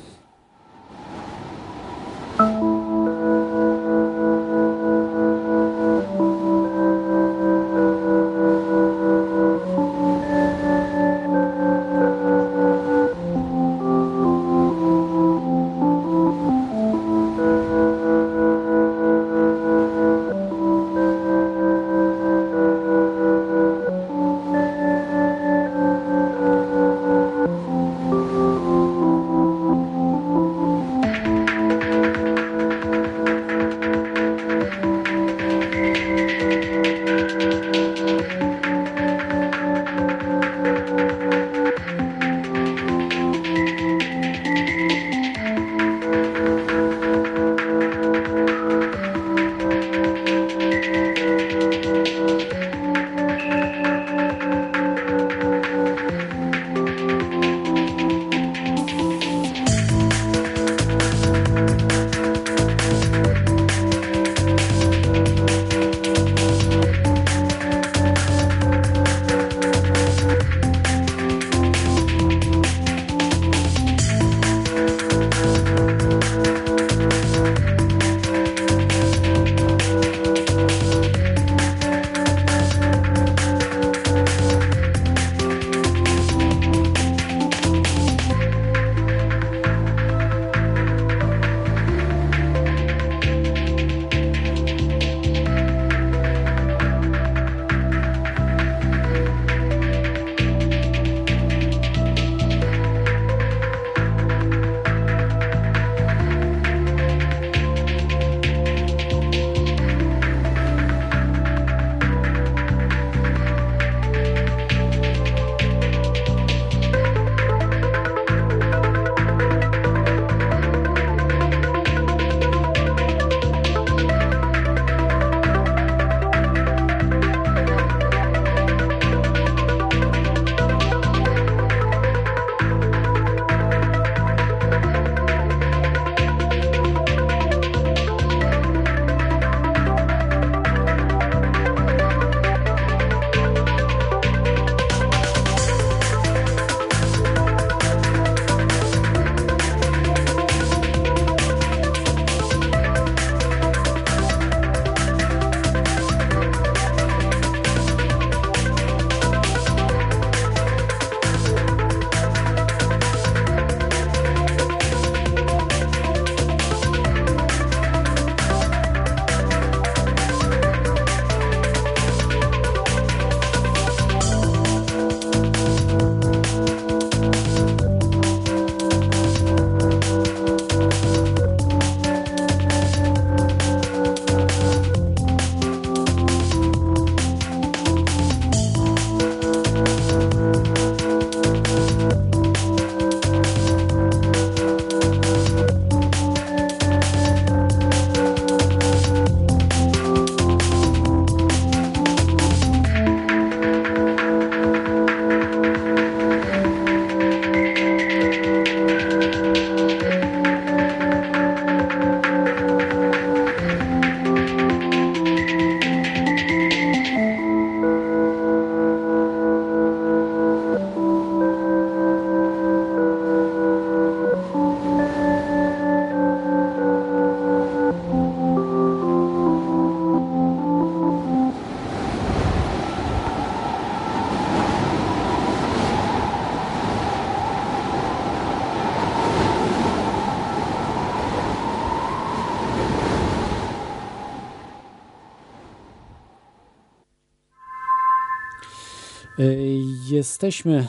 Jesteśmy.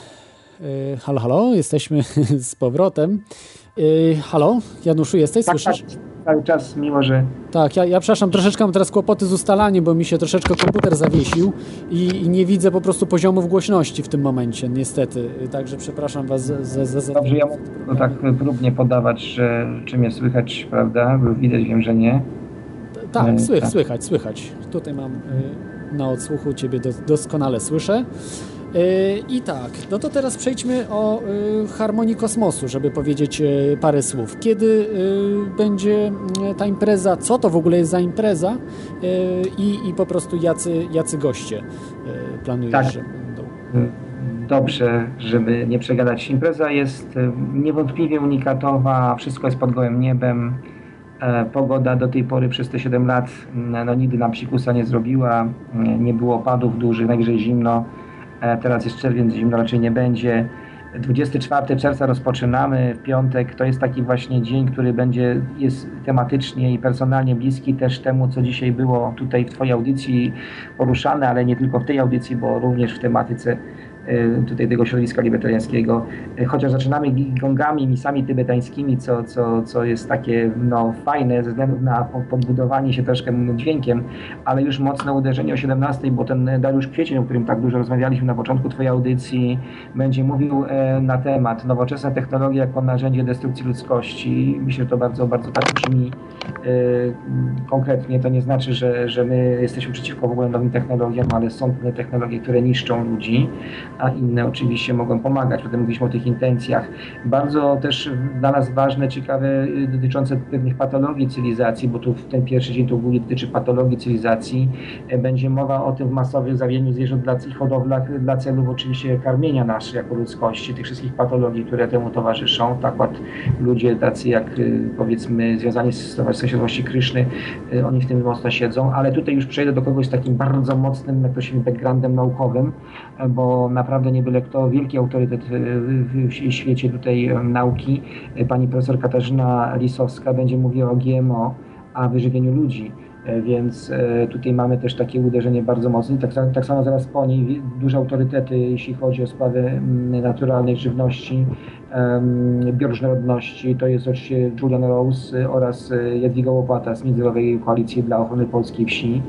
y, Halo, halo, jesteśmy z powrotem. Y, Halo, Januszu, jesteś? Tak, tak, Słyszysz? cały czas, mimo że Tak, ja, ja przepraszam, troszeczkę mam teraz kłopoty z ustalaniem, bo mi się troszeczkę komputer zawiesił i, i nie widzę po prostu poziomów głośności w tym momencie, niestety. Także przepraszam Was za, za, za, dobrze ja mogę to tak próbnie podawać, że czy mnie słychać, prawda? Bo widać, wiem, że nie. Tak, Y, słychać, tak. słychać, słychać. Tutaj mam y, na odsłuchu Ciebie do, doskonale słyszę. Y, I tak, no to teraz przejdźmy o y, harmonii kosmosu, żeby powiedzieć y, parę słów. Kiedy będzie ta impreza, co to w ogóle jest za impreza i, i po prostu jacy, jacy goście planujesz, Tak. że będą? Dobrze, żeby nie przegadać. Impreza jest e, niewątpliwie unikatowa, wszystko jest pod gołym niebem. E, Pogoda do tej pory przez te 7 lat mm, no, nigdy nam psikusa nie zrobiła. Mm, Nie było opadów dużych, najwyżej zimno. E, Teraz jest czerwiec, zimno raczej nie będzie. 24 czerwca rozpoczynamy w piątek. To jest taki właśnie dzień, który będzie jest tematycznie i personalnie bliski też temu, co dzisiaj było tutaj w Twojej audycji poruszane, ale nie tylko w tej audycji, bo również w tematyce tutaj tego środowiska libertariańskiego. Y, Chociaż zaczynamy gongami, misami tybetańskimi, co, co, co jest takie no, fajne ze względu na po- podbudowanie się troszkę dźwiękiem, ale już mocne uderzenie o 17, bo ten Dariusz Kwiecień, o którym tak dużo rozmawialiśmy na początku Twojej audycji, będzie mówił e, na temat nowoczesna technologia jako narzędzie destrukcji ludzkości. Myślę, że to bardzo, bardzo tak brzmi e, konkretnie. To nie znaczy, że, że my jesteśmy przeciwko w ogóle nowym technologiom, ale są pewne technologie, które niszczą ludzi, a inne oczywiście mogą pomagać. Potem mówiliśmy o tych intencjach. Bardzo też dla nas ważne, ciekawe, y, dotyczące pewnych patologii cywilizacji, bo tu w ten pierwszy dzień to głównie dotyczy patologii cywilizacji. E, Będzie mowa o tym masowym zawieniu zwierząt dla, i hodowlach dla celów oczywiście karmienia nas jako ludzkości, tych wszystkich patologii, które temu towarzyszą. Tak jak ludzie tacy jak y, powiedzmy związani z Stowarzyszeniem Świadomości Kryszny, y, oni w tym mocno siedzą, ale tutaj już przejdę do kogoś z takim bardzo mocnym, jak to się backgroundem naukowym, bo naprawdę nie byle kto, wielki autorytet w, świecie tutaj nauki. E, Pani profesor Katarzyna Lisowska będzie mówiła o GMO, a wyżywieniu ludzi. E, Więc e, tutaj mamy też takie uderzenie bardzo mocne. Tak, tak samo zaraz po niej duże autorytety, jeśli chodzi o sprawy naturalnej żywności, bioróżnorodności. To jest oczywiście Julian Rose oraz Jadwiga Łopata z Międzynarodowej Koalicji dla Ochrony Polskiej Wsi.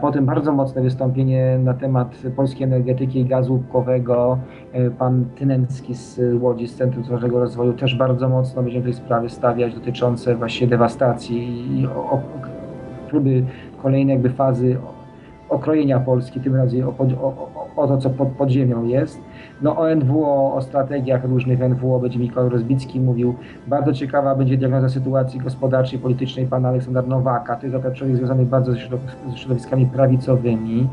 Potem bardzo mocne wystąpienie na temat polskiej energetyki i gazu łupkowego. E, Pan Tynęcki z Łodzi, z Centrum Zrównoważonego Rozwoju, też bardzo mocno będzie tej sprawy stawiać dotyczące właśnie dewastacji i o, o, próby kolejnej jakby fazy okrojenia Polski, tym razem o, o, o, to, co pod, pod ziemią jest. No o NWO, o strategiach różnych NWO będzie Mikołaj Rozbicki mówił. Bardzo ciekawa będzie diagnoza sytuacji gospodarczej, politycznej pana Aleksandra Nowaka. To jest akurat człowiek związany bardzo ze środowiskami prawicowymi.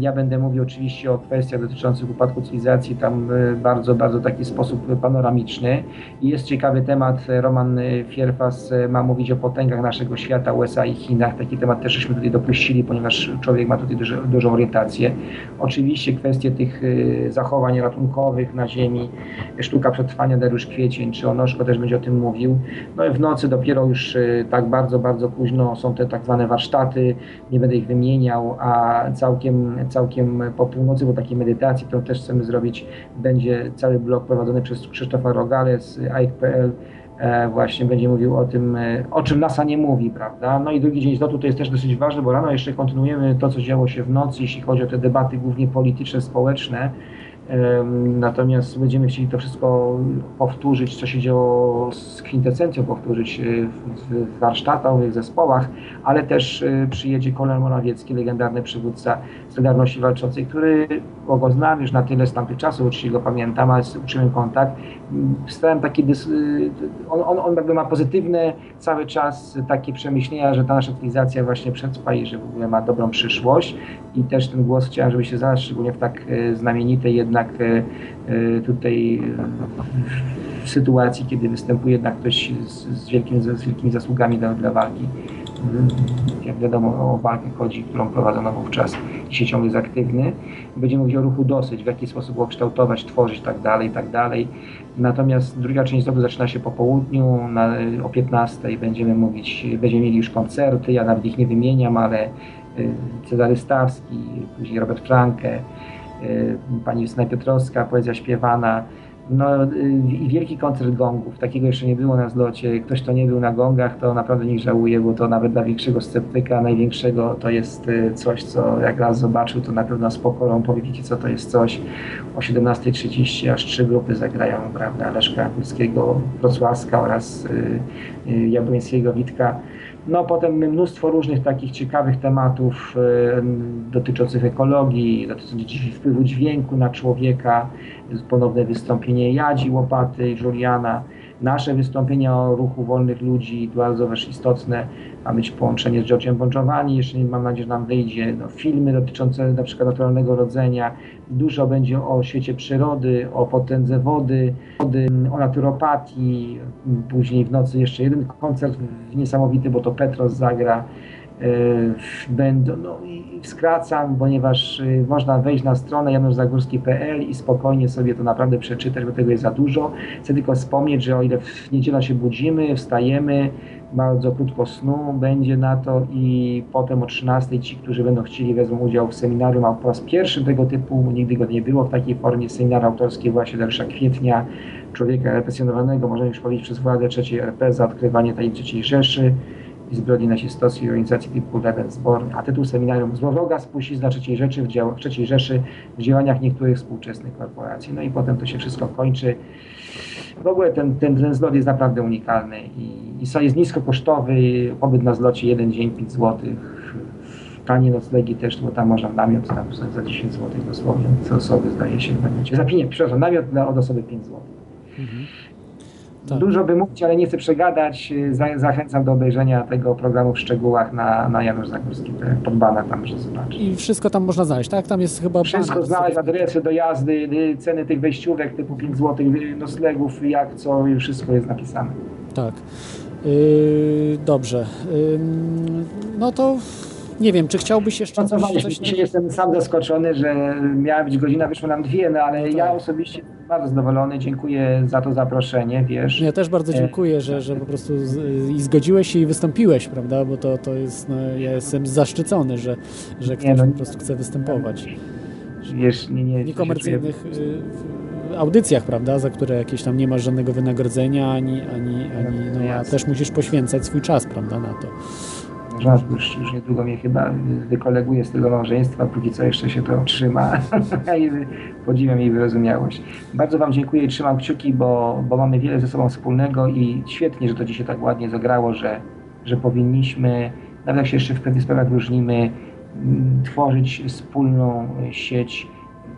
Ja będę mówił oczywiście o kwestiach dotyczących upadku cywilizacji, tam e, bardzo, bardzo taki sposób panoramiczny. I jest ciekawy temat, e, Roman e, Fierfas ma mówić o potęgach naszego świata, USA i Chinach. Taki temat też żeśmy tutaj dopuścili, ponieważ człowiek ma tutaj dużo, dużą orientację. Oczywiście kwestie tych zachowań ratunkowych na Ziemi, sztuka przetrwania Dariusz Kwiecień, czy Onoszko też będzie o tym mówił. No i w nocy dopiero już tak bardzo, bardzo późno są te tak zwane warsztaty, nie będę ich wymieniał, a całkiem, całkiem po północy, bo takiej medytacji, którą też chcemy zrobić, będzie cały blok prowadzony przez Krzysztofa Rogale z AIK.pl. E, właśnie będzie mówił o tym, e, o czym NASA nie mówi, prawda? No i drugi dzień zlotu to jest też dosyć ważne, bo rano jeszcze kontynuujemy to, co działo się w nocy, jeśli chodzi o te debaty głównie polityczne, społeczne. Natomiast będziemy chcieli to wszystko powtórzyć, co się działo z kwintesencją, powtórzyć e, w, warsztatach, w zespołach, ale też e, przyjedzie Kolem Morawiecki, legendarny przywódca Solidarności Walczącej, który, bo go znam już na tyle z tamtych czasów, oczywiście go pamiętam, ale uczyłem kontakt. Mm, Stałem taki, dys- y, on, on, on jakby ma pozytywne cały czas takie przemyślenia, że ta nasza cywilizacja właśnie przetrwa i że w ogóle ma dobrą przyszłość i też ten głos chciałem, żeby się znalazł, szczególnie w tak e, znamienitej jednak e, e, tutaj w sytuacji, kiedy występuje jednak ktoś z, z, wielkim, z wielkimi zasługami dla, dla walki. Jak wiadomo, o walkę chodzi, którą prowadzono wówczas się ciągle jest aktywny. Będziemy mówić o ruchu dosyć, w jaki sposób go kształtować, tworzyć tak dalej, tak dalej. Natomiast druga część zlotu zaczyna się po południu, na, o 15 będziemy mówić, będziemy mieli już koncerty, ja nawet ich nie wymieniam, ale Cezary Stawski, później Robert Franke, pani Justyna Piotrowska, poezja śpiewana, no i wielki koncert gongów. Takiego jeszcze nie było na zlocie. Ktoś, kto nie był na gongach, to naprawdę niech żałuje, bo to nawet dla większego sceptyka, największego, to jest coś, co jak raz zobaczył, to na pewno z pokorą powie, wiecie co to jest coś. O 17.30 aż trzy grupy zagrają, prawda, Leszka Kulskiego, Wrocławska oraz Jabłońskiego Witka. No potem mnóstwo różnych takich ciekawych tematów y, dotyczących ekologii, dotyczących wpływu dźwięku na człowieka, ponowne wystąpienie Jadzi Łopaty Juliana, nasze wystąpienia o ruchu wolnych ludzi, bardzo też istotne, ma być połączenie z George'em Bon Giovanni, jeszcze mam nadzieję, że nam wyjdzie, no, filmy dotyczące na przykład naturalnego rodzenia, dużo będzie o świecie przyrody, o potędze wody, wody o naturopatii, później w nocy jeszcze jeden koncert niesamowity, bo to Petros zagra, Będą, no i skracam, ponieważ można wejść na stronę januszzagórski.pl i spokojnie sobie to naprawdę przeczytać, bo tego jest za dużo. Chcę tylko wspomnieć, że o ile w niedzielę się budzimy, wstajemy, bardzo krótko snu będzie na to i potem o 13 ci, którzy będą chcieli wezmą udział w seminarium, a po raz pierwszy tego typu, nigdy go nie było w takiej formie, seminar autorski właśnie Dariusza Kwietnia, człowieka represjonowanego, można już powiedzieć przez władze trzeciej RP za odkrywanie tej trzeciej Rzeszy i zbrodni nazistowskiej organizacji Lebensborn, a tytuł seminarium Złowroga spuścizna trzeciej, Rzeczy w dział, trzeciej Rzeszy w działaniach niektórych współczesnych korporacji. No i potem to się wszystko kończy. W ogóle ten, ten, ten zlot jest naprawdę unikalny i, i jest niskokosztowy. Pobyt na zlocie jeden dzień, 5 zł. Tanie noclegi też, bo tam można namiot tam za 10 zł dosłownie. Co osoby zdaje się w namiocie. Za pieniądze, przepraszam, namiot od osoby 5 zł. Mhm. Tak. Dużo by mówić, ale nie chcę przegadać. Zachęcam do obejrzenia tego programu w szczegółach na, na Janusz Zagórski. Pod bana tam może zobaczyć. I wszystko tam można znaleźć, tak? Tam jest chyba... Wszystko znaleźć, adresy do jazdy, y, ceny tych wejściówek typu 5 zł, y, noclegów, jak co, wszystko jest napisane. Tak. Yy, dobrze. Yy, no to nie wiem, czy chciałbyś jeszcze coś... coś... Dzisiaj jestem sam zaskoczony, że miała być godzina, wyszło nam dwie, no ale tak. ja osobiście bardzo zadowolony, dziękuję za to zaproszenie, wiesz. Ja też bardzo e, dziękuję, że, że po prostu z, i zgodziłeś się i wystąpiłeś, prawda, bo to, to jest, no, ja jestem zaszczycony, że, że ktoś nie, no, po prostu chce występować. Wiesz, nie, nie, Niekomercyjnych y, audycjach, prawda, za które jakieś tam nie masz żadnego wynagrodzenia, ani, ani, ani no, a też musisz poświęcać swój czas, prawda, na to żart już, już niedługo mnie chyba wykoleguje z tego małżeństwa, póki co jeszcze się to trzyma podziwiam jej wyrozumiałość. Bardzo Wam dziękuję i trzymam kciuki, bo, bo mamy wiele ze sobą wspólnego i świetnie, że to dzisiaj tak ładnie zagrało, że, że powinniśmy, nawet jak się jeszcze w pewnych sprawach różnimy, tworzyć wspólną sieć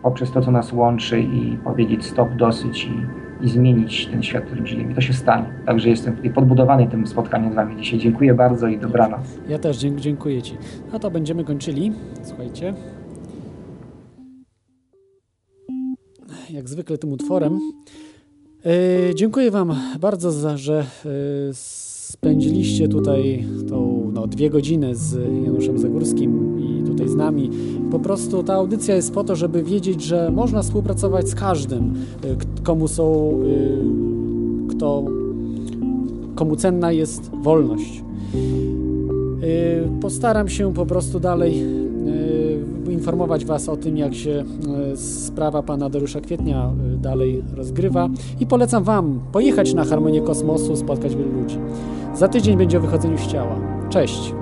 poprzez to, co nas łączy i powiedzieć stop, dosyć i i zmienić ten świat, w którym żyjemy. To się stanie. Także jestem tutaj podbudowany tym spotkaniem z Wami dzisiaj. Dziękuję bardzo i dobranoc. Ja też dziękuję Ci. No to będziemy kończyli. Słuchajcie. Jak zwykle tym utworem. Yy, dziękuję Wam bardzo za, że yy, spędziliście tutaj tą no, dwie godziny z Januszem Zagórskim tutaj z nami. Po prostu ta audycja jest po to, żeby wiedzieć, że można współpracować z każdym, y, komu są, y, kto, komu cenna jest wolność. Y, postaram się po prostu dalej informować Was o tym, jak się sprawa pana Dariusza Kwietnia dalej rozgrywa i polecam Wam pojechać na Harmonię Kosmosu, spotkać wielu ludzi. Za tydzień będzie o wychodzeniu z ciała. Cześć!